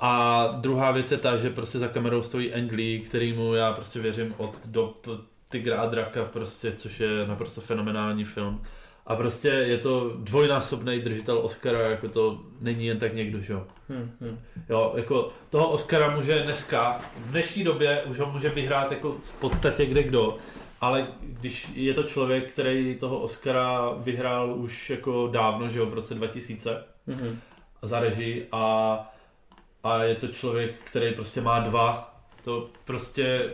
a druhá věc je ta, že prostě za kamerou stojí Ang Lee, kterýmu já prostě věřím od dob Tygra a Draka, prostě, což je naprosto fenomenální film. A prostě je to dvojnásobný držitel Oscara, jako to není jen tak někdo, že jo. Hm, hm. Jo, jako toho Oscara může dneska, v dnešní době už ho může vyhrát jako v podstatě kde kdo, ale když je to člověk, který toho Oscara vyhrál už jako dávno, že jo, v roce 2000, Mhm. za režii a, a je to člověk, který prostě má dva, to prostě,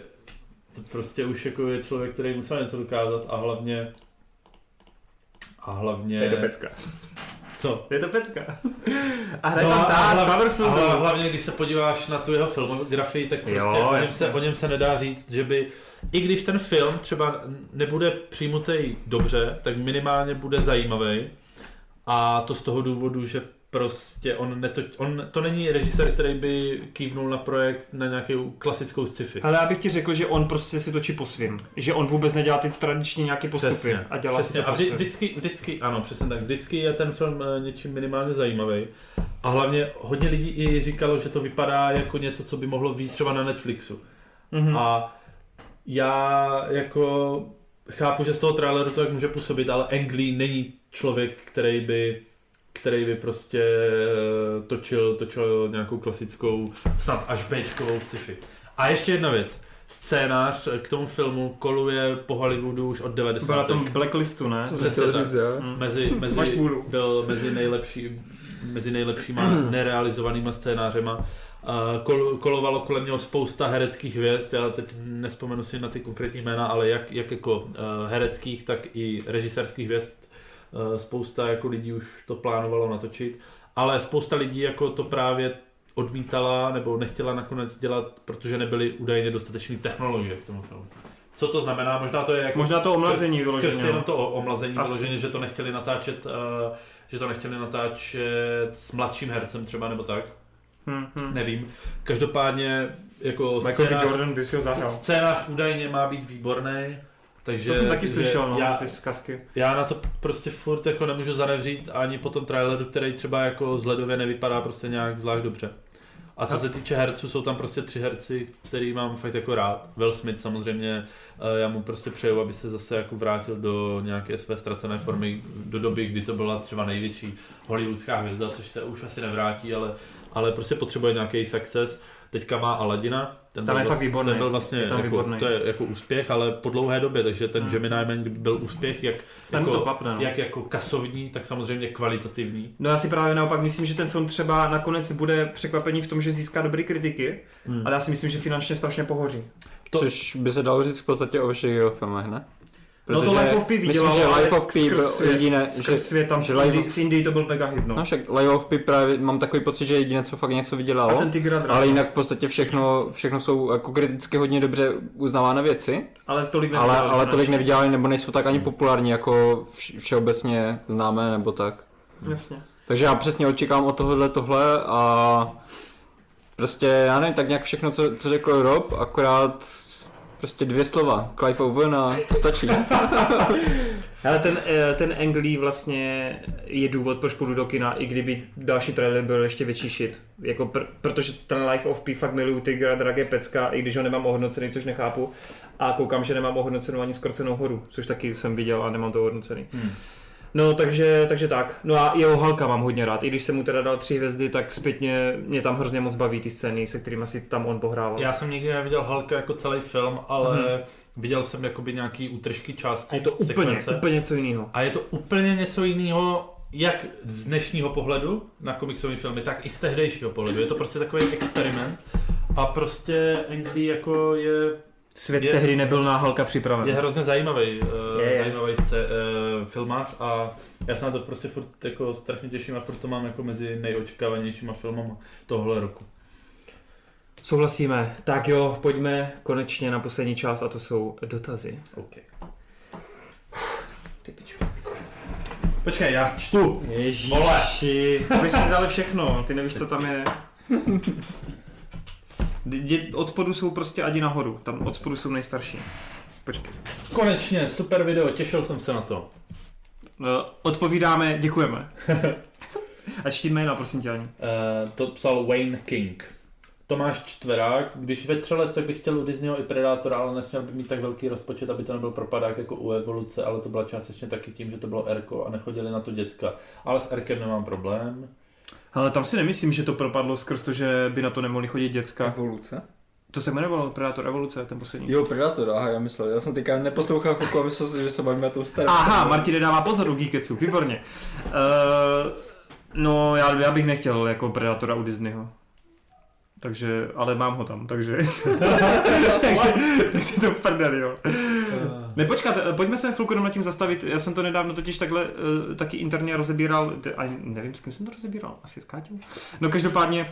to prostě už jako je člověk, který musel něco dokázat a hlavně a hlavně... Je to pecka. Co? Je to pecka. A hraje No, tam a tá z hlavně- Coverfieldu. Ale hlavně, když se podíváš na tu jeho filmografii, tak prostě Jo, o, něm se, o něm se nedá říct, že by, i když ten film třeba nebude přijmutý dobře, tak minimálně bude zajímavý. A to z toho důvodu, že prostě on, neto, on to není režisér, který by kývnul na projekt na nějakou klasickou sci-fi. Ale já bych ti řekl, že on prostě si točí po svým. Že on vůbec nedělá ty tradiční nějaké postupy. Přesně, a dělá přesně. si to A vždy, vždycky, vždycky, ano, přesně tak. Vždycky je ten film eh, něčím minimálně zajímavý. A hlavně hodně lidí i říkalo, že to vypadá jako něco, co by mohlo být třeba na Netflixu. Mhm. A já jako chápu, že z toho traileru to tak může působit, ale Ang Lee není člověk, který by který by prostě eh, točil, točil nějakou klasickou, snad až Bčkovou sci-fi. A ještě jedna věc. Scénář k tomu filmu koluje po Hollywoodu už od 90. Byl na tom blacklistu, ne? Přesně tak. říct, jo? Mm. Mezi, mezi, byl mezi nejlepší, mezi nejlepšíma nerealizovanýma scénářema. Kol, kolovalo kolem něho spousta hereckých hvězd, já teď nespomenu si na ty konkrétní jména, ale jak, jak jako uh, hereckých, tak i režisérských hvězd. Uh, spousta jako lidí už to plánovalo natočit, ale spousta lidí jako to právě odmítala nebo nechtěla nakonec dělat, protože nebyly údajně dostatečné technologie k tomu filmu. Co to znamená? Možná to je jako Možná to omlazení Skrz vyloženě. jenom no. to omlazení Asi. vyloženě, že to nechtěli natáčet, uh, že to nechtěli natáčet s mladším hercem třeba nebo tak, Hm, hm. nevím. Každopádně jako Michael scénář, Jordan by si ho zahrál. scénář údajně má být výborný, takže To jsem taky slyšel, no, já, ty zkazky. já na to prostě furt jako nemůžu zanevřít ani po tom traileru, který třeba jako zledově nevypadá prostě nějak zvlášť dobře. A co A- se týče herců, jsou tam prostě tři herci, který mám fakt jako rád. Will Smith samozřejmě, eh, já mu prostě přeju, aby se zase jako vrátil do nějaké své ztracené formy, do doby, kdy to byla třeba největší hollywoodská hvězda, což se už asi nevrátí, ale, ale prostě potřebuje nějaký success. Teďka má Aladina, ten, Ten byl je fakt vlast- výborný. ten byl vlastně Je tam jako, výborný. to je jako úspěch, ale po dlouhé době, takže ten Hmm. Gemini Man byl úspěch jak jako- to klapne, no. jak jako kasovní, tak samozřejmě kvalitativní. No já si právě naopak myslím, že ten film třeba nakonec bude překvapení v tom, že získá dobré kritiky, Hmm. ale já si myslím, že finančně strašně pohoří. To- Což by se dalo říct v podstatě o všech jeho filmech, ne? No to Life of Pi vydělalo, Myslím, že Life of Pi skrz byl jediné, že, svět tam že v, Indii, v Indii to byl mega hit, no. no však Life of Pi právě mám takový pocit, že jediné, co fakt něco vydělalo. Ale jinak v podstatě všechno, všechno jsou jako kriticky hodně dobře uznávané věci, ale tolik ale, nevydělali ale tolik nevydělali nebo nejsou tak ani populární jako vš- všeobecně známé nebo tak. Jasně. Takže já přesně očekám od tohohle tohle a prostě já nevím, tak nějak všechno, co, co řekl Rob, akorát prostě dvě slova, Clive Owen a to stačí. Ale ten, eh, ten Angly vlastně je důvod, proč půjdu do kina, i kdyby další trailer byl ještě větší shit. Jako pr- protože ten Life of P fakt miluju Tigra, Drage Pecka, i když ho nemám ohodnocený, což nechápu. A koukám, že nemám ohodnocenou ani zkrocenou horu, což taky jsem viděl a nemám to ohodnocený. Hmm. No, takže, takže tak. No a jeho Halka mám hodně rád. I když jsem mu teda dal tři hvězdy, tak zpětně mě tam hrozně moc baví ty scény, se kterými si tam on pohrával. Já jsem nikdy neviděl Halka jako celý film, ale Mhm. viděl jsem jakoby nějaký útržky A části je to úplně, sekvence. úplně něco jiného. A je to úplně něco jiného, jak z dnešního pohledu na komiksové filmy, tak i z tehdejšího pohledu. Je to prostě takový experiment. A prostě Angry jako je, Svět Je- tehdy nebyl na Halka připraven. je hrozně zajímavý, uh, Je, je. zajímavý sce, uh, filmář a já se na to prostě furt jako strašně těším a furt to mám jako mezi nejočekávanějšíma filmama tohle roku. Souhlasíme. Tak jo, pojďme konečně na poslední část a to jsou dotazy. Okay. Ty. Počkej, já čtu. Ježiši. Vole. Ale všechno, ty nevíš, co tam je. Dě- Od spodu jsou prostě adi nahoru, tam od spodu jsou nejstarší. Počkej. Konečně, super video, těšil jsem se na to. No, Odpovídáme, děkujeme. A čti jména, prosím tě, Ani. Uh, to psal Wayne King. Tomáš Čtverák, když vetřelec, tak bych chtěl u Disneyho i Predátora, ale nesměl by mít tak velký rozpočet, aby to nebyl propadák jako u Evoluce, ale to byla částečně taky tím, že to bylo Erko a nechodili na to děcka. Ale s Erkem nemám problém. Ale tam si nemyslím, že to propadlo skrz to, že by na to nemohli chodit děcka. Evoluce? To se jmenovalo Predator Evoluce, ten poslední. Jo, Predator, aha, já myslel, já jsem teďka neposlouchal chvilku a myslel si, že se bavíme tou starou. Aha, Martin nedává pozor u Geeketsu, výborně. Uh, no, já, já bych nechtěl jako Predatora u Disneyho. Takže, ale mám ho tam, takže... takže, takže to v prdeli, jo. Ne, počkat, eh, pojďme se chvilku nad tím zastavit. Já jsem to nedávno totiž takhle uh, taky interně rozebíral, a nevím, s kým jsem to rozebíral, asi s Káťou. No každopádně,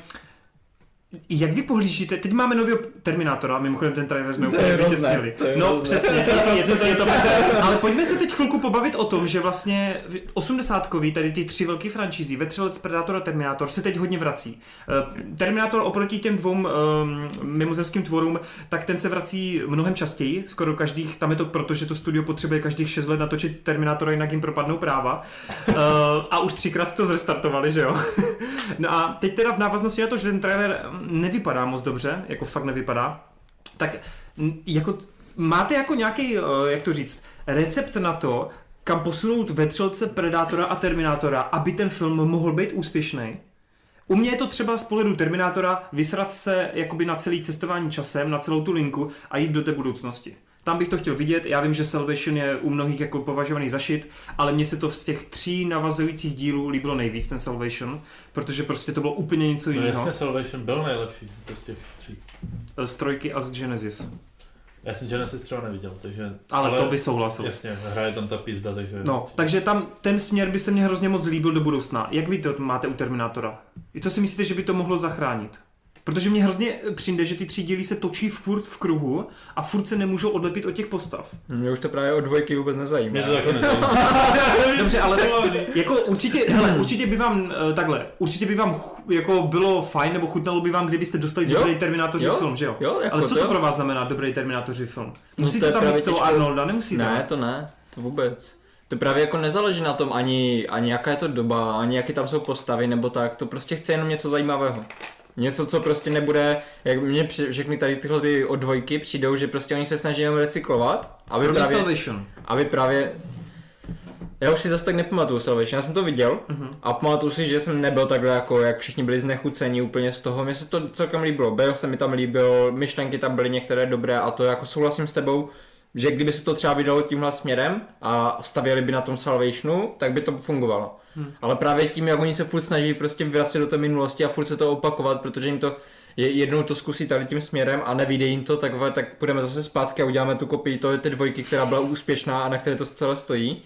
jak vy pohlížíte, teď máme nového Terminátora, mimochodem ten trailer jsme úplně vytěsnili. No hrozné. přesně, je to, je to, ale pojďme se teď chvilku pobavit o tom, že vlastně 80 tady ty tři velké franšízy, Vetřelec, Predator a Terminátor, se teď hodně vrací. Eh, Terminátor oproti těm dvou um, mimozemským tvorům, tak ten se vrací mnohem častěji, skoro každých, tam je to proto, že to studio potřebuje každých 6 let natočit Terminátora, jinak jim propadnou práva. Uh, a už třikrát to zrestartovali, že jo? no a teď teda v návaznosti na to, že ten trailer mm, nevypadá moc dobře, jako fakt nevypadá, tak jako máte jako nějaký, eh, jak to říct, recept na to, kam posunout vetřelce, Predátora a Terminátora, aby ten film mohl být úspěšný? U mě je to třeba z pohledu Terminátora vysrat se jakoby na celý cestování časem, na celou tu linku a jít do té budoucnosti. Tam bych to chtěl vidět, já vím, že Salvation je u mnohých jako považovaný za shit, ale mně se to z těch tří navazujících dílů líbilo nejvíc, ten Salvation, protože prostě to bylo úplně něco No jiného. jasně, Salvation byl nejlepší z těch tří. Z trojky a z Genesis. Já jsem Genesis třeba neviděl, takže... Ale, ale to by souhlasil. Jasně, hraje tam ta pizda, takže... No, takže tam ten směr by se mně hrozně moc líbil do budoucna. Jak vy to máte u Terminátora? I co si myslíte, že by to mohlo zachránit? Protože mě hrozně přijde, že ty tři díly se točí furt v kruhu a furt se nemůžou odlepit od těch postav. Mě už to právě od dvojky vůbec nezajímá. Mě to taky nezajímá. Dobře, ale tak, jako určitě, hele, určitě by vám, eh, takhle, určitě by vám jako bylo fajn, nebo chutnalo by vám, kdybyste dostali Jo. dobrý Terminátoři Jo. film, že jo? Jo, jako ale co to jo. pro vás znamená dobrý Terminátoři film? No, Musíte to je tam mít toho. Arnolda, nemusíte? Ne, to ne, to vůbec. To právě jako nezáleží na tom ani, ani jaká je to doba, ani jaké tam jsou postavy nebo tak, to prostě chce jenom něco zajímavého. Něco, co prostě nebude, jak mě všechny tady tyhle ty od dvojky přijdou, že prostě oni se snaží jenom recyklovat, aby Kromě právě, Salvation. aby právě já už si zase tak nepamatuju Salvation, já jsem to viděl Mhm. a pamatuju si, že jsem nebyl takhle jako, jak všichni byli znechuceni úplně z toho, mně se to celkem líbilo, Bale se mi tam líbil, myšlenky tam byly některé dobré a to jako souhlasím s tebou, že kdyby se to třeba vydalo tímhle směrem a stavěli by na tom Salvationu, tak by to fungovalo. Hmm. Ale právě tím, jak oni se furt snaží prostě vracet do té minulosti a furt se to opakovat, protože jim to je, jednou to zkusí tady tím směrem a nevíde jim to, tak, tak půjdeme zase zpátky a uděláme tu kopii to, té dvojky, která byla úspěšná a na které to celé stojí,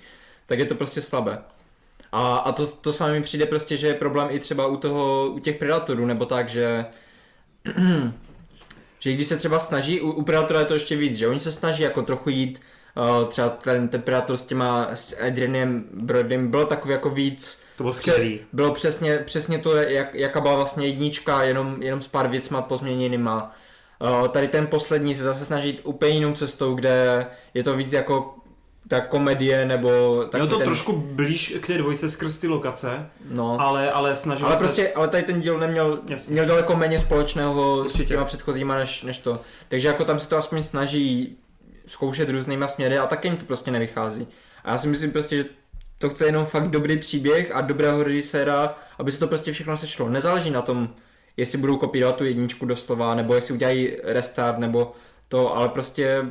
tak je to prostě slabé. A, a to, to samé mi přijde prostě, že je problém i třeba u toho, u těch predatorů, nebo tak, že že když se třeba snaží, u, u Predatora je to ještě víc, že oni se snaží jako trochu jít, uh, třeba ten, ten Predator s těma, s Adrianem Brodym byl takový jako víc, To bylo skvělý. bylo přesně, přesně to, jak, jaká byla vlastně jednička, jenom, jenom s pár věcma pozměněnýma. Uh, tady ten poslední se zase snaží jít úplně jinou cestou, kde je to víc jako ta komedie nebo Měl taky to ten, trošku blíž k té dvojce skrz ty lokace, no. ale, ale snažil Ale se... prostě, ale tady ten díl neměl, Jasně. měl daleko méně společného s Určitě. těma předchozíma než, než to. Takže jako tam se to aspoň snaží zkoušet různýma směry a taky jim to prostě nevychází. A já si myslím prostě, že to chce jenom fakt dobrý příběh a dobrého režiséra, aby se to prostě všechno sešlo. Nezáleží na tom, jestli budou kopírovat tu jedničku doslova, nebo jestli udělají restart, nebo to, ale prostě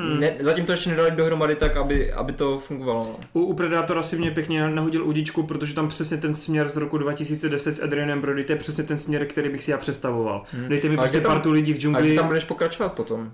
Hmm. ne, zatím to ještě nedali dohromady tak, aby, aby to fungovalo. no. U, u Predatora si mě pěkně nahodil udičku, protože tam přesně ten směr z roku 2010 s Adrianem Brody, to je přesně ten směr, který bych si já představoval. Hmm. Dejte mi Ale prostě tam- partu lidí v A džungli. že tam budeš pokračovat potom.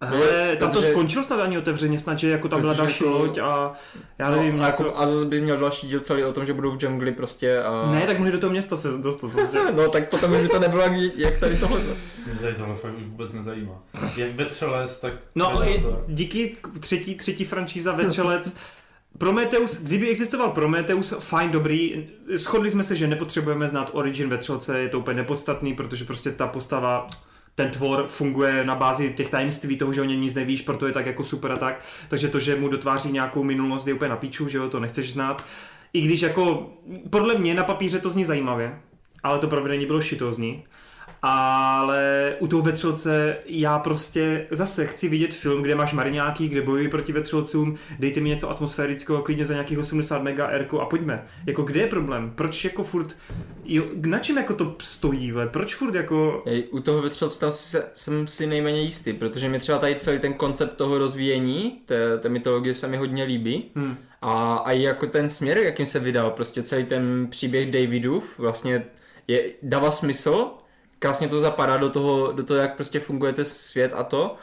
Hele, tam to skončilo snad ani otevřeně, snad, že jako tam byla další jako- loď a já nevím, no, a, něco... jako, a zase by měl další díl celý o tom, že budou v džungli prostě a... Ne, tak mohli do toho města se dostat zase, že? No tak potom by to nebylo jak, jak tady tohle. Mě tady tohle fakt už vůbec nezajímá. Jak vetřelec, tak No, i díky třetí, třetí franšíza Vetřelec, Prometheus, kdyby existoval Prometheus, fajn, dobrý, shodli jsme se, že nepotřebujeme znát origin Vetřelce, je to úplně nepodstatný, protože prostě ta postava, ten tvor funguje na bázi těch tajemství toho, že o něm nic nevíš, proto je tak jako super a tak, takže to, že mu dotváří nějakou minulost je úplně na píču, že jo, to nechceš znát. I když jako, podle mě na papíře to zní zajímavě, ale to provedení bylo šitozní. Ale u toho vetřelce já prostě zase chci vidět film, kde máš mariňáky, kde bojují proti vetřelcům, dejte mi něco atmosférického, klidně za nějakých 80 mega erko a pojďme. Jako kde je problém? Proč jako furt, jo, na čem jako to stojí, ve? Proč furt jako... Ej, u toho vetřelce tam si, jsem si nejméně jistý, protože mi třeba tady celý ten koncept toho rozvíjení, té, té mytologie se mi hodně líbí. Hm. A, a i jako ten směr, jakým se vydal, prostě celý ten příběh Davidův vlastně je, dává smysl, krásně to zapadá do toho, do toho, jak prostě funguje ten svět a to.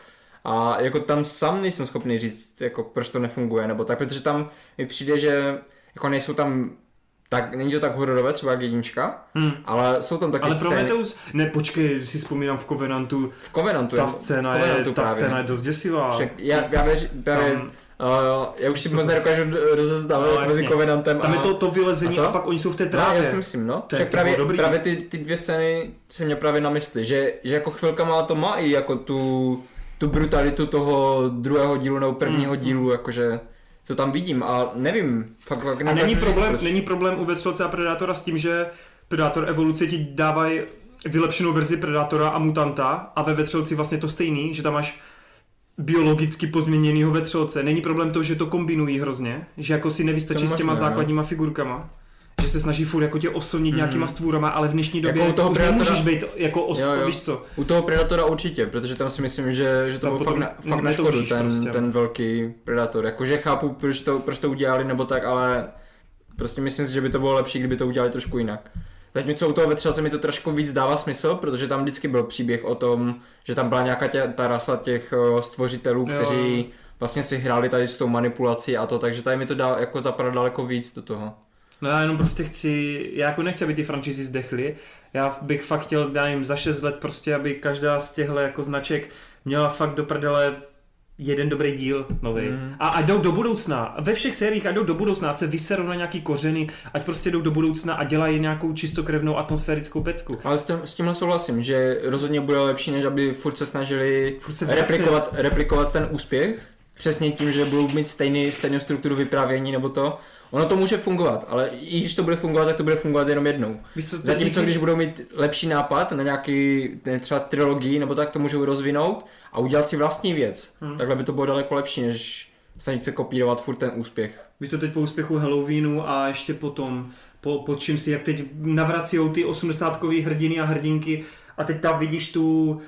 A jako tam sám nejsem schopný říct, jako proč to nefunguje, nebo tak, protože tam mi přijde, že jako nejsou tam tak, není to tak hororové, třeba jak jednička, Hm. ale jsou tam taky Ale scény. Prometheus, ne počkej, si vzpomínám v Covenantu, V Covenantu. ta já- scéna v je, Covenantu ta právě. scéna je dost děsivá. Však já, já věř, právě, Tam- uh, já už si moc nedokážu No, rozezdávat jasně. mezi Covenantem Tam a... je to, to vylezení a a, pak oni jsou v té No, trávě. já si myslím, no. To bylo právě, dobrý. právě ty, ty dvě scény si mě právě na mysli, že, že jako chvilkama to má i jako tu, tu brutalitu toho druhého dílu nebo prvního Mm, dílu, jakože to tam vidím a nevím, fakt, fakt A není problém, proč. není problém u Vetřelce a Predátora s tím, že Predátor evoluce ti dávají vylepšenou verzi Predátora a mutanta a ve Vetřelci vlastně to stejný, že tam máš biologicky pozměněnýho vetřelce. Není problém to, že to kombinují hrozně, že jako si nevystačí s těma no. základníma figurkama. Že se snaží furt jako tě oslnit Mhm. nějakýma stvůrama, ale v dnešní Jako době u toho už Predatora- nemůžeš být jako os, Jo, jo. víš co. U toho Predatora určitě, protože tam si myslím, že, že to Tam byl fakt na, fakt na škodu, ten, prostě. ten velký Predator. Jakože chápu, proč to, proč to udělali nebo tak, ale prostě myslím si, že by to bylo lepší, kdyby to udělali trošku jinak. Zatímco u toho vetřelce mi to trošku víc dává smysl, protože tam vždycky byl příběh o tom, že tam byla nějaká tě, ta rasa těch eh, stvořitelů, kteří jo. vlastně si hráli tady s tou manipulací a to, takže tady mi to dá jako zapadá daleko víc do toho. No já jenom prostě chci, já jako nechci, aby ty franšízy zdechly. Já bych fakt chtěl, dát jim za 6 let prostě, aby každá z těchto jako značek měla fakt do prdele jeden dobrý díl nový. Mm. A ať jdou do budoucna. Ve všech sériích ať jdou do budoucna, ať se vyserou na nějaký kořeny, ať prostě jdou do budoucna a dělají nějakou čistokrevnou atmosférickou pecku. Ale s, tím, s tímhle souhlasím, že rozhodně bude lepší, než aby furt se snažili Furt se vracet. replikovat, replikovat ten úspěch, přesně tím, že budou mít stejný, stejnou strukturu vyprávění nebo to. Ono to může fungovat, ale i když to bude fungovat, tak to bude fungovat jenom jednou. Víš co, Zatímco když budou mít lepší nápad na nějaký třeba trilogii nebo tak, to můžou rozvinout a udělat si vlastní věc. Hmm. Takhle by to bylo daleko lepší, než snažit se kopírovat furt ten úspěch. Víš to teď po úspěchu Halloweenu a ještě potom, po, po čím si, jak teď navracijou ty 80-kový hrdiny a hrdinky a teď tam vidíš tu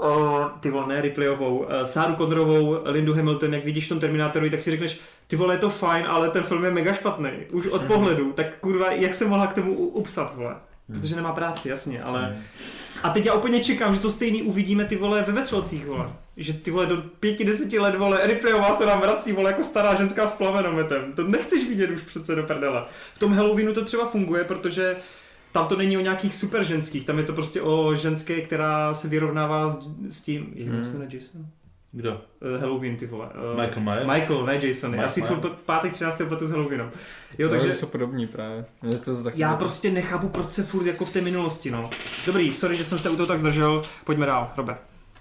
o, ty vole, ne Ripleyovou, uh, Sáru Connorovou, Lindu Hamilton, jak vidíš v tom Terminátorovi, tak si řekneš, ty vole, je to fajn, ale ten film je mega špatný. Už od pohledu, tak kurva, jak se mohla k tomu upsat, vole? Protože nemá práci, jasně, ale... A teď já úplně čekám, že to stejný uvidíme ty vole ve vetřelcích, vole. Že ty vole do pěti, deseti let, vole, Ripleyová se nám vrací, vole, jako stará ženská s plamenometem. To nechceš vidět už přece do prdele. V tom Halloweenu to třeba funguje, protože tam to není o nějakých super ženských, tam je to prostě o ženské, která se vyrovnává s, s tím, jak Hmm. jmenuje Jason? Kdo? Uh, Halloween, ty vole. Uh, Michael Myers? Michael, ne Jason. Mike Já si Myers. furt pátek 13. pletu s Halloweenem. Jo, Takže jsou podobní právě. Je to taky já prostě nechápu, proč se furt jako v té minulosti, no. Dobrý, sorry, že jsem se u toho tak zdržel. Pojďme dál, Robe.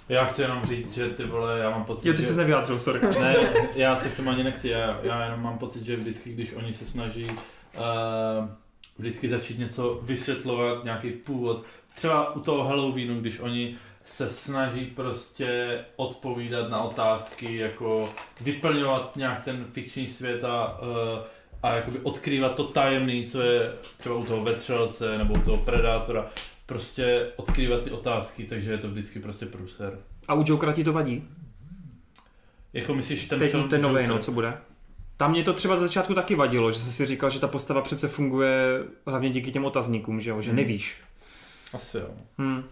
Já chci jenom říct, že ty vole, já mám pocit, Jo, ty že... jsi nevyjádřil, sorry. Ne, já se k tomu ani nechci, já, já jenom mám pocit, že vždycky, když oni se snaží uh, vždycky začít něco vysvětlovat, nějaký původ, třeba u toho Halloweenu, když oni se snaží prostě odpovídat na otázky, jako vyplňovat nějak ten fikční svět a, uh, a jakoby odkrývat to tajemný, co je třeba u toho vetřelce nebo u toho predátora, prostě odkrývat ty otázky, takže je to vždycky prostě průser. A u Jokera ti to vadí? Jako myslíš ten Teď film ten nový, no, co bude? Tam mě to třeba ze začátku taky vadilo, že jsi si říkal, že ta postava přece funguje hlavně díky těm otazníkům, že, jo? že Hmm. nevíš. Asi jo. Hmm.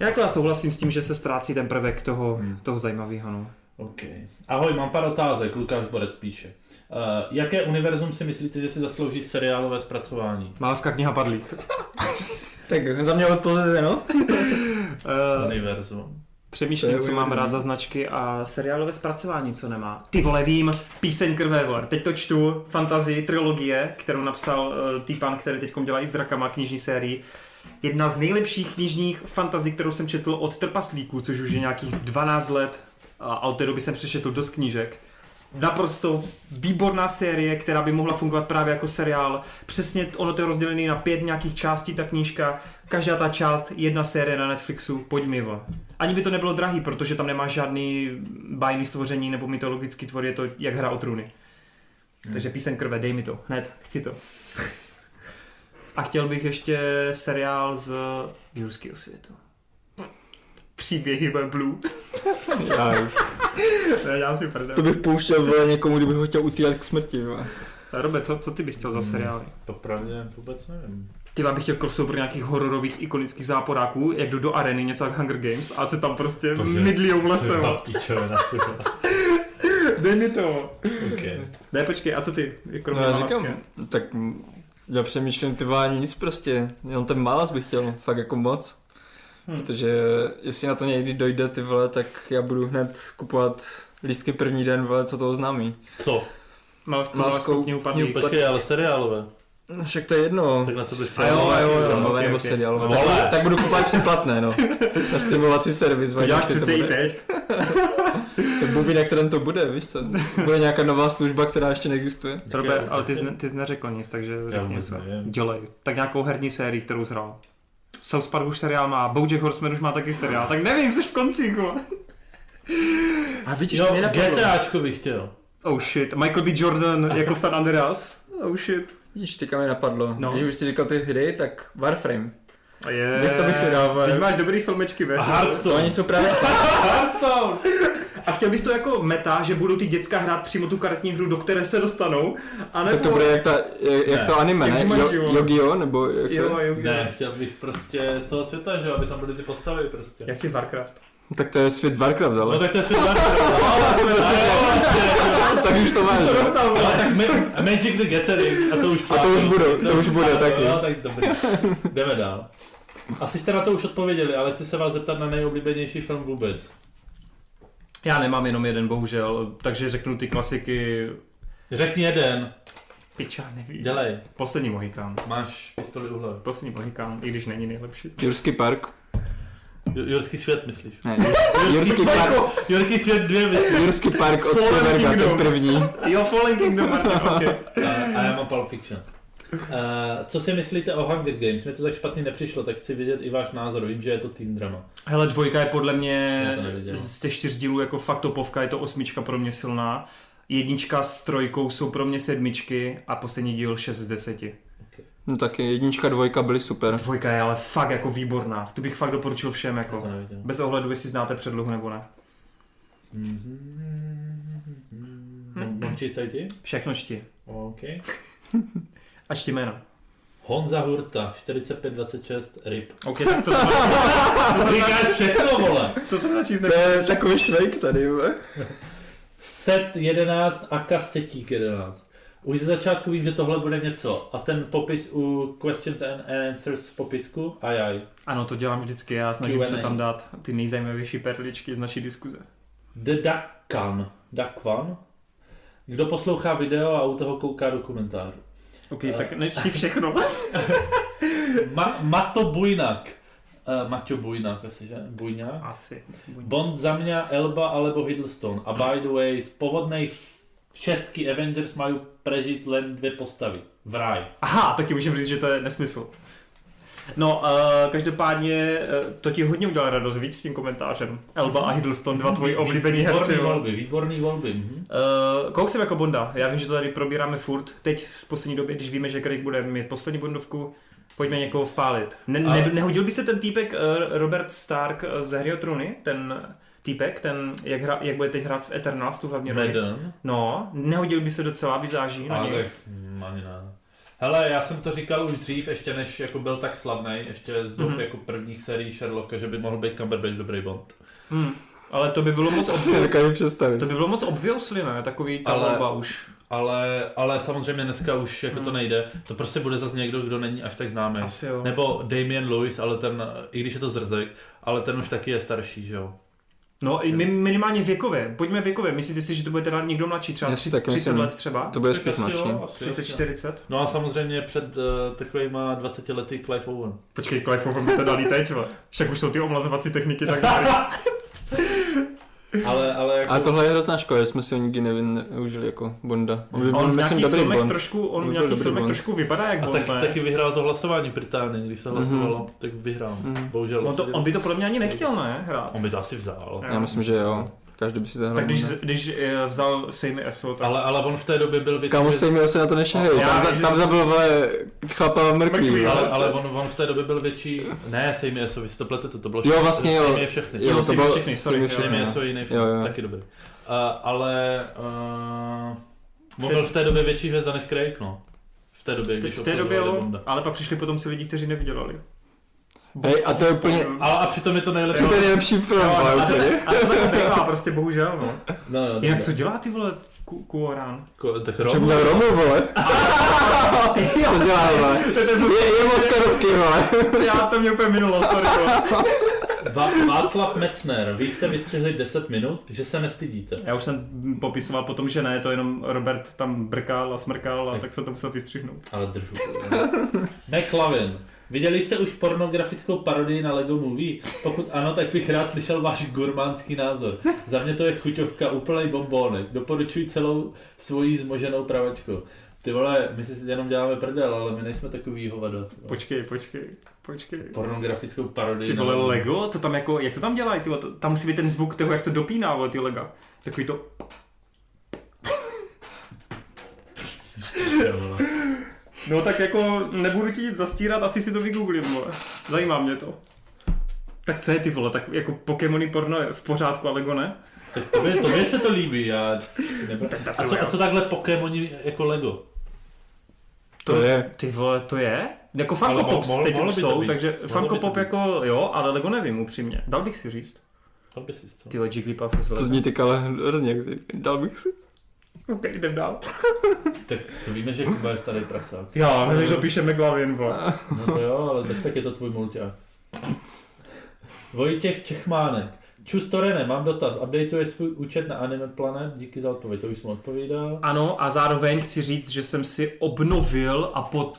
Já jako já souhlasím s tím, že se ztrácí ten prvek toho, Hmm. toho zajímavého. No. OK. Ahoj, mám pár otázek, Lukáš Borec píše. Uh, jaké univerzum si myslíte, že si zaslouží seriálové zpracování? Malská kniha padlých. Tak za mě odpověděte, no. Uh, Univerzum. Přemýšlím, co mám rád za značky a seriálové zpracování, co nemá. Ty vole, vím, píseň krve, vole. Teď to čtu, fantasy, trilogie, kterou napsal uh, týpan, který teď dělá i s drakama knižní sérii. Jedna z nejlepších knižních fantazí, kterou jsem četl od Trpaslíků, což už je nějakých 12 let a od té doby jsem přečetl dost knížek. Naprosto výborná série, která by mohla fungovat právě jako seriál. Přesně ono to je rozdělené na pět nějakých částí, ta knížka. Každá ta část, jedna série na Netflixu, pojď mi va. Ani by to nebylo drahý, protože tam nemá žádný bajný stvoření nebo mytologický tvor, je to jak hra o trůny. Takže píseň krve, dej mi to, hned, chci to. A chtěl bych ještě seriál z jurského světu. Příběhy ve Blue. Já už. Ne, já si prdel. To bych pouštěl někomu, kdybych ho chtěl utýlat k smrti. Robe, co, co ty bys chtěl za seriály? Popravdě vůbec nevím. Ty bych chtěl crossover nějakých hororových ikonických záporáků, jak jdu do areny, něco jak Hunger Games a se tam prostě Bože. mydlijou v lese. Dej mi to. okay. Ne, počkej, a co ty? Kromě No, já říkám, tak já přemýšlím ty vole, nic prostě, jenom ten malas bych chtěl, fakt jako moc. Hmm. Protože jestli na to někdy dojde ty vole, tak já budu hned kupovat lístky první den, vole, co to oznámí. Co? Malskou, Malskou knihu padlých. Počkej, ale seriálové. No však to je jedno. Tak na co budeš A jo, Jo, a jo, jo, jo, film, filmové ok, nebo ok. seriálové. No, Tak, tak budu kupovat předplatné, no. Na streamovací servis. To děláš přece i bude. teď. Tak Bůh ví, na kterém to bude, víš co? Bude nějaká nová služba, která ještě neexistuje. Robert, ale ty jsi, ty jsi neřekl nic, takže řekni něco. Dělej. Tak nějakou herní sérii, kterou jsi hrál. South Park už seriál má, Bojack Horseman už má taky seriál, tak nevím, jsi v koncíku. A vidíš, Jo, to mě napadlo. GTAčko bych chtěl. Oh shit, Michael B. Jordan jako v San Andreas. Oh shit. Vidíš, teďka mi napadlo. No. Když už jsi říkal ty hry, tak Warframe. A je. Víš, to bych si vole. Teď máš dobrý filmečky, A veď. To Hearthstone. oni jsou právě Hearthstone. A chtěl bys to jako meta, že budou ty děcka hrát přímo tu karetní hru, do které se dostanou? A nebo... Tak to bude jak, ta, jak, Ne. to anime, Jak ne? Jo, nebo jak Jo, to? jo, jo. Ne, chtěl bych prostě z toho světa, že aby tam byly ty postavy prostě. Jak si Warcraft. Tak to je svět Warcraft, No ale. tak to je svět Warcraft. tak už to máš. to jo. dostal, Ale tak Ma- Magic the Gathering a to už A to už budou, to už bude taky. Jo, tak dobrý. Jdeme dál. Asi jste na to už odpověděli, ale chci se vás zeptat na nejoblíbenější film vůbec. Já nemám jenom jeden, bohužel, takže řeknu ty klasiky. Řekni jeden, Piča, nevím. dělej. Poslední Mohikán. Máš pistoli u hlavy. Poslední Mohikán, i když není nejlepší. Jurský park. Ju- Jurský svět, myslíš? Ne, Jurský park. Jurský svět dvě, myslíš? Jurský park od Spielberga, ten první. Jo, Fallen Kingdom, Martin, okay. A, a já mám Pulp Fiction. Uh, co si myslíte o Hunger Games? Mně to tak špatně nepřišlo, tak chci vědět i váš názor. Vím, že je to teen drama. Hele, dvojka je podle mě z těch čtyř dílů jako fakt topovka, je to osmička pro mě silná. Jednička s trojkou jsou pro mě sedmičky a poslední díl 6 z 10. No taky jednička, dvojka byly super. Dvojka je ale fakt jako výborná. Tu bych fakt doporučil všem jako. Bez ohledu, jestli znáte předlohu nebo ne. Mám, mám číst tady ty? Všechno čti. OK. A čti jména. Honza Hurta, 4526, RIP. OK, tak to, to, To říkáš všechno, vole. to se číst To je takový švejk tady, jo. Set 11 a kasetík 11. Už ze začátku vím, že tohle bude něco. A ten popis u Questions and Answers v popisku, ajaj. Ano, to dělám vždycky, já snažím Q&A. se tam dát ty nejzajímavější perličky z naší diskuze. The Duckan. Duckvan. Kdo poslouchá video a u toho kouká do OK, tak nečti všechno. Ma- Mato Bujnak. Uh, Maťo Bujnák asi, že? Bujňák. Asi. Bond za mě Elba alebo Hiddleston. A by the way, z povodnej šestky Avengers mají prežít len dvě postavy. Vraj. Aha, taky můžeme říct, že to je nesmysl. No, uh, každopádně uh, to ti hodně udělal radost, víc s tím komentářem. Elba a Hiddleston, dva tvoji oblíbení herci. Výborný volby, výborný volby. Mhm. Uh, koho chceme jako Bonda? Já vím, že to tady probíráme furt. Teď v poslední době, když víme, že Craig bude mít poslední Bondovku, pojďme někoho vpálit. Ne, ne, nehodil by se ten týpek uh, Robert Stark z Hry o trůny? Ten týpek, ten, jak, hra, jak bude teď hrát v Eternals, tu hlavně roli. No, nehodil by se docela vizáží na něj. ani ne. Hele, já jsem to říkal už dřív, ještě než jako byl tak slavný, ještě z dob Mhm. jako prvních sérií Sherlocka, že by mohl být Cumberbatch dobrý Bond. Hmm. Ale to by bylo moc To obvious, to by bylo moc obviously, ne? Takový ta Ale- volba už. Ale, ale samozřejmě dneska už jako to Hmm. nejde. To prostě bude zase někdo, kdo není až tak známý. Asi jo. Nebo Damien Lewis, ale ten, i když je to zrzek, ale ten už taky je starší, že jo. No, minimálně věkově. Pojďme věkově. Myslíte si, že to bude teda někdo mladší? Třeba si 30, taky 30 myslím. let třeba? To bude Tak spíš mladší. jo, asi, 30, asi. 40? No a samozřejmě před uh, takovýma 20 lety Clive Owen. Počkej, Clive Owen by to dali teď. Však už jsou ty omlazovací techniky tak dobrý. Ale, ale jako... Ale tohle je hrozná škoda, že jsme si ho nikdy nevin, neužili jako Bonda. On by byl, On v myslím, nějakých dobrý filmech Bond. trošku, on On v nějakých dobrý filmech Bond. trošku vypadá jak A Bond, tak, ne? taky vyhrál to hlasování v Británii, když se hlasovalo, tak vyhrál. Mhm. Bohužel. On, to, on by to podle mě ani nechtěl, ne, hrát. on by to asi vzal. Já Já myslím, že jo. Každý by si zahrál. Tak když, když eh, vzal Sammy Eso, tak... Ale, ale on v té době byl větší... Kámo se mi se na to nešahej. Já Tam, za, tam to- zabil vole chlapa mrtvý. Mrtvý. Ale, ale on, on v té době byl větší... Ne, Sejmi Eso, vy si to pletete, to bylo Jo, vlastně jo. Sejmi je všechny. Jo, Jo, to bylo všechny, sorry, Sejmi všechny, Eso je jiný taky dobrý. Uh, ale... Uh, on byl v té době větší hvězda než Craig, no. V té době, když v té době, jo, ale pak přišli potom si lidi, kteří nevydělali. Hej, a to je úplně... Ale a přitom je to nejlepší. To je nejlepší film, Jo, ale a to, a to tak bývá, prostě bohužel, no. No, no, Jinak no. co dělá ty vole Ku- Kuoran? Ko- Tak Že Rom, měl Romu, vole. Co dělá, vole? Je, je Oscarovky, vole. Já to mě úplně minulo, sorry. Va- Václav Metzner, vy jste vystřihli 10 minut, že se nestydíte. Já už jsem popisoval potom, že ne, to jenom Robert tam brkal a smrkal a Tak. tak jsem to musel vystřihnout. Ale držu. McLavin. Viděli jste už pornografickou parodii na Lego Movie? Pokud ano, tak bych rád slyšel váš gurmánský názor. Za mě to je chuťovka, úplný bombónek. Doporučuji celou svoji zmoženou pravačku. Ty vole, my si jenom děláme prdel, ale my nejsme takový hovado. Počkej, počkej, počkej. Pornografickou parodii Ty na vole Lego. Lego, to tam jako, jak to tam dělají, ty vole, to, tam musí být ten zvuk toho, jak to dopíná, vole, ty Lega. Takový to, no tak jako nebudu ti zastírat, asi si to vygooglím, vole. Zajímá mě to. Tak co je ty vole, tak jako Pokémony porno je v pořádku a Lego ne? Tak tobě, tobě se to líbí, já... Nebo... A, co, a co takhle Pokémoni jako Lego? To je. Ty vole, to je? Jako Ale Funko mohlo- teď už to jsou, být. takže Funko to Pop jako jo, ale Lego nevím upřímně. Dal bych si říct. To by si to. Ty vole, Jigglypuff z To zní ty ale hrozně. Dal bych si. Ok, jdem dál. Tak to víme, že Kuba je starý prasák. Jo, když to píše McLavin, vole. No to jo, ale bez tak je to tvůj mulťák. Vojtěch Čechmánek. Čus Torene, mám dotaz. Updateuje svůj účet na Anime Planet? Díky za odpověď, to už jsem odpovídal. Ano, a zároveň chci říct, že jsem si obnovil a po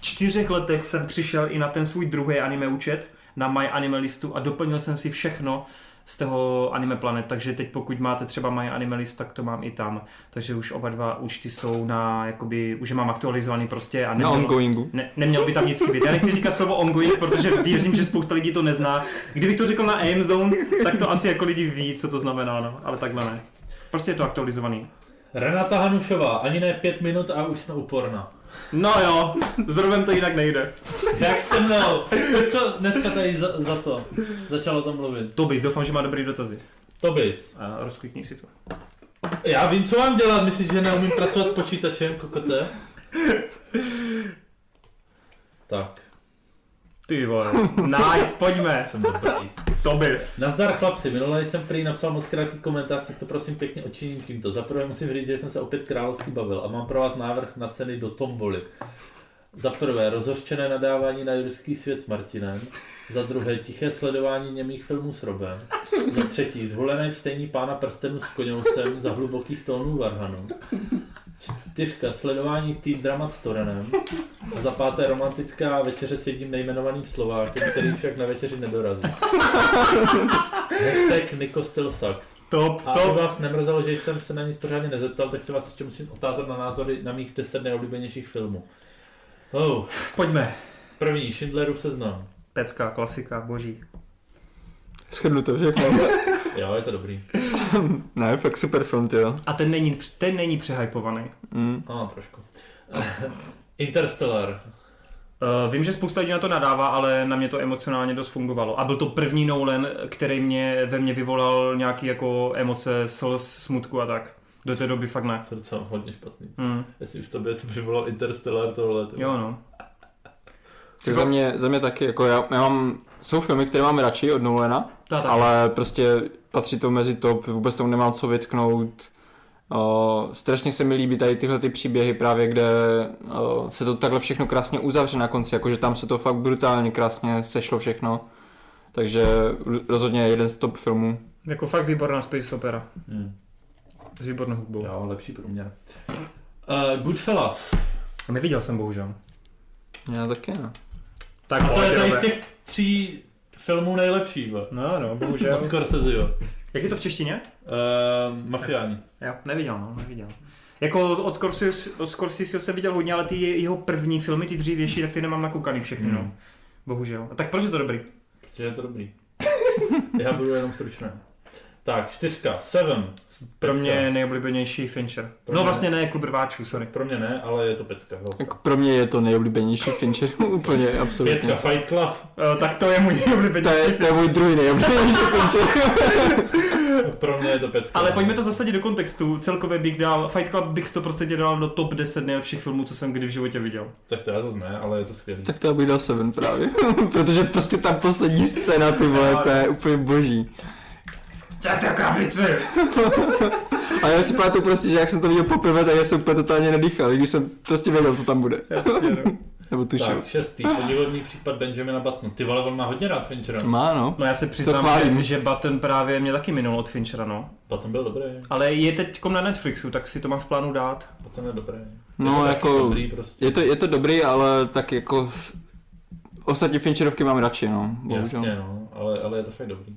čtyřech letech jsem přišel i na ten svůj druhý anime účet, na My Anime listu a doplnil jsem si všechno z toho Anime Planet, takže teď pokud máte třeba My Anime list, tak to mám i tam. Takže už oba dva účty jsou na, jakoby, už je mám aktualizovaný prostě a Na nemělo, ongoingu. ne, neměl by tam nic chybět. Já nechci říkat slovo ongoing, protože věřím, že spousta lidí to nezná. Kdybych to řekl na aim zone, tak to asi jako lidi ví, co to znamená, no. ale takhle ne. Prostě je to aktualizovaný. Renata Hanušová, ani ne pět minut a už jsme u porna. No jo, s Rovem to jinak nejde. Jak se mnou? To dneska tady za, za to začal o tom mluvit. To bys, doufám, že má dobrý dotazy. To bys. A rozklikni si to. Já vím, co mám dělat, myslíš, že neumím pracovat s počítačem, kokote? Tak, Ty vole. Nice, pojďme. jsem dobrý. To bys. Nazdar chlapci, minule jsem prý napsal moc krátký komentář, tak to prosím pěkně odčiním tímto. Za prvé musím říct, že jsem se opět královsky bavil a mám pro vás návrh na ceny do tomboly. Za prvé, rozhořčené nadávání na jurský svět s Martinem. Za druhé, tiché sledování němých filmů s Robem. Za třetí, zvolené čtení pána prstenů s koňousem za hlubokých tónů Varhanu. Čtyřka, sledování tý dramat s Torenem. A za páté romantická večeře s jedním nejmenovaným Slovákem, který však na večeři nedorazí. Hashtag Nikostel Sucks. Top, A top. vás nemrzelo, že jsem se na nic pořádně nezeptal, tak se vás ještě musím otázat na názory na mých 10 nejoblíbenějších filmů. Oh, Pojďme. první, Schindlerův seznam. Pecka, klasika, boží. Shrnu to všechno. Jo, je to dobrý. ne, fakt super film, ty jo. A ten není, ten není přehypovaný. Mm. No, trošku. Interstellar. Uh, vím, že spousta lidí na to nadává, ale na mě to emocionálně dost fungovalo. A byl to první Nolan, který mě, ve mně vyvolal nějaký jako emoce, slz, smutku a tak. Do té doby fakt ne. Srdce mám hodně špatný. Hmm. Jestli v tobě to vyvolal Interstellar tohle. To... Jo no. Tak za mě, za mě taky, jako já, já mám, jsou filmy, které mám radši od Nolana, ale prostě patří to mezi top, vůbec tomu nemám co vytknout. Uh, strašně se mi líbí tady tyhle ty příběhy právě, kde uh, se to takhle všechno krásně uzavře na konci, jakože tam se to fakt brutálně krásně sešlo všechno. Takže rozhodně jeden z top filmů. Jako fakt výborná space opera. Hmm. S výbornou hudbou. Jo, lepší průměr. Uh, Goodfellas. Neviděl jsem bohužel. Já taky ne. Tak A to je tady z těch tří filmů nejlepší, bo. No, no, bohužel. Od Scorseseho. Jak je to v češtině? Uh, mafiáni. Jo, neviděl, no, neviděl. Jako od Scorsese, jsem viděl hodně, ale ty je- jeho první filmy, ty dřívější, tak ty nemám nakoukaný všechny, no. Hmm. Bohužel. A tak proč je to dobrý? Protože je to dobrý. Já budu jenom stručný. Tak, čtyřka. Seven. Pro Pecka. mě nejoblíbenější Fincher. Pro No mě- vlastně ne, klub rváčů, sorry. Pro mě ne, ale je to pecka. velká. Jako pro mě je to nejoblíbenější Fincher, úplně absolutně. Pětka, Fight Club. Uh, tak to je můj To nejoblíbenější je, to je můj druhý nejoblíbenější Fincher. Pro mě je to pecka. Ale pojďme to zasadit do kontextu. Celkově bych dal, Fight Club bych 100% dal do top 10 nejlepších filmů, co jsem kdy v životě viděl. Tak to já zase ne, ale je to skvělý. tak to já bych dal Seven právě. Protože prostě ta poslední scéna, ty vole, to je úplně boží. Je krabici! A já si pamatuju prostě, že jak jsem to viděl poprvé, tak já jsem úplně totálně nedýchal, když jsem prostě věděl, co tam bude. Jasně, no. Nebo tušil. Tak, šestý, podivný případ Benjamina Buttona. Ty vole, on má hodně rád Finchera. Má, no. No já se To přiznám, že, že Button právě mě taky minul od Finchera, no. Button byl dobrý. Ale je teď na Netflixu, tak si to mám v plánu dát. Button je dobrý. No, je jako- Dobrý prostě. Je to, je to dobrý, ale tak jako... Ostatní Fincherovky mám radši, no. Bohužel. Jasně, no, ale, ale je to fakt dobrý.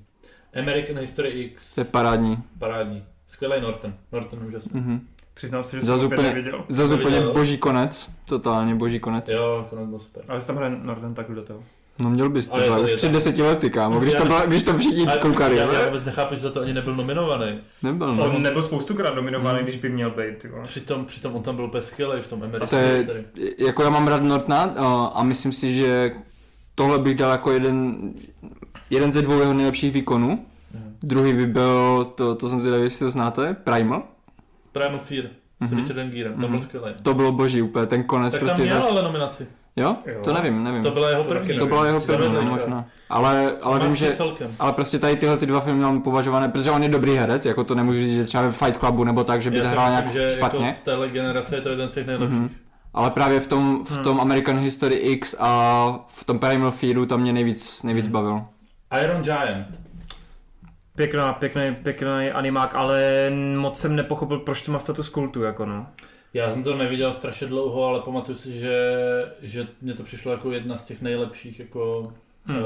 American History X, To je parádní. parádní. Skvělý Norton. Norton úžasný. Mhm. Přiznám se, že Zas jsem úplně- neviděl. Zase úplně boží konec. Totálně boží konec. Jo, konec byl super. Ale tam hraje Norton, tak do toho. No měl bys to, Ale už před deseti lety, kámo. Když to, byla, když to všichni Ale koukali. já, já vůbec nechápu, že za to ani nebyl nominovaný. Nebyl, no. On nebyl spoustukrát nominovaný, Hmm. když by měl být, vole. Přitom, přitom on tam byl úplně skvělý v tom History. jako já mám rád Nortona o, a myslím si, že tohle bych dal jako jeden, jeden ze dvou jeho nejlepších výkonů. Mhm. Druhý by byl, to, to jsem zvědavý, jestli to znáte, Primal. Primal Fear s Mhm. Richardem Gearem, to Mhm. byl skvělý. To bylo boží úplně, ten konec Tak tam prostě měl zas... ale nominaci. Jo? Jo. To nevím, nevím. To byla jeho To první. To bylo jeho první, no, to. možná. Ale, ale vím, že... celkem. Ale prostě tady tyhle ty dva filmy mám považované, protože on je dobrý herec, jako to nemůžu říct, že třeba ve Fight Clubu nebo tak, že by zahrál nějak že špatně. Jako z téhle generace je to jeden z těch nejlepších. Mhm. Ale právě v tom, v Hmm. tom American History X a v tom Primal Fearu tam mě nejvíc, nejvíc Hmm. bavil. Iron Giant. Pěkná, pěkný, pěkný animák, ale moc jsem nepochopil, proč to má status kultu, jako no. Já jsem to neviděl strašně dlouho, ale pamatuju si, že, že mě to přišlo jako jedna z těch nejlepších, jako... Hmm.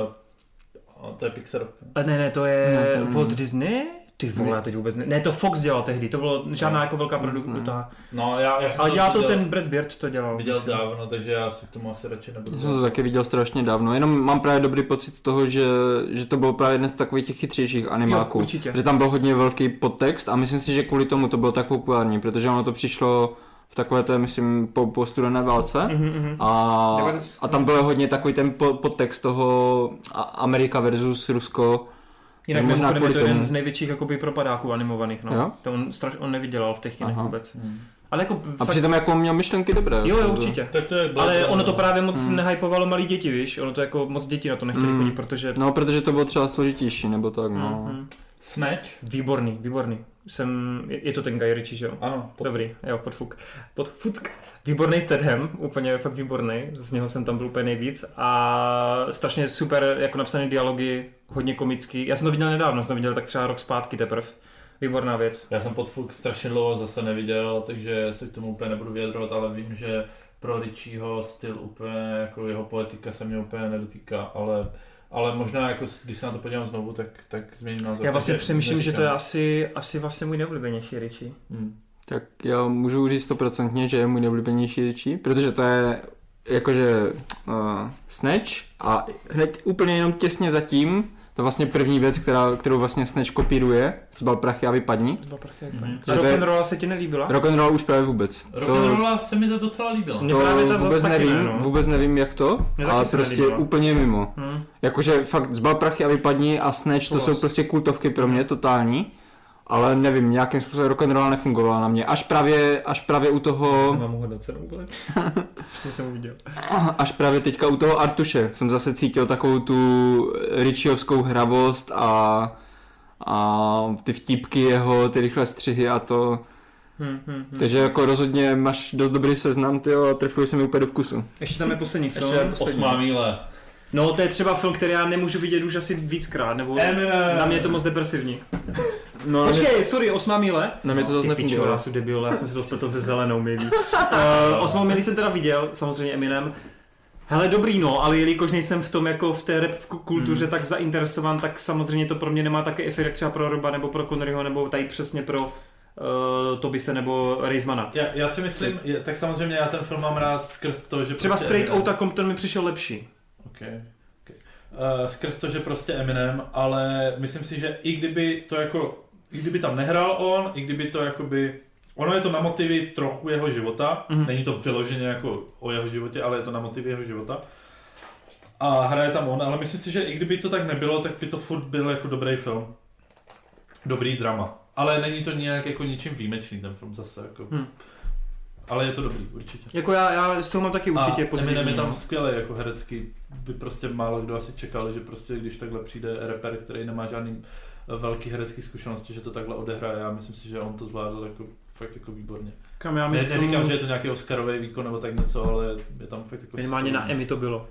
To je Pixarovka. A ne, ne, to je Ne, to. Walt Disney? Ty vole, já teď vůbec ne. Ne, to Fox dělal tehdy, to bylo žádná No. jako velká produkta. No, já, já jsem Ale dělal to viděl, ten Brad Beard, to dělal. Viděl myslím. dávno, takže já si k tomu asi radši nebudu. Já jsem to taky viděl strašně dávno, jenom mám právě dobrý pocit z toho, že, že to byl právě jeden z takových těch chytřejších Jo, animáků. určitě. Že tam byl hodně velký podtext a myslím si, že kvůli tomu to bylo tak populární, protože ono to přišlo v takové té, myslím, po, po studené válce. Mhm, mhm. A, a tam byl hodně takový ten po- podtext toho Amerika versus Rusko. Jinak možná je to jeden z největších jakoby propadáků animovaných, no. Jo? To on, straš, on nevydělal v těch kinech Aha. vůbec. Hmm. Ale jako A přitom jako měl myšlenky dobré. Jo, jo, určitě. Tak to je Blade Ale ono to no. právě moc Hmm. nehypovalo malí děti, víš? Ono to jako moc děti na to nechtěli Hmm. chodit, protože... No, protože to bylo třeba složitější, nebo tak, no. Mhm. Snatch? Výborný, výborný. Jsem, je, je to ten Guy Ritchie, že jo? Ano. Pod... Dobrý, jo, podfuk. Podfuck. Výborný Statham, úplně fakt výborný, z něho jsem tam byl úplně nejvíc a strašně super jako napsané dialogy, hodně komický. Já jsem to viděl nedávno, jsem to viděl tak třeba rok zpátky teprve. výborná věc. Já jsem podfuk strašně dlouho zase neviděl, takže se k tomu úplně nebudu vyjadrovat, ale vím, že pro Richieho styl úplně, jako jeho poetika se mě úplně nedotýká, ale ale možná, jako, když se na to podívám znovu, tak, tak změním názor. Já vlastně přemýšlím, že to je asi, asi vlastně můj neoblíbenější Richie. Hmm. Tak já můžu říct stoprocentně, že je můj nejoblíbenější Richie, protože to je jakože uh, Snatch a hned úplně jenom těsně zatím, to je vlastně první věc, která, kterou vlastně Snatch kopíruje, zbal prachy a vypadni. Mhm. A Že to je- rock'n'rolla se ti nelíbila? Rock and roll už právě vůbec. Rock'n'rolla se mi to docela líbila. To právě ta vůbec nevím, ne, no. vůbec nevím jak to, taky ale prostě nelíbila. úplně mimo. Hm. Jakože fakt zbal prachy a vypadni a Snatch, to jsou prostě kultovky pro mě totální. Ale nevím, nějakým způsobem rock'n'roll nefungovala na mě. Až právě, až právě u toho, Mám hodnocenou vůbec. Jsem uviděl. až právě teďka u toho Artuše jsem zase cítil takovou tu Richiovskou hravost a, a ty vtípky jeho, ty rychlé střihy a to. Hm, hm, hm. Takže jako rozhodně máš dost dobrý seznam, ty a trefuje se mi úplně do vkusu. Ještě tam je poslední film. Ještě poslední. Osmá míle. No to je třeba film, který já nemůžu vidět už asi víckrát, nebo Eminem. na mě je to moc depresivní. No, Počkej, sorry, osmá míle. na mě to zase nefungovalo. já jsem debil, já jsem si to spletl se zelenou milí. Uh, osmou milí jsem teda viděl, samozřejmě Eminem. Hele, dobrý no, ale jelikož nejsem v tom jako v té rap ku- kultuře tak zainteresovan, tak samozřejmě to pro mě nemá takový efekt jak třeba pro Roba nebo pro Conneryho nebo tady přesně pro uh, Tobise nebo Reismana. Já, já si myslím, je, tak samozřejmě já ten film mám rád skrz to, že Třeba prostě Straight Outta Compton mi přišel lepší. Okay. Okay. Uh, skrz to, že prostě Eminem, ale myslím si, že i kdyby to jako, i kdyby tam nehrál on, i kdyby to jakoby, ono je to na motivy trochu jeho života, Mhm. mm-hmm. není to vyloženě jako o jeho životě, ale je to na motivy jeho života. A hraje tam on, ale myslím si, že i kdyby to tak nebylo, tak by to furt byl jako dobrý film. Dobrý drama. Ale není to nějak jako ničím výjimečný ten film zase. Jako. Hmm. Ale je to dobrý, určitě. Jako já, já z toho mám taky určitě a pozitivní. Eminem je tam no. skvělý jako herecký. By prostě málo kdo asi čekal, že prostě když takhle přijde rapper, který nemá žádný eh, velký herecký zkušenosti, že to takhle odehraje. Já myslím si, že on to zvládl jako fakt jako výborně. Kam já ne, k tomu- neříkám, že je to nějaký Oscarový výkon nebo tak něco, ale je tam fakt jako... Minimálně na. Emmy to bylo.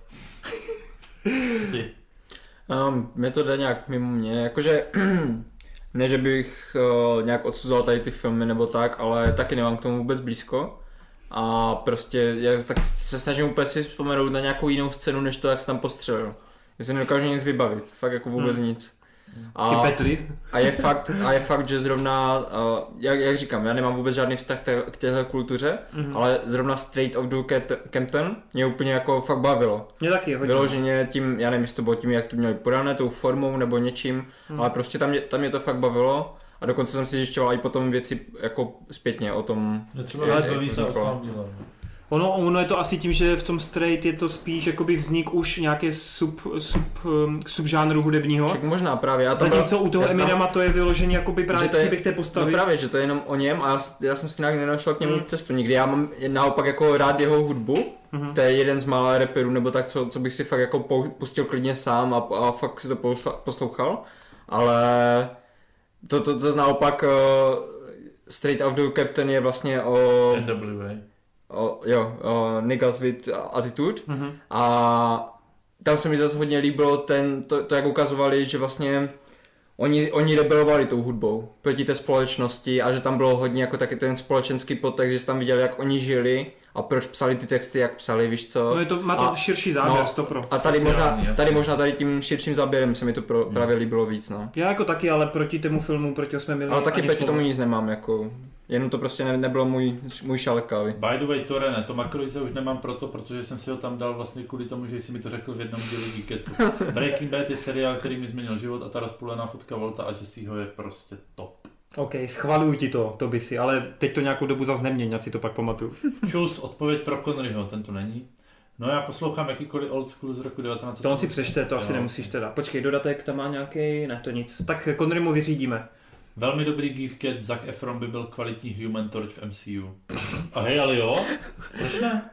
Co ty? Um, mě to jde nějak mimo mě, jakože ne, že bych uh, nějak odsuzoval tady ty filmy nebo tak, ale taky nemám k tomu vůbec blízko. A prostě já tak se snažím úplně si vzpomenout na nějakou jinou scénu, než to, jak se tam postřelil. Já si nedokážu nic vybavit, fakt jako vůbec Hmm. nic. A, a, je fakt, a je fakt, že zrovna, uh, jak, jak říkám, já nemám vůbec žádný vztah te, k téhle kultuře, Mhm. ale zrovna Straight of the Campton mě úplně jako fakt bavilo. Mě taky, hodně. Vyloženě tím, já nevím, jestli to bylo tím, jak to měli podané, tou formou nebo něčím, Hmm. ale prostě tam mě, tam mě to fakt bavilo a dokonce jsem si zjišťoval i potom věci jako zpětně o tom. Mě třeba Jak- jak to vzniklo? no. Ono, ono je to asi tím, že v tom straight je to spíš jakoby vznik už nějaké sub, sub, um, subžánru hudebního. Však možná právě, já tam byl, Zatímco u toho Eminema to je vyloženě jakoby právě Že to je- příběh té No postavy. právě, že to je jenom o něm a já, já jsem si nějak nenašel k němu Hmm. cestu nikdy. Já mám naopak jako rád jeho hudbu, Mhm. to je jeden z mála rapperů nebo tak, co, co bych si fakt jako pustil klidně sám a, a fakt si to poslouchal, ale to, to, to naopak uh, Straight Out the Captain je vlastně o... NWA. o, jo, o, Niggas with Attitude Mhm. a tam se mi zase hodně líbilo ten, to, to jak ukazovali, že vlastně oni, oni rebelovali tou hudbou proti té společnosti a že tam bylo hodně jako taky ten společenský podtext, že jsi tam viděl, jak oni žili a proč psali ty texty, jak psali, víš co. No je to, má to A- širší záběr, no, stopro. A tady Sociální, možná, tady možná tady tím širším záběrem se mi to pro, Hmm. právě líbilo víc, no. Já jako taky, ale proti tomu filmu, proti 8 milionům Ale taky proti slovo. tomu nic nemám, jako, jenom to prostě ne, nebylo můj, můj kávy. By the way, Tore, ne, to Makroise už nemám proto, protože jsem si ho tam dal vlastně kvůli tomu, že jsi mi to řekl v jednom dílu Geeketsu. Breaking Bad je seriál, který mi změnil život a ta rozpůlená fotka Volta a Jesseho je prostě top. OK, schvaluju ti to, to by si, ale teď to nějakou dobu zase neměň, si to pak pamatuju. Čus, odpověď pro Conneryho, ten tu není. No já poslouchám jakýkoliv old school z roku 19. To on si přečte, to asi Jo. nemusíš teda. Počkej, dodatek, tam má nějaký, ne to nic. Tak Connery mu vyřídíme. Velmi dobrý Geekcat, Zac Efron by byl kvalitní Human Torch v MCU. A hej, ale jo? Proč ne?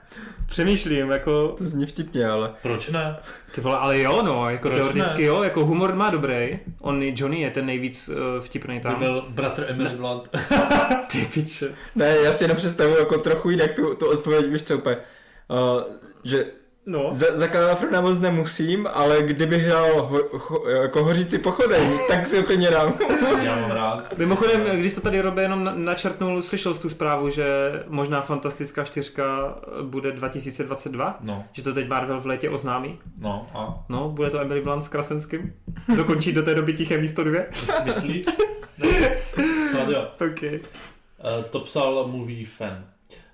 Přemýšlím, jako, To zní vtipně, ale... Proč ne? ty vole, ale jo, no, jako Proč teoreticky ne? jo, jako humor má dobrý. On, Johnny je ten nejvíc uh, vtipný By tam. byl bratr Emily Blunt. Ty piče. Ne, já si jenom představuji jako trochu jinak tu, tu odpověď, víš co úplně, uh, že No. Za, za Kalafrona moc nemusím, ale kdybych hrál ho, ho, jako hořící pochodeň, tak si ho klidně dám. Já mám rád. Mimochodem, když to tady Robe jenom na- načrtnul, slyšel jsi tu zprávu, že možná Fantastická čtyřka bude 2022? No, Že to teď Marvel v létě oznámí? no a No, bude to Emily Blunt s Krasenským? Dokončí do té doby tiché místo dvě? myslíš? Snad jo. OK. Eh, to psal movie fan.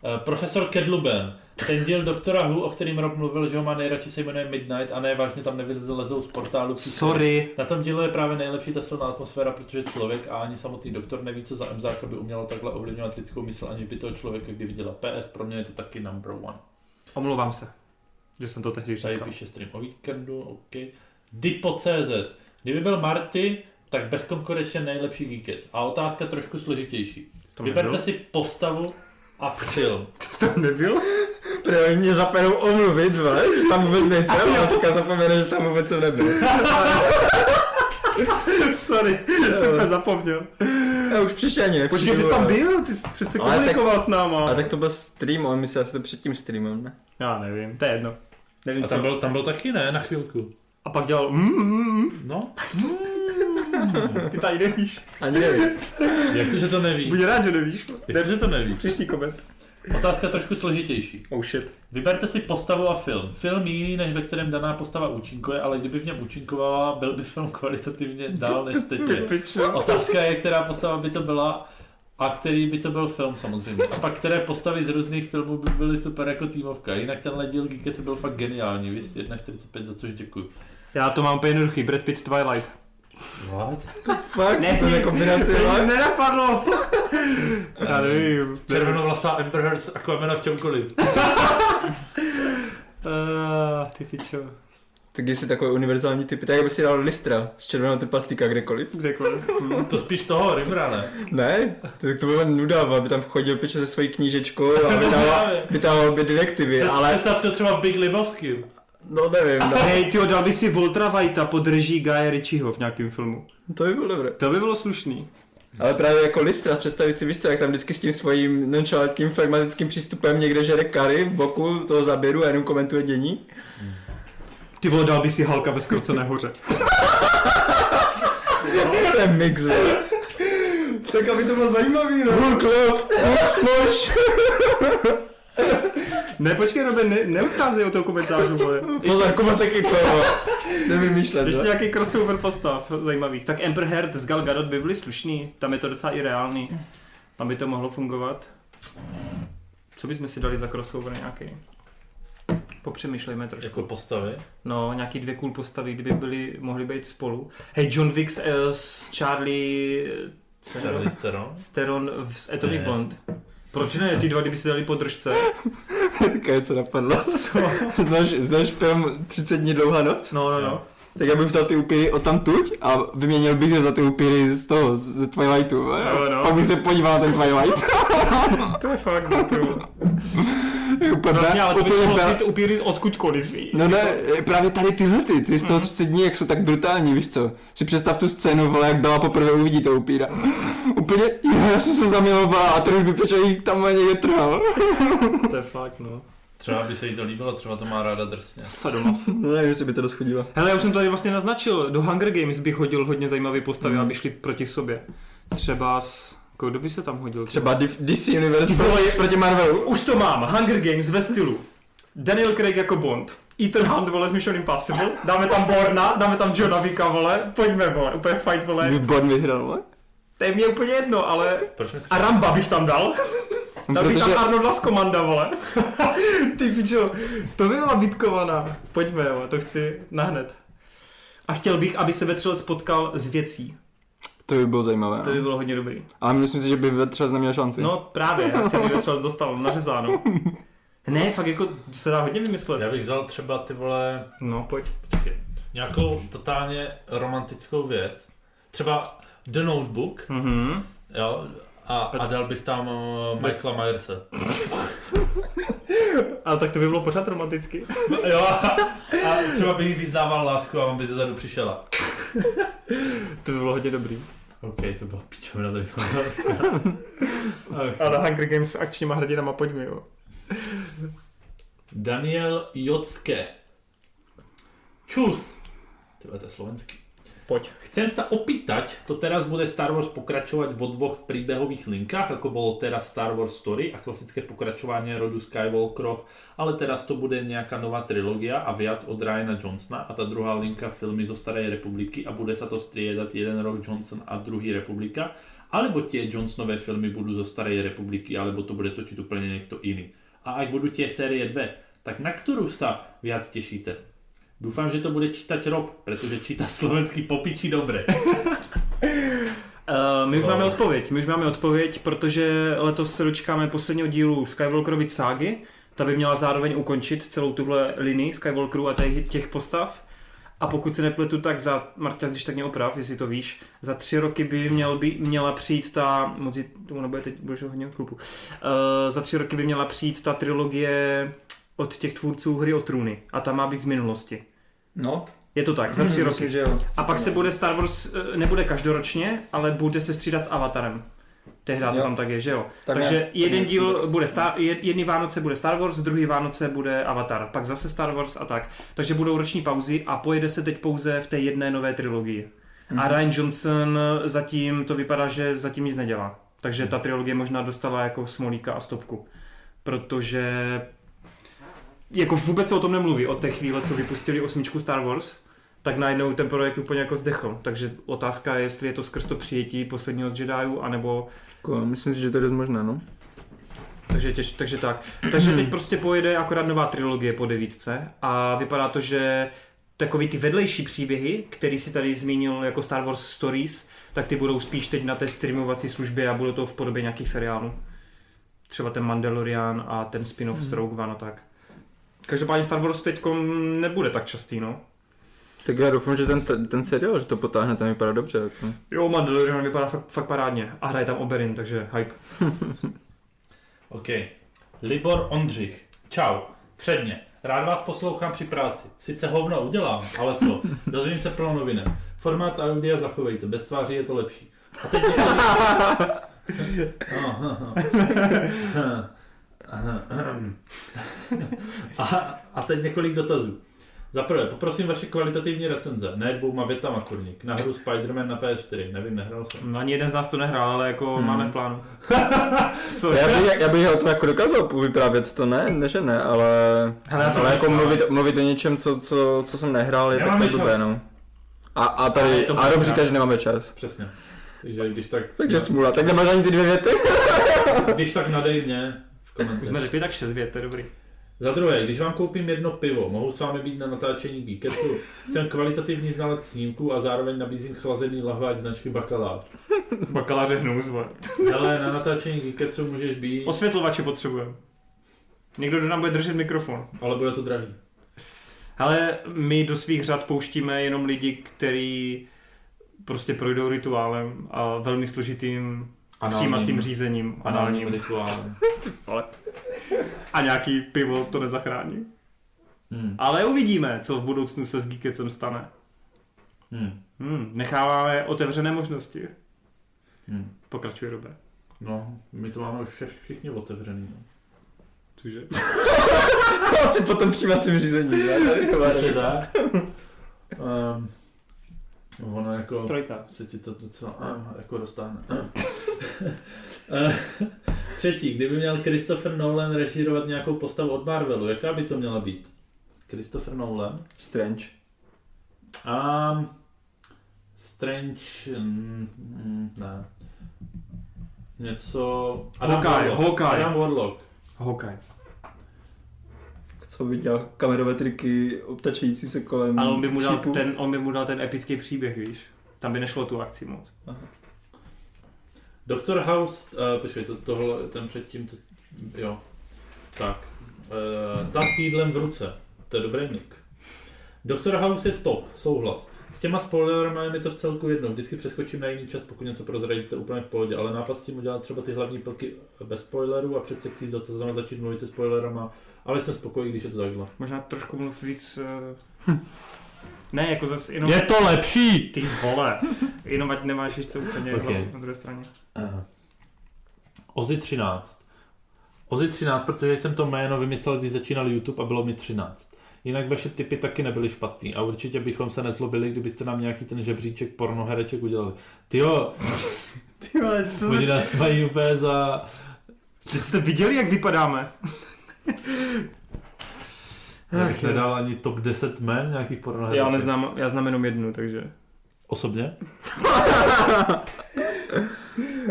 Eh, profesor Kedluben. Ten díl doktora Who, o kterým Rob mluvil, že ho má nejradši, se jmenuje Midnight a ne vážně tam nevylezou z portálu. Sorry. Na tom díle je právě nejlepší ta silná atmosféra, protože člověk a ani samotný doktor neví, co za emzáka by umělo takhle ovlivňovat lidskou mysl, ani by toho člověka kdy viděla. PS, pro mě je to taky number one. Omlouvám se, že jsem to tehdy Tady říkal. píše stream o víkendu, OK. Dipo.cz. Kdyby byl Marty, tak bezkonkurenčně nejlepší Geekec. A otázka trošku složitější. Vyberte si postavu a film. To nebyl? Protože mě zapomenou omluvit, vole, že tam vůbec nejsem, a teďka zapomenu, že tam vůbec jsem nebyl. Sorry, jsem úplně zapomněl. Já už přišel ani nepřijdu. Počkej, ty jsi tam ale- byl, ty jsi přece Ale tak- komunikoval s náma. A tak to byl stream, on myslel, že to před tím streamem, ne? Já nevím, to je jedno. Nevím, A co. tam byl, tam byl taky, ne, na chvilku. A pak dělal mm, mm, mm. No, Ty tady nevíš. Ani nevím. jak to, že to neví? Buď rád, že nevíš. Jak to, že to neví? Příští koment. Otázka trošku složitější. Oh shit. Vyberte si postavu a film. Film jiný, než ve kterém daná postava účinkuje, ale kdyby v něm účinkovala, byl by film kvalitativně dál než teď je. Otázka je, která postava by to byla a který by to byl film samozřejmě. A pak které postavy z různých filmů by byly super jako týmovka. Jinak tenhle díl Geekec byl fakt geniální. Vys 1.45, za což děkuji. Já to mám úplně jednoduchý, Brad Pitt Twilight. What? Fakt, Ne, to je kombinace, vole. nenapadlo. Já nevím. Červenovlasá Amber Heard z Aquamena v čemkoliv. Uh, ty pičo. Tak jestli takové univerzální typy, tak by si dal Listra z červeného trpaslíka kdekoliv. Kdekoliv. To spíš toho Rimra, ne? Ne? Tak to bylo nuda, aby tam chodil piče se svojí knížečkou a vytával, vytával by detektivy, Ale... ale Představ si třeba v Big Lebowským. No nevím, no. Hej, ty dal by si Voltra Whitea pod reží Guy Ritchieho v nějakém filmu. To by bylo dobré. To by bylo slušný. Ale právě jako Listra, představit si, víš co, jak tam vždycky s tím svým nonchalantním flegmatickým přístupem někde žere kary v boku toho zaběru a jenom komentuje dění. Ty vole, dal by si Halka ve skrocené hoře. To je mix, vole. tak aby to bylo zajímavý, no. Hulk love, Hulk smosh. Ne, počkej, Robe, ne, neodcházej od toho komentářu, vole. Pozor, Kuba se chytlo. Nevymýšlet, Ještě ne? nějaký crossover postav zajímavých. Tak Amber Heard s Gal Gadot by byly slušný. Tam je to docela i reálný. Tam by to mohlo fungovat. Co bychom si dali za crossover nějaký? Popřemýšlejme trošku. Jako postavy. No, nějaký dvě cool postavy, kdyby byly, mohly být spolu. Hej, John Wick s, eh, s Charlie... Charlize Theron. Steron v- s Atomic. Blonde. Proč ne? Ty dva, kdyby si dali podržce. Také co napadlo. Co? Znáš, znáš film 30 dní dlouhá noc? No, no, no. Tak já bych vzal ty upíry od tamtuť a vyměnil bych je za ty upíry z toho, z Twilightu. No, no. Pak bych se podíval na ten Twilight. To je fakt, no. úplně, Vlastně, ale to by úplně vzít upíry z odkudkoliv. No ne, právě tady tyhle ty, ty z Mhm. toho 30 dní, jak jsou tak brutální, víš co? Si představ tu scénu, vole, jak byla poprvé uvidí to upíra. Úplně, jo, já jsem se zamilovala a ten už by pečejí tam někde trhal. To je fakt, no. Třeba by se jí to líbilo, třeba to má ráda drsně. Sadomaso. No nevím, jestli by to doschodilo. Hele, já už jsem to tady vlastně naznačil. Do Hunger Games bych hodil hodně zajímavé postavy, Mm. aby šli proti sobě. Třeba s... Kdo by se tam hodil? Třeba DC Universe proti, proti Marvelu. Už to mám. Hunger Games ve stylu. Daniel Craig jako Bond. Ethan Hunt, vole, z Mission Impossible. Dáme tam Borna, dáme tam Johna Vicka, vole. Pojďme, vole. Úplně fight, vole. Kdyby Bond vyhrál, vole. To je mě úplně jedno, ale... A Ramba bych tam dal. Dal bych tam Protože, Arnolda z komanda, vole. Ty pičo, to by byla bitkovaná. Pojďme, jo, to chci nahned. A chtěl bych, aby se Vetřelec spotkal s věcí. To by bylo zajímavé. To by no. bylo hodně dobrý. Ale myslím si, že by Vetřelec neměl šanci. No právě, já aby Vetřelec dostal nařezáno. Ne, fakt jako se dá hodně vymyslet. Já bych vzal třeba ty vole No, pojď. počkej, nějakou totálně romantickou věc. Třeba The Notebook, Mhm. jo, a, a dal bych tam uh, Michaela Myerse. Ale tak to by bylo pořád romanticky. Jo, a, třeba bych jí vyznával lásku a on by ze zadu přišel. To by bylo hodně dobrý. OK, to bylo píčovina tady to A na Hunger Games s akčníma hrdinama pojďme, jo. Daniel Jocke. Čus. Tyhle, to je slovenský. Poď. Chcem sa opýtať, to teraz bude Star Wars pokračovať vo dvoch príbehových linkách, ako bolo teraz Star Wars Story a klasické pokračovanie rodu Skywalkerov, ale teraz to bude nejaká nová trilógia a viac od Ryana Johnsona a tá druhá linka filmy zo Starej republiky a bude sa to striedať jeden rok Johnson a druhý republika, alebo tie Johnsonové filmy budú zo Starej republiky, alebo to bude točiť úplne niekto iný. A ak budú tie série 2, tak na ktorú sa viac tešíte? Dúfam, že to bude čítať Rob, pretože číta slovenský popiči dobre. Uh, my už No. máme odpověď, my už máme odpověď, protože letos se dočkáme posledního dílu Skywalkerovy ságy, ta by měla zároveň ukončit celou tuhle linii Skywalkerů a těch, těch postav. A pokud se nepletu, tak za, Marta, když tak mě oprav, jestli to víš, za tři roky by měl by, měla přijít ta, moc je- to nebude teď, budeš hodně klubu, uh, za tři roky by měla přijít ta trilogie od těch tvůrců hry o trůny a ta má být z minulosti. No. Je to tak, za tři roky. Myslím, že jo. A pak se bude Star Wars, eh, nebude každoročně, ale bude se střídat s Avatarem. Tehdy to tam tak je, že jo? Tak Takže ne- jeden ne- díl bude Star, jed- jedny Vánoce bude Star Wars, druhý Vánoce bude Avatar, pak zase Star Wars a tak. Takže budou roční pauzy a pojede se teď pouze v té jedné nové trilogii. Mhm. A Ryan Johnson zatím to vypadá, že zatím nic nedělá. Takže ta trilogie možná dostala jako smolíka a stopku. Protože jako vůbec se o tom nemluví od té chvíle, co vypustili osmičku Star Wars, tak najednou ten projekt úplně jako zdechl. Takže otázka je, jestli je to skrz to přijetí posledního z Jediů, anebo Jako, myslím si, že to je dost možné, no. takže, těž, takže tak. Takže teď prostě pojede akorát nová trilogie po devítce a vypadá to, že takový ty vedlejší příběhy, který si tady zmínil jako Star Wars Stories, tak ty budou spíš teď na té streamovací službě a budou to v podobě nějakých seriálů. Třeba ten Mandalorian a ten spin-off z Rogue One a tak. Každopádně Star Wars teď nebude tak častý, no. Tak já doufám, že ten, ten seriál, že to potáhne, ten vypadá dobře. Jako. Jo, Mandalorian vypadá fakt, fakt parádně a hraje tam Oberyn, takže hype. OK. Libor Ondřich. Čau. Předně. Rád vás poslouchám při práci. Sice hovno udělám, ale co? Dozvím se plno novinek. Formát audia zachovejte, bez tváří je to lepší. A teď a, a teď několik dotazů. Za prvé, poprosím vaše kvalitativní recenze, ne dvouma větama kurník, na hru Spider-Man na PS4, nevím, nehrál jsem. No, ani jeden z nás to nehrál, ale jako Hmm. máme v plánu. Já bych, já bych o tom jako dokázal vyprávět, to ne, ne, že ne, ale, Hele, já ale jako mluvit, mluvit o něčem, co, co, co jsem nehrál, je takové blbé, no. A, a tady, a Rob pravda. říká, že nemáme čas. Přesně. Takže když tak, Takže smůla, tak nemáš ani ty dvě věty? když tak nadej mě Už jsme řekli tak šest vět, to je dobrý. Za druhé, když vám koupím jedno pivo, mohu s vámi být na natáčení Geeketu. Jsem kvalitativní znalec snímku a zároveň nabízím chlazený lahváč značky Bakalář. Bakaláře hnus, vole. Ale na natáčení Geeketu můžeš být, Osvětlovače potřebujeme. Někdo, kdo nám bude držet mikrofon. ale bude to drahý. Ale my do svých řad pouštíme jenom lidi, kteří prostě projdou rituálem a velmi složitým přijímacím řízením Análním análním. rituálem. A nějaký pivo to nezachrání. Hmm. Ale uvidíme, co v budoucnu se s Geekecem stane. Hmm. Hmm, necháváme otevřené možnosti. Hmm. Pokračuje dobré. No, my to máme už všech, všichni otevřený. No. Cože? Asi po tom přijímacím řízení. ne? Přesně tak. Um, ono jako... Trojka. se ti to docela ah, jako dostane. Eh, Třetí, kdyby měl Christopher Nolan režírovat nějakou postavu od Marvelu, jaká by to měla být? Christopher Nolan? Strange. Um, Strange... Mm, mm, ne. Něco... Hawkeye, Hawkeye. Adam Warlock. Hokaj. Co by dělal kamerové triky obtačující se kolem Ale on by, mu dal ten, on by mu dal ten epický příběh, víš? Tam by nešlo tu akci moc. Dr. House, uh, počkej, to, tohle, ten předtím, to, jo, tak, uh, ta s jídlem v ruce, to je dobrý nick. Dr. House je top, souhlas. S těma spoilerama je mi to v celku jedno, vždycky přeskočím na jiný čas, pokud něco prozradíte úplně v pohodě, ale nápad s tím udělat třeba ty hlavní plky bez spoilerů a před sekcí s dotazama začít mluvit se spoilerama, ale jsem spokojený, když je to takhle. Možná trošku mluv víc... Uh... ne, jako zase jenom... to lepší! Ty vole. Jenom ať nemáš co úplně Ok. okay. na druhé straně. Uh, Ozy 13. Ozy 13, protože jsem to jméno vymyslel, když začínal YouTube a bylo mi 13. Jinak vaše typy taky nebyly špatný a určitě bychom se nezlobili, kdybyste nám nějaký ten žebříček pornohereček udělali. Tyjo, Ty vole, co oni nás mají úplně za... Teď jste viděli, jak vypadáme? Já bych nedal ani top 10 men nějakých pornohereček. Já neznám, já znám jenom jednu, takže... Osobně?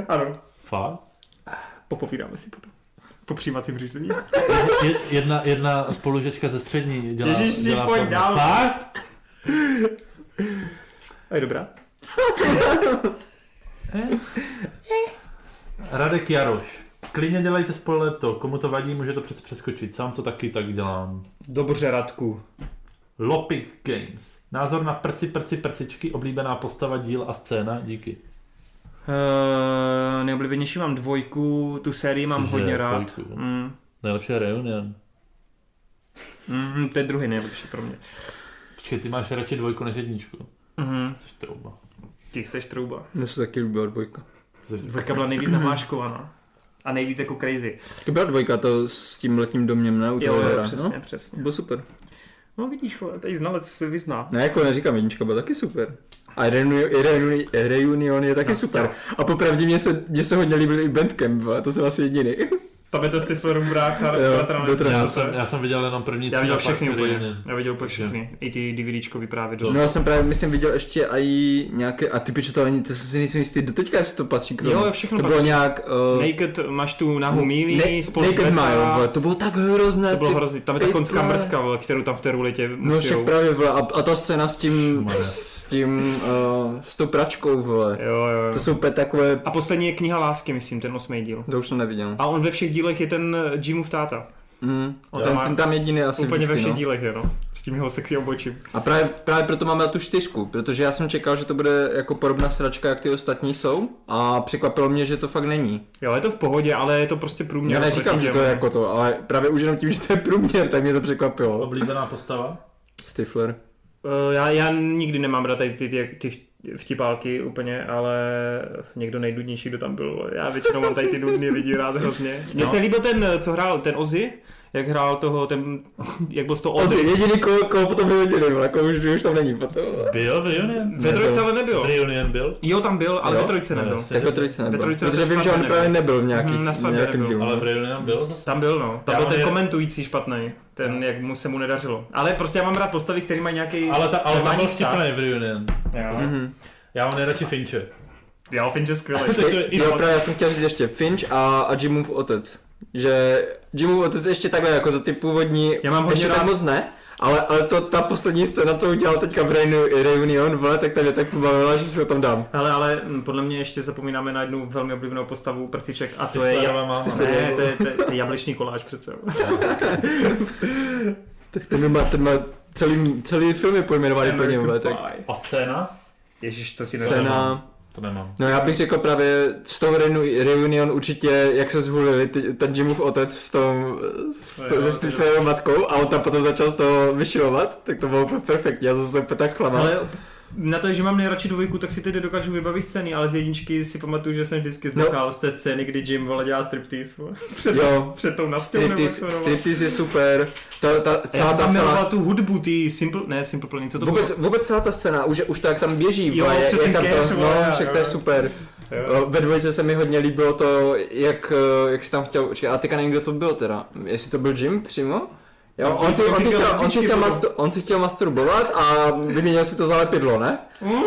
Ano. Fakt? Popovídáme si potom. Po přijímacím řízení. Je, jedna, jedna spolužečka ze střední dělá, Ježiši, dělá pojď dál. Fakt? A je dobrá. Radek Jaroš. Klidně dělejte spoiler to, komu to vadí, může to přece přeskočit. Sám to taky tak dělám. Dobře, Radku. Lopic Games. Názor na prci, prci, prcičky, oblíbená postava, díl a scéna, díky. Uh, nejoblíbenější mám dvojku, tu sérii mám Cože, hodně rád. dvojku? Mm, Nejlepší je Reunion. mm, to je druhý nejlepší pro mě. Počkej, ty máš radši dvojku než jedničku. Mhm. Jsi trouba. Ty seš trouba. Mně se taky líbila dvojka. Jsi Dvojka byla nejvíc namáškovaná. A nejvíc jako crazy. Taky byla dvojka to s tím letním doměm, ne? U toho Jo, jo, přesně, no? přesně. Bylo super. No vidíš, tady znalec se vyzná. Ne, jako neříkám, jednička byla taky super. A Reunion, Reunion, Reunion je taky super. A popravdě mě se, mě se hodně líbil i Bandcamp, to jsem asi jediný. Tam je to Stiflerův brácha, Jo, bratranec. bratranec. já, jsem, já jsem viděl jenom první Já tři viděl všechny úplně. Já viděl úplně všechny. I ty DVDčko vyprávět dost. No já jsem právě, myslím, viděl ještě i nějaké, a ty piče to není, to si nejsem jistý, doteďka jestli to patří k tomu. Jo, všechno to bylo patří. nějak... Uh, Naked máš tu nahou mílí, ne, spolu Naked. Mile, to bylo tak hrozné. To bylo ty hrozný. Tam je ta konská mrtka, vole, kterou tam v té ruletě No však právě, vole, a, a ta scéna s tím, s tím, uh, s tou pračkou, vole. Jo, jo, jo. To jsou takové, A poslední je kniha lásky, myslím, ten osmý díl. to už jsem neviděl. A on ve všech dílech je ten Jimův táta. Mm, On ten, tam má ten tam jediný asi Úplně ve vždycky, všech no. dílech je, no. S tím jeho sexy obočím. A právě, právě proto máme na tu čtyřku, protože já jsem čekal, že to bude jako podobná sračka, jak ty ostatní jsou a překvapilo mě, že to fakt není. Jo, je to v pohodě, ale je to prostě průměr. Já neříkám, že to je jako to, ale právě už jenom tím, že to je průměr, tak mě to překvapilo. Oblíbená postava? Stifler. Eh, Já, já nikdy nemám rád tady ty, ty, ty vtipálky úplně, ale někdo nejdudnější, kdo tam byl. Já většinou mám tady ty nudný lidi rád hrozně. Mně No. se líbil ten, co hrál, ten Ozzy, jak hrál toho, ten, jak byl z toho Ozzy, jediný, koho, koho potom vyhodili, vole, jako už, už tam není potom. Byl v Reunion? Ve trojce ale V nebyl. Reunion byl? Jo, tam byl, ale Jo? ve trojce No, nebyl. Tak ve trojice nebyl. Ve trojice Protože vím, že on právě nebyl v nějakých, Mhm, na svatbě nějakém nebyl. dílu. Ale v Reunion byl zase? Tam byl, no. Tam Já byl ten komentující špatný. Ten, jak mu se mu nedařilo. Ale prostě já mám rád postavy, které mají nějaký. Ale, ta, ale tam byl vtipný v Reunion. Jo. Mhm. Já mám nejradši Finche. Jo, Finch je skvělý. Takový Jo, právě já jsem chtěl říct ještě Finch a, a Jimův otec. Že Jimův otec ještě takhle jako za ty původní, Já mám hodně ještě tak rád- moc ne, ale, ale to, ta poslední scéna, co udělal teďka v Reuni- Reunion, vole, tak ta mě tak pobavila, že si ho tam dám. Ale, ale mm, podle mě ještě zapomínáme na jednu velmi oblíbenou postavu prciček a to je, ja... ne, to je, to, je, to je jablečný koláč přece. Tak ten má, ten má celý, celý film je pojmenovaný po něm, tak A scéna? Ježíš, to ti nevím. scéna... To nemám. No já bych řekl právě z toho Reuni- Reunion určitě, jak se zhulili ty, ten Jimův otec v tom, s, to, se matkou a on tam potom začal z toho vyšilovat, tak to bylo úplně perfektní, já jsem se úplně tak klamal. Ale na to, že mám nejradši dvojku, tak si teď dokážu vybavit scény, ale z jedničky si pamatuju, že jsem vždycky znakal z té scény, kdy Jim vole dělá striptease. Před, Jo, před tou nastou Striptease, striptease je super, ta, ta, Já celá jsem ta celá, tu hudbu, ty Simple, ne Simple Plan, co to vůbec, bylo? vůbec celá ta scéna, už, už to jak tam běží, Jo, přes jak ten tam cash, to, vole, no, však to je super. Jo. Ve dvojce se mi hodně líbilo to, jak, eh, jak jsi tam chtěl, a teďka nevím, kdo to byl teda, jestli to byl Jim přímo? Jo, on si, on, si chtěl, on, si chtěl budou. mastu, on si chtěl masturbovat a vyměnil si to za lepidlo, ne?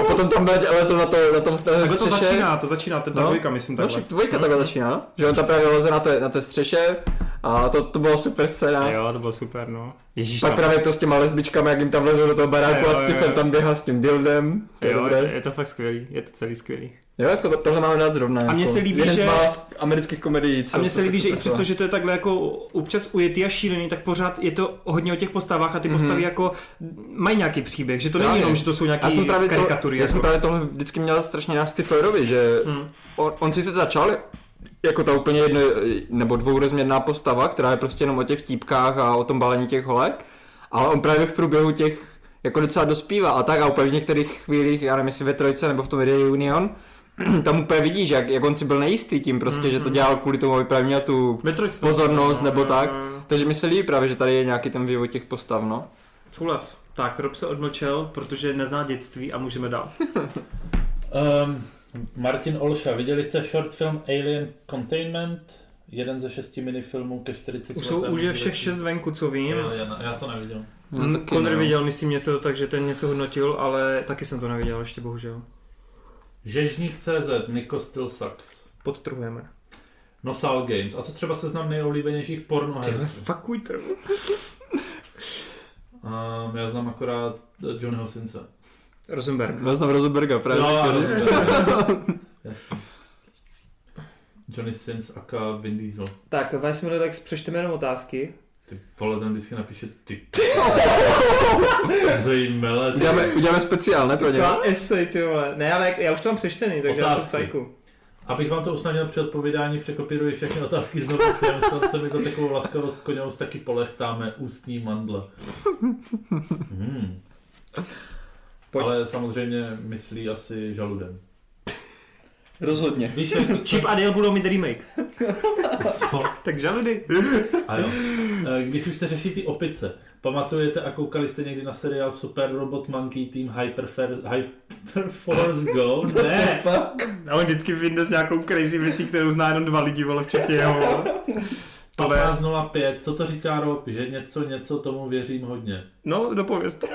A potom tam byl- lezl na, to, na tom na Takhle to střeše. začíná, to začíná, ta No. dvojka, myslím No, takhle. však dvojka takhle začíná, no? že on tam právě leze na té, na té střeše a to, to bylo super scéna. Jo, to bylo super, no. Ježíš, Pak tam- právě to s těma lesbičkami, jak jim tam lezou do toho baráku Jo, a Stephen tam běhá s tím dildem. To je Jo, je to, je to fakt skvělý, je to celý skvělý. Jo, jako tohle máme rád zrovna. A mně jako se líbí, jeden že- z amerických komedií. A mně se líbí, že i přesto, že to je takhle jako občas ujetý a šílený, tak pořád je to hodně o těch postavách a ty Mhm. postavy jako mají nějaký příběh, že to není jenom, že to jsou já nějaké jsem právě to, karikatury. já jako. jsem právě tohle vždycky měl strašně na Stiflerovi, že Hm. on, on si se začal jako ta úplně jedno, nebo dvourozměrná postava, která je prostě jenom o těch vtípkách a o tom balení těch holek, ale on právě v průběhu těch jako docela dospívá a tak a úplně v některých chvílích, já nevím jestli ve trojce nebo v tom Reunion, tam úplně vidíš, jak, jak on si byl nejistý tím prostě, že to dělal kvůli tomu, aby právě měl tu Ve trojce to pozornost no, nebo jo, tak. jo, jo. Takže mi se líbí právě, že tady je nějaký ten vývoj těch postav, no. Souhlas. Tak, Rob se odmlčel, protože nezná dětství a můžeme dál. Um, Martin Olša, viděli jste short film Alien Containment? Jeden ze šesti minifilmů ke 40 Už, jsou, už je všech šest venku, co vím. Já, já to neviděl. no No, Conor no. viděl, myslím, něco, takže ten něco hodnotil, ale taky jsem to neviděl ještě, bohužel. Žežník CZ, Nico Still Sucks. Podtrhujeme. Nosal Games. A co třeba seznam nejoblíbenějších porno Tyhle, herců? fakujte. Um, já znám akorát Johnnyho Since. Rosenberg. Já znám Rosenberga právě. No. Johnny Sins aka Vin Diesel. Tak, Vice Miledex, přečteme jenom otázky. Ty vole, ten vždycky napíše ty. Zajímavé. Uděláme, uděláme speciál, ne pro ně? Taková esej, ty vole. Ne, ale já už to mám přečtený, takže já jsem Otázky. cajku. Abych vám to usnadnil při odpovídání, překopíruji všechny otázky znovu snad se mi za takovou laskavost koněvost taky polechtáme ústní mandle. Hmm. Pojď. Ale samozřejmě myslí asi žaludem. Rozhodně. Víš, jak Chip a Dale budou mít remake. co? Tak žaludy. A jo. Eh, Když už se řeší ty opice, pamatujete a koukali jste někdy na seriál Super Robot Monkey Team Hyperfer, Hyperforce Go? Ne! A on vždycky vyjde s nějakou crazy věcí, kterou zná jenom dva lidi, vole, včetně jeho. vole. Tohle je... 15.05, co to říká Rob, že něco, něco tomu věřím hodně. No, dopověz to.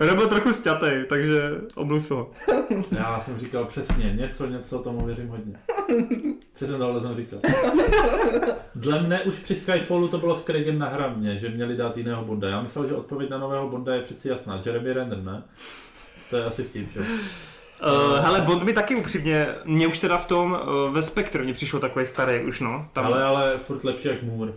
On byl trochu sťatej, takže omluv ho. Já jsem říkal přesně, něco, něco, tomu věřím hodně. Přesně tohle jsem říkal. Dle mne už při Skyfallu to bylo s Craigem na hramě, že měli dát jiného Bonda. Já myslel, že odpověď na nového Bonda je přeci jasná. Jeremy Renner, ne? To je asi vtip, že? Uh, hele, Bond mi taky upřímně, mě už teda v tom uh, ve Spectre mě přišel takový starý už, no. Tam, Ale, ale furt lepší jak Moore.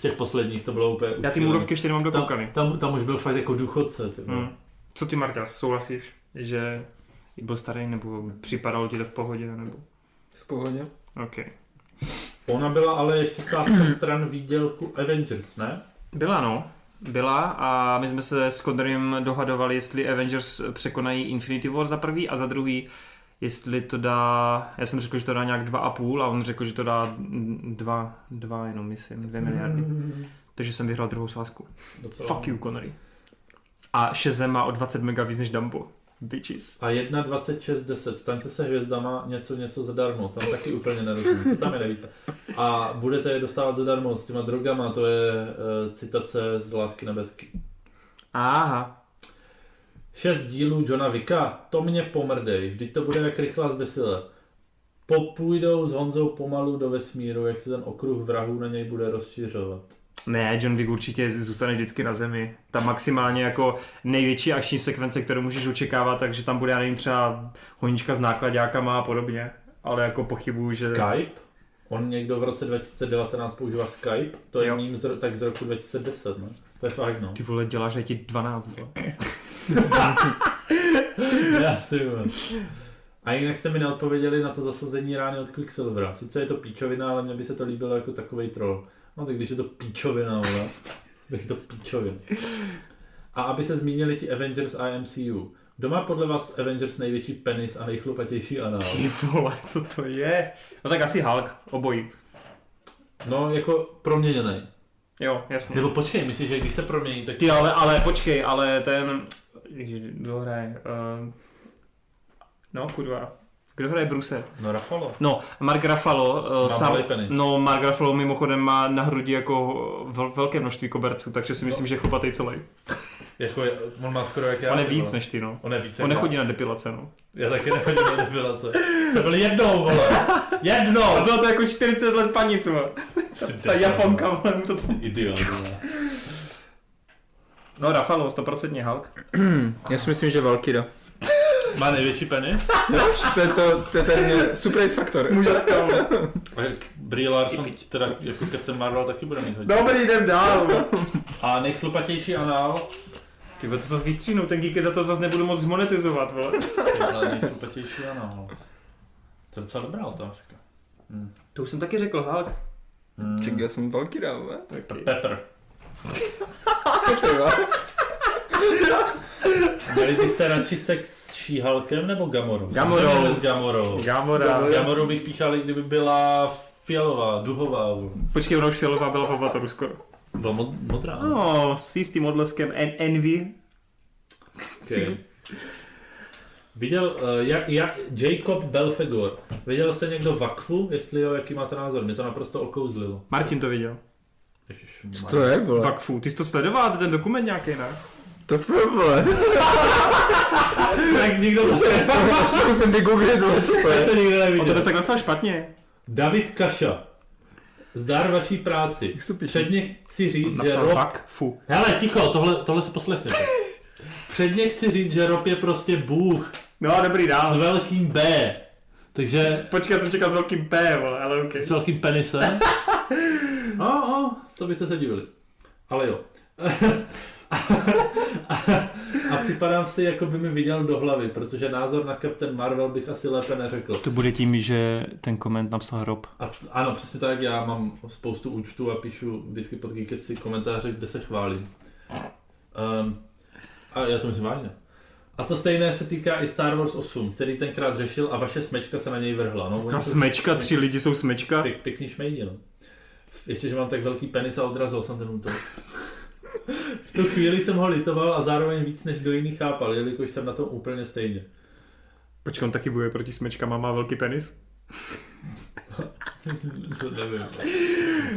V těch posledních to bylo úplně já ty můrovky ještě nemám dokoukaný. tam, tam, tam už byl fakt jako důchodce. Ty. Hmm. Co ty, Marta, souhlasíš, že byl starý, nebo připadalo ti to v pohodě, nebo... V pohodě. OK. Ona byla ale ještě sázka stran výdělku Avengers, ne? Byla, no. Byla a my jsme se s Connorem dohadovali, jestli Avengers překonají Infinity War za prvý a za druhý, jestli to dá, já jsem řekl, že to dá nějak dva a půl a on řekl, že to dá dva, dva jenom myslím, dvě miliardy. Takže jsem vyhrál druhou sázku. Docela. Fuck you, Connery. A Shazam má o 20 mega víc než Dumbo. Bitches. A 1.26.10, staňte se hvězdama, něco, něco zadarmo, tam taky úplně nerozumím, co tam je nevíte. A budete je dostávat zadarmo s těma drogama, to je uh, citace z Lásky nebesky. Aha. Šest dílů Johna Vicka, to mě pomrdej, vždyť to bude jak rychlá zbesile. Popůjdou s Honzou pomalu do vesmíru, jak se ten okruh vrahů na něj bude rozšiřovat. Ne, John Wick určitě zůstane vždycky na zemi. Tam maximálně jako největší akční sekvence, kterou můžeš očekávat, takže tam bude, já nevím, třeba honička s nákladákama a podobně. Ale jako pochybuju, že... Skype? On někdo v roce 2019 používá Skype, to je Jo. mým z, tak z roku 2010, ne? To je fakt, no. Ty vole, děláš aj ti 12, vole. Já si vím. A jinak jste mi neodpověděli na to zasazení rány od Quicksilvera. Sice je to píčovina, ale mně by se to líbilo jako takový troll. No tak když je to píčovina, tak je to píčovina. A aby se zmínili ti Avengers a MCU. Kdo má podle vás Avengers největší penis a nejchlupatější anál? Ty vole, co to je? No tak asi Hulk, obojí. No, jako proměněný. Jo, jasně. Nebo počkej, myslíš, že když se promění, tak... Ty ale, ale počkej, ale ten... Ježiš, kdo hraje? Uh... No, kurva. Kdo hraje Bruse? No, Rafalo. No, Mark Ruffalo, uh, penis. no Mark Ruffalo mimochodem má na hrudi jako vel, velké množství koberců, takže si myslím, že je chlupatý celý. Jako je, on má skoro jak já. On je víc vole. než ty, no. On je víc On já. nechodí na depilace, no. Já taky nechodím na depilace. Jsem byl jednou, vole. Jednou! A bylo to jako 40 let paní, co. Ta Japonka, vole, to tam... Idiot, vole. No, Ruffalo, 100% Hulk. Já si myslím, že Valkyra. Má největší penis? To je, to, to je ten eh, surprise faktor. Jak Brie Larson, teda jako Captain Marvel, taky bude mít hodně. Dobrý, jdem dál. A nejchlupatější anál, Ty to zase vystříhnou, ten geek za to zase nebudu moc zmonetizovat, vole. ale nejchlupatější anál. To je docela dobrá otázka. Hm. To už jsem taky řekl, Hulk. Hm. Ček, já jsem Valkyra, vole. Pepper. Měli byste radši sex s šíhalkem nebo Gamorou? Gamorou. S Gamorou. Gamora. Gamorou bych píchal, i kdyby byla fialová, duhová. Počkej, ona už fialová byla v Avataru skoro. Byla mod, modrá. No, s jistým odleskem en- Envy. Okay. Viděl, uh, jak, jak Jacob Belfegor. Viděl jste někdo Vakfu? Jestli jo, jaký máte názor? Mě to naprosto okouzlilo. Martin to viděl. Co to je, vole? Vakfu. Ty jsi to sledoval, ten dokument nějaký, ne? To film, vole. tak nikdo to, To musím vygooglit, vole, co to je. to nikdo On to neviděl. dnes tak napsal špatně. David Kaša. Zdar vaší práci. Předně chci říct, že Napsal Rob... Vakfu. Hele, ticho, tohle, tohle se poslechněte. Předně chci říct, že Rob je prostě bůh No, dobrý, s dál. velkým B. Takže Počkej, jsem čekal s velkým P, vole, ale ok. s velkým penisem. O, o, to byste se divili. Ale jo. A připadám si, jako by mi viděl do hlavy, protože názor na Captain Marvel bych asi lépe neřekl. To bude tím, že ten koment napsal Rob. A t- ano, přesně tak, já mám spoustu účtů a píšu vždycky pod Geeketsy komentáře, kde se chválím. Um, a já to myslím vážně. A to stejné se týká i Star Wars 8, který tenkrát řešil a vaše smečka se na něj vrhla. No, Ta smečka, tři lidi jsou smečka. Pěk, pěkný šmejdi, no. Ještě, že mám tak velký penis a odrazil jsem ten útok. V tu chvíli jsem ho litoval a zároveň víc než do jiných chápal, jelikož jsem na tom úplně stejně. Počkej, on taky bojuje proti smečkama, má velký penis? to nevím.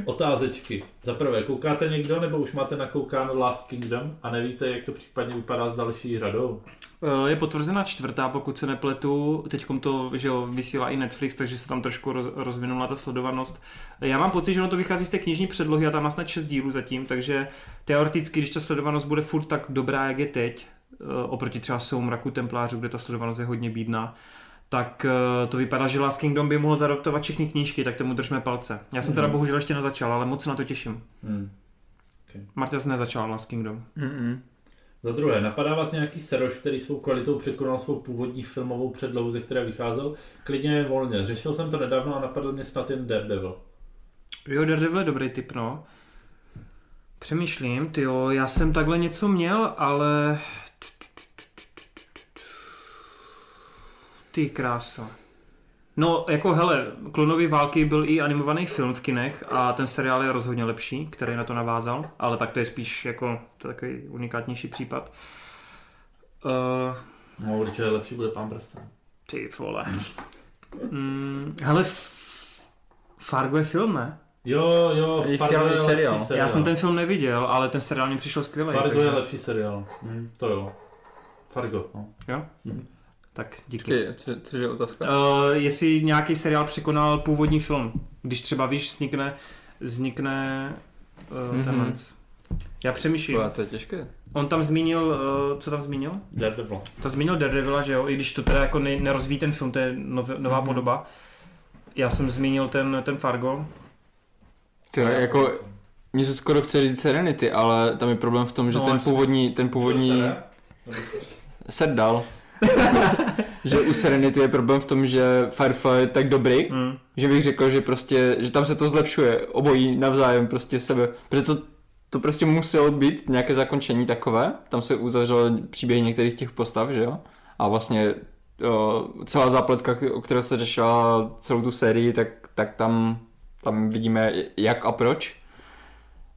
Otázečky. Za prvé, koukáte někdo, nebo už máte nakoukáno Last Kingdom a nevíte, jak to případně vypadá s další řadou? Eh, Je potvrzená čtvrtá, pokud se nepletu. Teď to že jo, vysílá i Netflix, takže se tam trošku roz, rozvinula ta sledovanost. Já mám pocit, že ono to vychází z té knižní předlohy a tam má snad 6 dílů zatím, takže teoreticky, když ta sledovanost bude furt tak dobrá, jak je teď, eh, oproti třeba Soumraku Templářů, kde ta sledovanost je hodně bídná, tak eh, to vypadá, že Last Kingdom by mohl zadoptovat všechny knížky, tak tomu držme palce. Já jsem teda Mhm. bohužel ještě nezačal, ale moc se na to těším. Hmm. Marta jsi nezačal Last Kingdom. Mm-mm. Za druhé, napadá vás nějaký seroš, který svou kvalitou překonal svou původní filmovou předlohu, ze které vycházel? Klidně volně. Řešil jsem to nedávno a napadl mě snad jen Daredevil. Jo, Daredevil je dobrý typ, no. Přemýšlím, jo, já jsem takhle něco měl, ale... Ty krása. No, jako hele, Klonovy války byl i animovaný film v kinech a ten seriál je rozhodně lepší, který na to navázal, ale tak to je spíš jako to je takový unikátnější případ. Uh, No, určitě lepší bude pán prsten. ty vole. Mm, hele, Fargo je film, ne? Jo, jo, Fargo je seriál. lepší seriál. Já jsem ten film neviděl, ale ten seriál mi přišel skvělý. Fargo takže... je lepší seriál. Hm, to jo. Fargo, no. Tak díky. Počkej, co, což je otázka? Uh, jestli nějaký seriál překonal původní film, když třeba víš, vznikne, vznikne uh, Mhm. tenhle. Já přemýšlím. To je těžké. On tam zmínil, uh, co tam zmínil? Daredevil. To zmínil Daredevila, že jo, i když to teda jako ne, nerozvíjí ten film, to je nov, nová Mhm. podoba. Já jsem zmínil ten, ten Fargo. To je jako, mně se skoro chce říct Serenity, ale tam je problém v tom, že No, ten původní, ten původní, set dal. že u Serenity je problém v tom, že Firefly je tak dobrý, Hmm. že bych řekl, že prostě, že tam se to zlepšuje, obojí navzájem prostě sebe, protože to, to prostě muselo být nějaké zakončení takové, tam se uzavřel příběhy některých těch postav, že jo, a vlastně o, celá zápletka, o které se řešila celou tu sérii, tak, tak tam, tam vidíme jak a proč.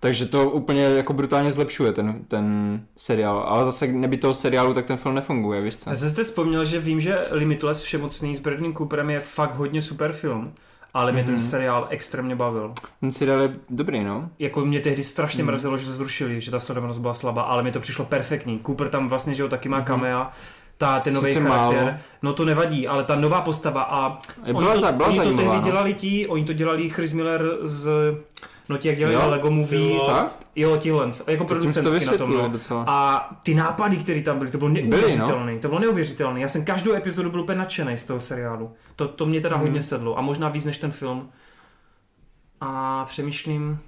Takže to úplně jako brutálně zlepšuje ten, ten seriál, ale zase neby toho seriálu, tak ten film nefunguje, víš co? Já jsem zde vzpomněl, že vím, že Limitless Všemocný s Bradley Cooperem je fakt hodně super film, ale mě ten Mhm. seriál extrémně bavil. Ten seriál je dobrý, no. jako mě tehdy strašně Mhm. mrzelo, že to zrušili, že ta sledovanost byla slabá, ale mi to přišlo perfektní. Cooper tam vlastně, že jo, taky má kamea, ta, ten nový charakter, málo. no to nevadí, ale ta nová postava a Je oni byla, to, za, byla oni to tehdy no. dělali ti, oni to dělali Chris Miller z, no ti jak dělali Jo? Lego Movie, Jo. Jo, tihle, jako jsi to producentsky na tom, no. docela. A ty nápady, které tam byly, to bylo Byly, no. neuvěřitelné. To bylo neuvěřitelné. Já jsem každou epizodu byl úplně nadšený z toho seriálu. To, to mě teda Mhm. hodně sedlo. A možná víc než ten film. A přemýšlím,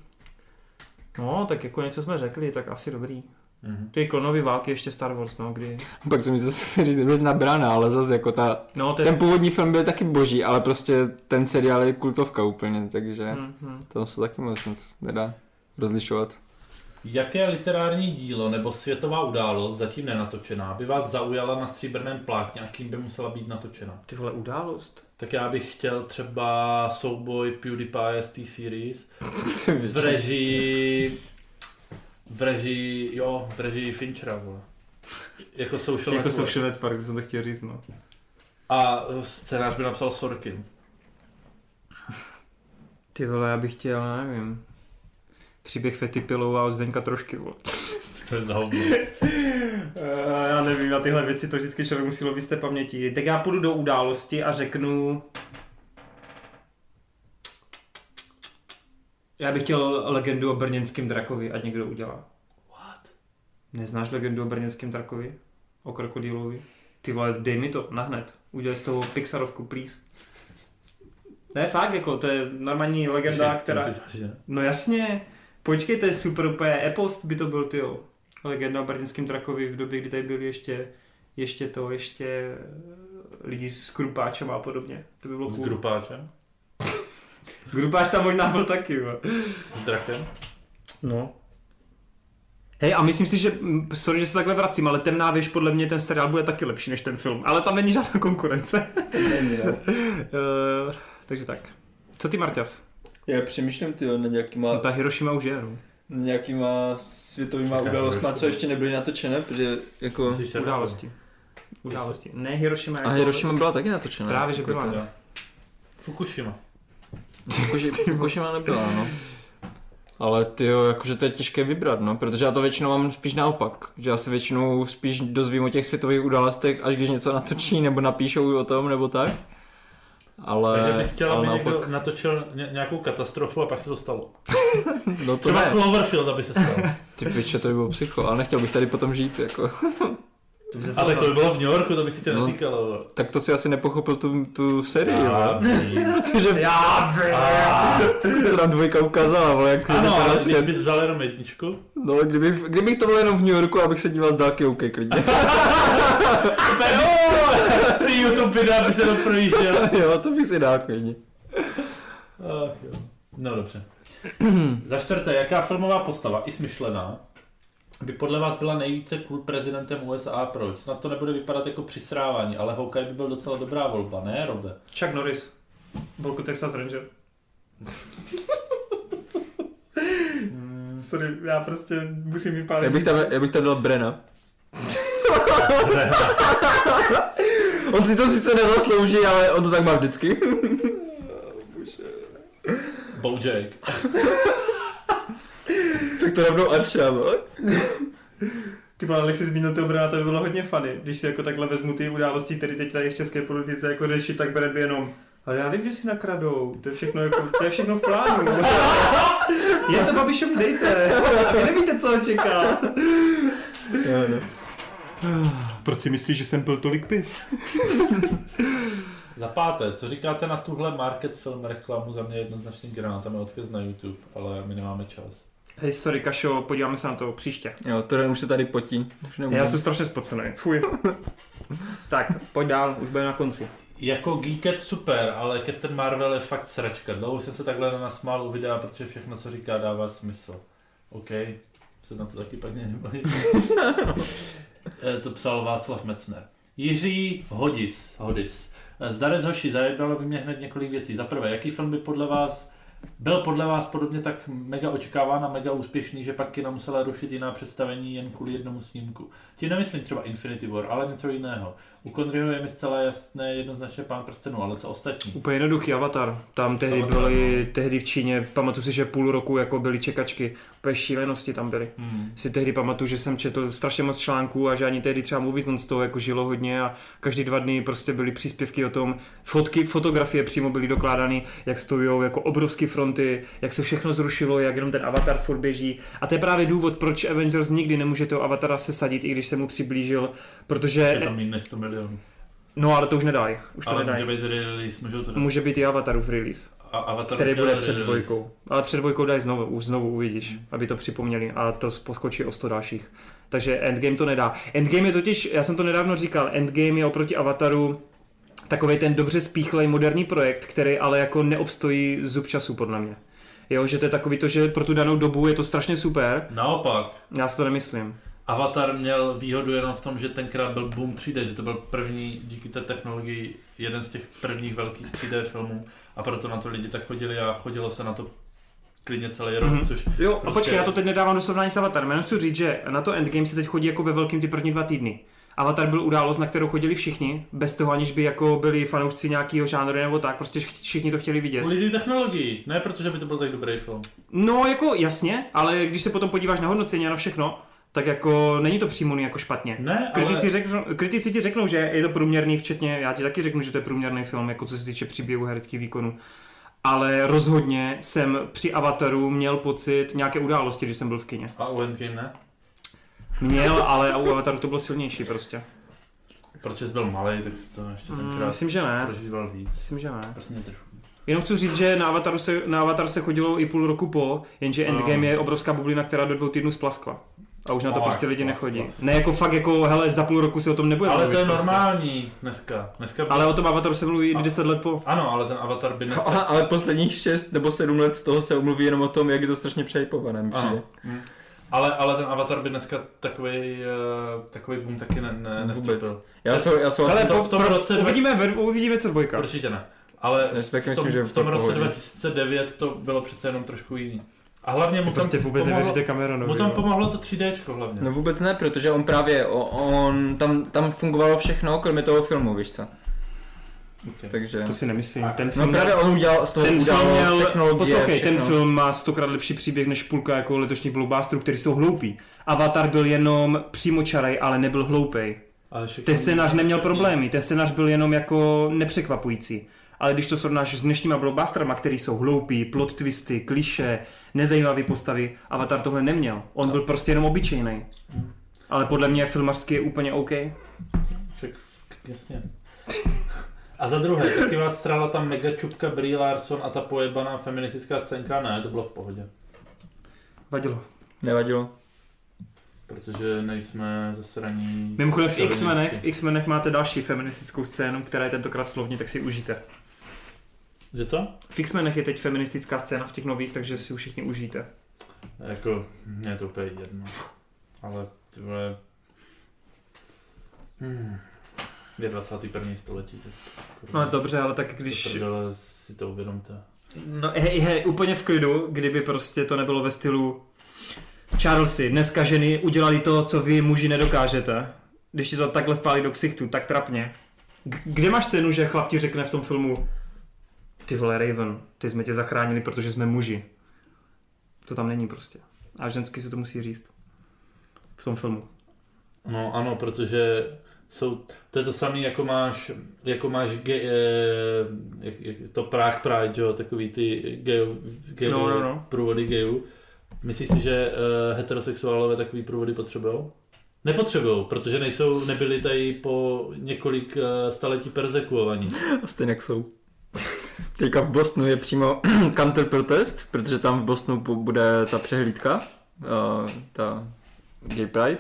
no, tak jako něco jsme řekli, tak asi dobrý. Mhm. Ty klonový války ještě Star Wars, no, kdy... Pak jsem mi zase říct, hrozná brána, ale zase jako ta, No, ten... ten původní film byl taky boží, ale prostě ten seriál je kultovka úplně, takže Hmm, hmm. to se taky moc nic nedá rozlišovat. Jaké literární dílo nebo světová událost, zatím nenatočená, by vás zaujala na stříbrném plátně a kým by musela být natočena? Ty vole, událost. Tak já bych chtěl třeba souboj PewDiePie z T-Series v režii... V režii, jo, v režii Finchera, vole. Jako Social Jako Network. Social Network, to jsem to chtěl říct, no. A scénář by napsal Sorkin. Ty vole, já bych chtěl, nevím. Příběh Fety Pilou a od Zdeňka trošky, vole. To je za hovno. Uh, já nevím, na tyhle věci to vždycky člověk musí lovit z té paměti. Tak já půjdu do události a řeknu... Já bych chtěl legendu o brněnském drakovi, ať někdo udělá. What? Neznáš legendu o brněnském drakovi? O krokodýlovi? Ty vole, dej mi to, nahned. Udělej z toho Pixarovku, please. Ne, fakt, jako, to je normální legenda, Počkej, která... No jasně, počkej, to je super úplně epost by to byl, ty Legenda o brněnském drakovi v době, kdy tady byli ještě, ještě to, ještě eh, lidi s krupáčem a podobně. To by bylo S cool. Grupáč tam možná byl taky, jo. S drakem? No. Hej, a myslím si, že, sorry, že se takhle vracím, ale Temná věž podle mě ten seriál bude taky lepší než ten film. Ale tam není žádná konkurence. uh, takže tak. Co ty, Marťas? Já přemýšlím ty nad No, nějakýma, ta Hiroshima už je, no. nad nějakýma světovýma událostmi, co ještě nebyly natočené, protože jako... Události. Události. Ne Hiroshima. A Jako... Hiroshima byla taky natočená. Právě, že byla. Fukushima. Fukushi- Fukushima nebyla, no. Ale ty jo, jakože to je těžké vybrat, no, protože já to většinou mám spíš naopak, že já se většinou spíš dozvím o těch světových událostech, až když něco natočí nebo napíšou o tom, nebo tak. Ale, Takže bys chtěl, aby naopak, někdo natočil ně- nějakou katastrofu a pak se to stalo. no to Třeba ne, Cloverfield, aby se stalo. ty piče, to by bylo psycho, ale nechtěl bych tady potom žít, jako. To by se A tak to by bylo v New Yorku, to by si tě No. netýkalo. Tak to si asi nepochopil tu, tu sérii, Já. Protože Já vím. co nám dvojka ukázala, vole, jak Ano, ale svět. bys vzal jenom jedničku, No, kdybych, kdybych to byl jenom v New Yorku, abych se díval z dálky, OK, klidně. super, ty YouTube videa by se to projížděl. jo, to bych si dal klidně. Ach, jo. No dobře. Za čtvrté, jaká filmová postava, i smyšlená, by podle vás byla nejvíce cool prezidentem USA a proč? Snad to nebude vypadat jako přisrávání, ale Hawkeye by byl docela dobrá volba, ne, Robe? Chuck Norris. Volku Texas Ranger. Sorry, já prostě musím vypálit. Já bych tam, já bych tam dal Brena. on si to sice nezaslouží, ale on to tak má vždycky. Bojack. tak to rovnou Archa, vole. Ty vole, ale jak jsi zmínil toho Brana, to by bylo hodně funny. Když si jako takhle vezmu ty události, které teď tady v české politice jako řeší, tak Brad by jenom ale já vím, že si nakradou, to je všechno, jako, to je všechno v plánu. Jen to Babišovi dejte, vy nevíte, co ho čeká. Jo, no. Proč si myslíš, že jsem pil tolik piv? Za páté, co říkáte na tuhle market film reklamu? Za mě jednoznačně granát, tam je odkaz na YouTube, ale my nemáme čas. Hej, sorry, Kašo, podíváme se na to příště. Jo, to už se tady potí. Už nemůžu. Já jsem strašně spocený. Fuj. tak, pojď dál, už bude na konci. Jako Geeket super, ale Captain Marvel je fakt sračka. Dlouho jsem se takhle nasmál u videa, protože všechno, co říká, dává smysl. OK, se na to taky pak nebaví. Eh, to psal Václav Mecner. Jiří Hodis, Hodis. Eh, Zdarec hoši, zajebalo by mě hned několik věcí. Za prvé, jaký film by podle vás byl podle vás podobně tak mega očekáván a mega úspěšný, že pak kina musela rušit jiná představení jen kvůli jednomu snímku. Tím nemyslím třeba Infinity War, ale něco jiného. U Conryho je mi zcela jasné jednoznačně pán prstenů, ale co ostatní? Úplně jednoduchý avatar. Tam tehdy Avatar, byly, tehdy v Číně, pamatuju si, že půl roku jako byly čekačky. Úplně šílenosti tam byly. Hmm. Si tehdy pamatuju, že jsem četl strašně moc článků a že ani tehdy třeba Movies z toho jako žilo hodně a každý dva dny prostě byly příspěvky o tom, fotky, fotografie přímo byly dokládány, jak stojí jako obrovské fronty, jak se všechno zrušilo, jak jenom ten avatar furt běží. A to je právě důvod, proč Avengers nikdy nemůže toho avatara sesadit, i když se mu přiblížil, protože... Je tam než 100 milionů. No ale to už nedají, už to Ale nedají. může být release, můžou to dát. Může být i Avatarův release, A Avatar který bude před release. dvojkou. Ale před dvojkou dají znovu, už znovu uvidíš, aby to připomněli a to poskočí o 100 dalších. Takže Endgame to nedá. Endgame je totiž, já jsem to nedávno říkal, Endgame je oproti Avataru takový ten dobře spíchlej moderní projekt, který ale jako neobstojí zub času podle mě. Jo, že to je takový to, že pro tu danou dobu je to strašně super. Naopak, Já si to nemyslím. Avatar měl výhodu jenom v tom, že tenkrát byl boom 3D, že to byl první, díky té technologii, jeden z těch prvních velkých 3D filmů a proto na to lidi tak chodili a chodilo se na to klidně celý rok, Mhm. což Jo, Prostě- prostě... počkej, já to teď nedávám do srovnání s Avatarem, jenom chci říct, že na to Endgame se teď chodí jako ve velkým ty první dva týdny. Avatar byl událost, na kterou chodili všichni, bez toho aniž by jako byli fanoušci nějakého žánru nebo tak, prostě vš- všichni to chtěli vidět. kvůli té technologii, ne protože by to byl tak dobrý film. No jako jasně, ale když se potom podíváš na hodnocení a na všechno, tak jako není to přímo jako špatně. Ne, Kritici, ale... řeknou, kritici ti řeknou, že je to průměrný, včetně, já ti taky řeknu, že to je průměrný film, jako co se týče příběhu hereckých výkonů. Ale rozhodně jsem při Avataru měl pocit nějaké události, když jsem byl v kině. A u Endgame ne? Měl, ale u Avataru to bylo silnější prostě. Protože jsi byl malý, tak jsi to ještě Mm, tenkrát myslím, že ne. prožíval víc. Myslím, že ne. Prostě trošku. Jenom chci říct, že na, Avataru se, na Avatar se chodilo i půl roku po, jenže No. Endgame je obrovská bublina, která do dvou týdnů splaskla. A už na to No, prostě lidi nechodí. Ne jako fakt jako, hele, za půl roku si o tom nebude Ale mluvit to je prostě. normální dneska. dneska by... Ale o tom Avataru se mluví i 10 let po. Ano, ale ten Avatar by dneska... Ale, ale posledních 6 nebo 7 let z toho se umluví jenom o tom, jak je to strašně. Ano. Mm. Ale, ale ten Avatar by dneska takový, uh, takový boom taky ne, ne, nestoupil. Já, sou, já souhlasím, Ale to v tom pro- roce dva- uvidíme, ve- uvidíme, co dvojka. Určitě ne. Ale si taky v tom, myslím, že v tom to roce pohodě. 2009 to bylo přece jenom trošku jiný. A hlavně mu tam prostě vůbec pomohlo, nevěříte Cameronovi. mu tam pomohlo to 3D hlavně. No vůbec ne, protože on právě, on, tam, tam fungovalo všechno, kromě toho filmu, víš co. Okay. Takže... To si nemyslím. Ten No film, právě on udělal z toho ten film událost, měl, technologie, poslouchej, ten film má stokrát lepší příběh než půlka jako letošních blockbusterů, který jsou hloupí. Avatar byl jenom přímočarej, ale nebyl hloupej. Ale Ten scénář neměl problémy, ten scénář byl jenom jako nepřekvapující. Ale když to srovnáš s dnešníma blockbusterama, který jsou hloupí, plot twisty, kliše, nezajímavé postavy, Avatar tohle neměl. On byl prostě jenom obyčejný. Ale podle mě filmařsky je úplně OK. Však, jasně. A za druhé, taky vás strala ta mega čupka Brie Larson a ta pojebaná feministická scénka? Ne, to bylo v pohodě. Vadilo. Nevadilo. Protože nejsme zasraní... Mimochodem v. X-Menech, v X-Menech máte další feministickou scénu, která je tentokrát slovní, tak si ji užijte. Že co? V X-Menech je teď feministická scéna v těch nových, takže si ji všichni užijte. Jako, mě je to úplně jedno. Ale ty vole... Hmm. Je 21. století, tak... No dobře, ale tak Když... Prdele, si to uvědomte. No hej, hej, úplně v klidu, kdyby prostě to nebylo ve stylu Charlesy, dneska ženy udělali to, co vy muži nedokážete. Když ti to takhle vpálí do ksichtu, tak trapně. G- kde máš cenu, že chlap ti řekne v tom filmu Ty vole Raven, ty jsme tě zachránili, protože jsme muži. To tam není prostě. A ženský se to musí říct. V tom filmu. No ano, protože jsou, to je to samé, jako máš, jako máš ge, eh, jak, jak, to Prague Pride, jo, takový ty gay, gay, No, no, no. průvody gayů. Myslíš si, že uh, heterosexuálové takový průvody potřebují? Nepotřebují, protože nejsou, nebyli tady po několik uh, staletí persekuovaní. A stejně jak jsou. Teďka v Bostonu je přímo counter protest, protože tam v Bostonu bu- bude ta přehlídka, uh, ta Gay Pride.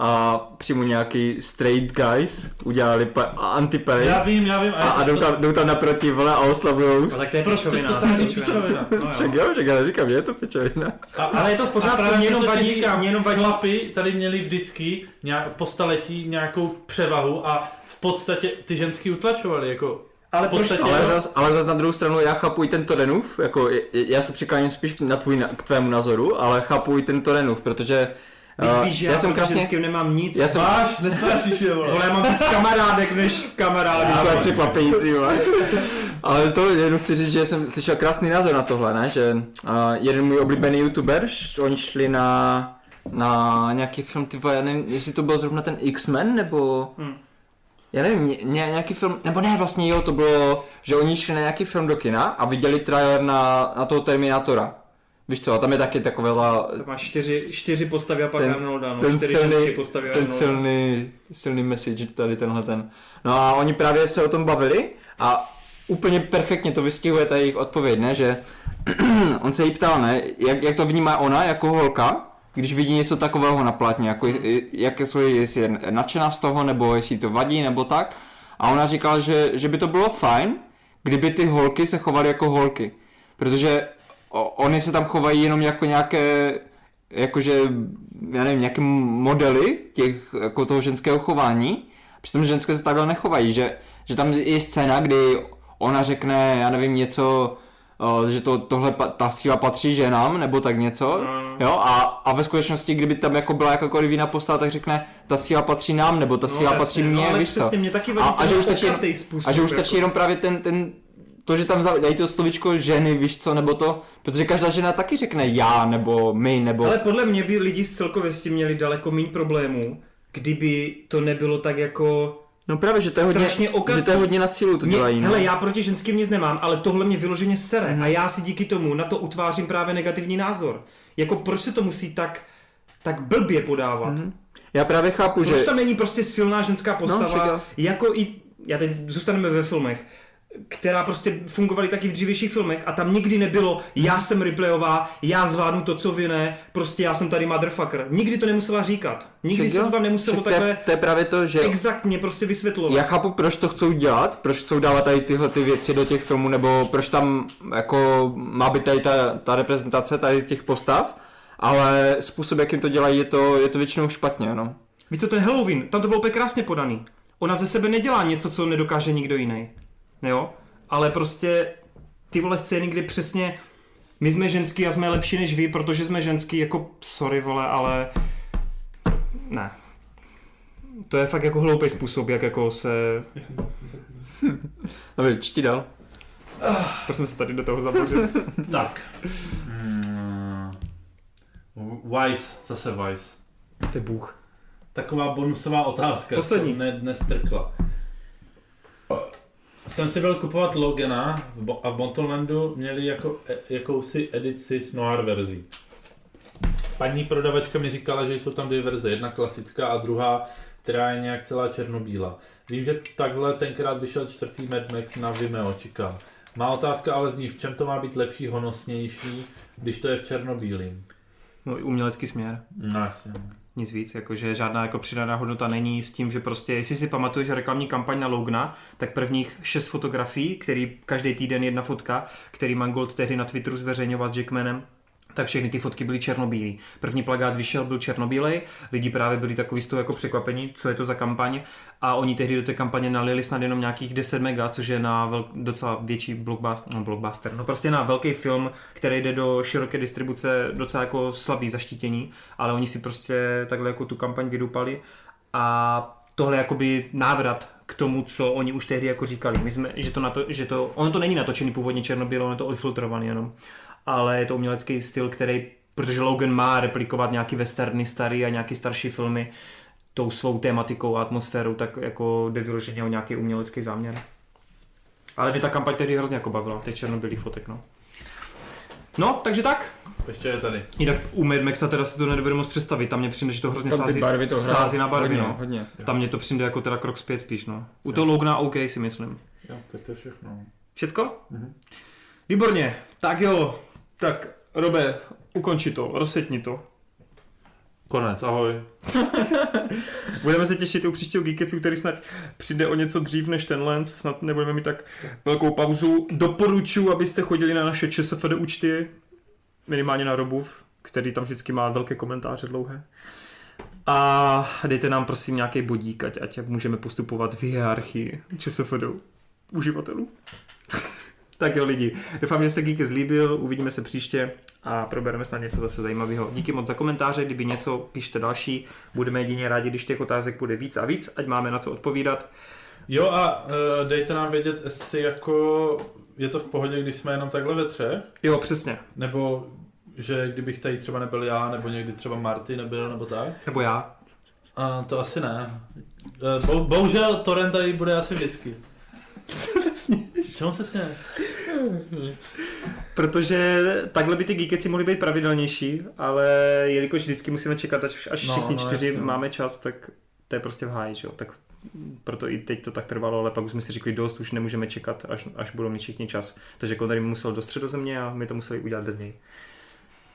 A přímo nějaký straight guys udělali pa- anti-parade Já vím, já vím. a, a jdou, tam, jdou tam naproti vole a oslavujou. tak to je Prostě to stane pičovina. No, Však jo. však já říkám, je to pičovina. A, Ale je to v pořádku, a právě mě jenom vadí- říkám, mě jenom vadí- Chlapi tady měli vždycky nějak, po staletí nějakou převahu a v podstatě ty ženský utlačovali, jako Ale podstatě, Ale zas, ale zas na druhou stranu já chápu i tento Renův, jako já se přikláním spíš na tvůj, k tvému názoru, ale chápu i tento Renův, protože uh, víš, že já, jsem proti krásně, ženským nemám nic. já jsem, Máš, nesnášíš je, vole. Já mám víc kamarádek než kamarádů. to je překvapující, vole. Ale to jenom chci říct, že jsem slyšel krásný názor na tohle, ne? že uh, jeden můj oblíbený youtuber, oni šli na, na nějaký film, ty vole, já nevím, jestli to byl zrovna ten X-Men, nebo... Hmm. Já nevím, ně, ně, nějaký film, nebo ne, vlastně jo, to bylo, že oni šli na nějaký film do kina a viděli trailer na, na toho Terminátora. Víš co, a tam je taky taková Tak máš čtyři, čtyři postavy a pak Ten- Arnolda, no. ten čtyři silný- postavy a ten Arnolda. silný, silný message tady tenhle ten. No a oni právě se o tom bavili a úplně perfektně to vystihuje ta jejich odpověď, ne, že on se jí ptal, ne, jak, jak to vnímá ona jako holka, když vidí něco takového na plátně, jako, jak jsou, jestli je nadšená z toho, nebo jestli to vadí, nebo tak. A ona říkala, že, že by to bylo fajn, kdyby ty holky se chovaly jako holky. Protože oni se tam chovají jenom jako nějaké, jakože, já nevím, nějaké modely těch, jako toho ženského chování, přitom ženské se takhle nechovají, že, že tam je scéna, kdy ona řekne, já nevím, něco, že to, tohle, ta síla patří ženám, nebo tak něco, No. jo, a, a ve skutečnosti, kdyby tam jako byla jakákoliv jiná postava, tak řekne, ta síla patří nám, nebo ta No, síla jasně, patří no, mně, ale víš co. mě taky A, vadí a, že už stačí, způsob, a že už jako. stačí jenom právě ten, ten to, že tam dají to slovičko ženy, víš co, nebo to, protože každá žena taky řekne já, nebo my, nebo... Ale podle mě by lidi z celkově s tím měli daleko méně problémů, kdyby to nebylo tak jako... No právě, že to je hodně, strašně okatý. že to je hodně na sílu to Mě, dělají. no. hele, já proti ženským nic nemám, ale tohle mě vyloženě sere a já si díky tomu na to utvářím právě negativní názor. Jako proč se to musí tak, tak blbě podávat? Já právě chápu, Proč že... tam není prostě silná ženská postava, však jo. jako i, já teď zůstaneme ve filmech, která prostě fungovaly taky v dřívějších filmech a tam nikdy nebylo já jsem Ripleyová, já zvládnu to, co vy ne, prostě já jsem tady motherfucker. Nikdy to nemusela říkat. Nikdy Však se to tam nemuselo však to je, takhle to je právě to, že... exaktně prostě vysvětlovat. Já chápu, proč to chcou dělat, proč chcou dávat tady tyhle ty věci do těch filmů, nebo proč tam jako má být tady ta, ta reprezentace tady těch postav, ale způsob, jakým to dělají, je to, je to většinou špatně, no. Víš co, ten Halloween, tam to bylo úplně krásně podaný. Ona ze sebe nedělá něco, co nedokáže nikdo jiný. Jo? Ale prostě ty vole scény, kdy přesně my jsme ženský a jsme lepší než vy, protože jsme ženský, jako sorry vole, ale ne. To je fakt jako hloupý způsob, jak jako se... Dobrý, čti dál. Proč jsme se tady do toho zabořili? Tak. Hmm. Vice, zase Vice. to je bůh. Taková bonusová otázka. Poslední. co Mě dnes trkla. Jsem si byl kupovat Logana Bo- a v Bontolandu měli jako, e, jakousi edici s noir verzí. Paní prodavačka mi říkala, že jsou tam dvě verze, jedna klasická a druhá, která je nějak celá černobílá. Vím, že takhle tenkrát vyšel čtvrtý Mad Max na Vimeo, čekám. Má otázka ale zní, v čem to má být lepší, honosnější, když to je v černobílým. No, umělecký směr. No jasně. Nic víc, jakože žádná jako přidaná hodnota není s tím, že prostě, jestli si pamatuješ reklamní kampaň na Logna, tak prvních šest fotografií, který každý týden jedna fotka, který Mangold tehdy na Twitteru zveřejňoval s Jackmanem, tak všechny ty fotky byly černobílé. První plagát vyšel, byl černobílej, lidi právě byli takový z toho jako překvapení, co je to za kampaň a oni tehdy do té kampaně nalili snad jenom nějakých 10 mega, což je na vel, docela větší blockbuster, no blockbuster, no prostě na velký film, který jde do široké distribuce docela jako slabý zaštítění, ale oni si prostě takhle jako tu kampaň vydupali a tohle je jakoby návrat k tomu, co oni už tehdy jako říkali. My jsme, že to, na to, že to, ono to není natočený původně černobílo, ono je to odfiltrovaný jenom, ale je to umělecký styl, který, protože Logan má replikovat nějaký westerny starý a nějaký starší filmy tou svou tématikou a atmosférou, tak jako jde vyloženě o nějaký umělecký záměr. Ale mě ta kampaň tehdy hrozně jako bavila, těch černobílých fotek, no. No, takže tak. Ještě je tady. Jinak u Mad Maxa teda si to nedovedu moc představit, tam mě přijde, že to hrozně Tam ty sází, barvy to sází na barvy, hodně, no. hodně. Tam mě to přijde jako teda krok zpět spíš, no. U toho Logna OK si myslím. Jo, tak to je všechno. Všecko? Mhm. Výborně, tak jo, tak Robe, ukonči to, rozsetni to. Konec, ahoj. Budeme se těšit u příštího Geeketsu, který snad přijde o něco dřív než ten Lens, snad nebudeme mít tak velkou pauzu. Doporučuji, abyste chodili na naše ČSFD účty, minimálně na Robův, který tam vždycky má velké komentáře dlouhé. A dejte nám prosím nějaký bodík, ať, ať můžeme postupovat v hierarchii ČSFD uživatelů. Tak jo lidi, doufám, že se Geekes líbil, uvidíme se příště a probereme snad něco zase zajímavého. Díky moc za komentáře, kdyby něco, pište další, budeme jedině rádi, když těch otázek bude víc a víc, ať máme na co odpovídat. Jo a uh, dejte nám vědět, jestli jako je to v pohodě, když jsme jenom takhle ve třech, Jo, přesně, nebo že kdybych tady třeba nebyl já, nebo někdy třeba Marty nebyl, nebo tak. nebo já. A to asi ne. Eh, Bo, bohužel Torrent tady bude asi vždycky. Čemu se směje? Protože takhle by ty geekeci mohly být pravidelnější, ale jelikož vždycky musíme čekat, až, až No, všichni no, čtyři jasně. máme čas, tak to je prostě v háji, že jo. Tak proto i teď to tak trvalo, ale pak už jsme si řekli dost, už nemůžeme čekat, až, až budou mít všichni čas. Takže Connery musel do středozemě a my to museli udělat bez něj.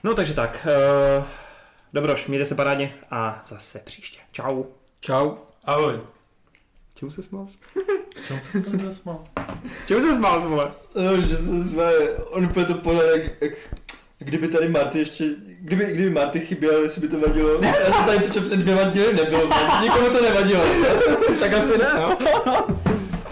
No takže tak, uh, dobroš, mějte se parádně a zase příště. Čau. Čau. Ahoj. Čemu se smál? Čemu se zasmál? Čemu se smál, vole? No, že se jsme, on úplně to podal jak, jak kdyby tady Marty ještě, kdyby, kdyby Marty chyběl, jestli by to vadilo. Já jsem tady před, před dvěma díly nebyl, nikomu to nevadilo. Tak asi ne, no.